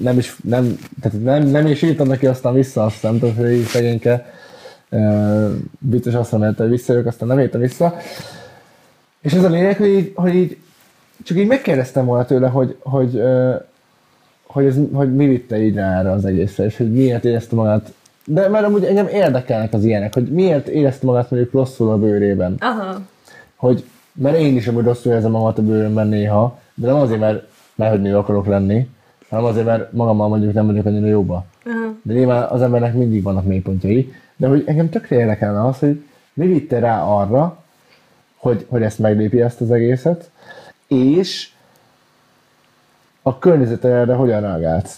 nem is, nem, tehát nem, nem is írtam neki aztán vissza, azt nem tudom, hogy így szegényke. Biztos azt mondta, hogy visszajövök, aztán nem írtam vissza. És ez a lényeg, hogy így, hogy így csak így megkérdeztem volna tőle, hogy, hogy, hogy, ez, hogy mi vitte így rá erre az egészre, és hogy miért érezte magát de mert amúgy engem érdekelnek az ilyenek, hogy miért érezte magát mondjuk rosszul a bőrében Aha. hogy mert én is amúgy rosszul érzem magamat a bőrömben néha, de nem azért, mert, mert hogy nő akarok lenni, hanem azért, mert magammal mondjuk nem vagyok annyira jóba. Aha. De nyilván az embernek mindig vannak mélypontjai, de hogy engem tökre érdekelne az, hogy mi vitte rá arra, hogy, hogy ezt meglépi ezt az egészet, és a környezete erre hogyan reagált.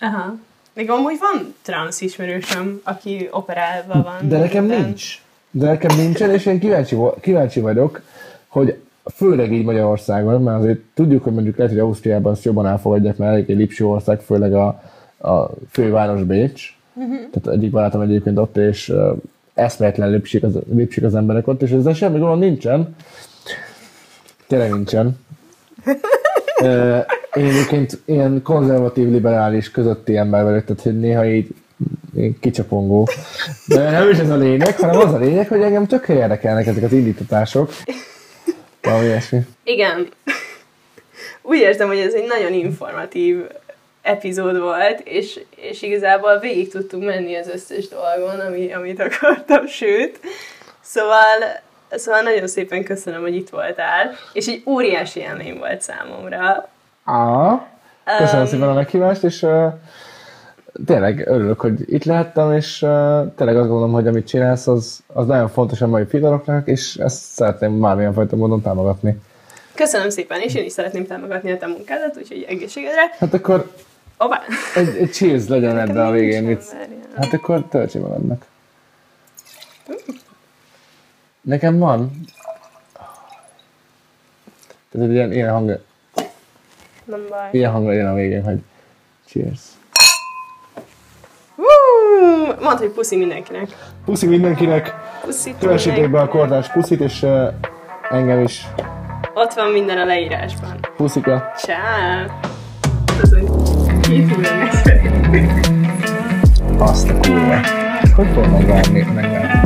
Aha. Még amúgy van trans ismerősöm, aki operálva van. De nekem minden. nincs. De nekem nincsen, és én kíváncsi, kíváncsi vagyok, hogy főleg így Magyarországon, mert azért tudjuk, hogy mondjuk lehet, hogy Ausztriában ezt jobban elfogadják, mert elég egy lipső ország, főleg a, a főváros Bécs. Uh-huh. Tehát egyik barátom egyébként ott, és eszméletlen lipsik az, lipsik az emberek ott, és ezzel semmi gond nincsen. Tényleg nincsen. Én egyébként ilyen konzervatív, liberális közötti ember vagyok, tehát hogy néha így én kicsapongó. De nem is ez a lényeg, hanem az a lényeg, hogy engem tökre érdekelnek ezek az indítatások. Valami ilyesmi. Igen. Úgy érzem, hogy ez egy nagyon informatív epizód volt, és, és igazából végig tudtunk menni az összes dolgon, ami, amit akartam, sőt. Szóval, szóval nagyon szépen köszönöm, hogy itt voltál, és egy óriási élmény volt számomra. Á, köszönöm Um, szépen a meghívást, és uh, tényleg örülök, hogy itt lehettem, és uh, tényleg azt gondolom, hogy amit csinálsz, az, az nagyon fontos a mai fiataloknak, és ezt szeretném bármilyen fajta módon támogatni. Köszönöm szépen, és én is szeretném támogatni a te munkádat, úgyhogy egészségedre. Hát akkor Ová! egy, egy cheers legyen ebbe a végén. Hát akkor töltsi magadnak. Nekem van. Tehát egy ilyen, ilyen hang, Nem baj. ilyen hang legyen a végén, hogy cheers. Mondd, hogy puszi mindenkinek. Puszi mindenkinek, Puszi kövessétek be a kordás puszit, és uh, engem is. Ott van minden a leírásban. Puszika. Órán Azt a kurva. Hogy fogom megvárni, megvárni?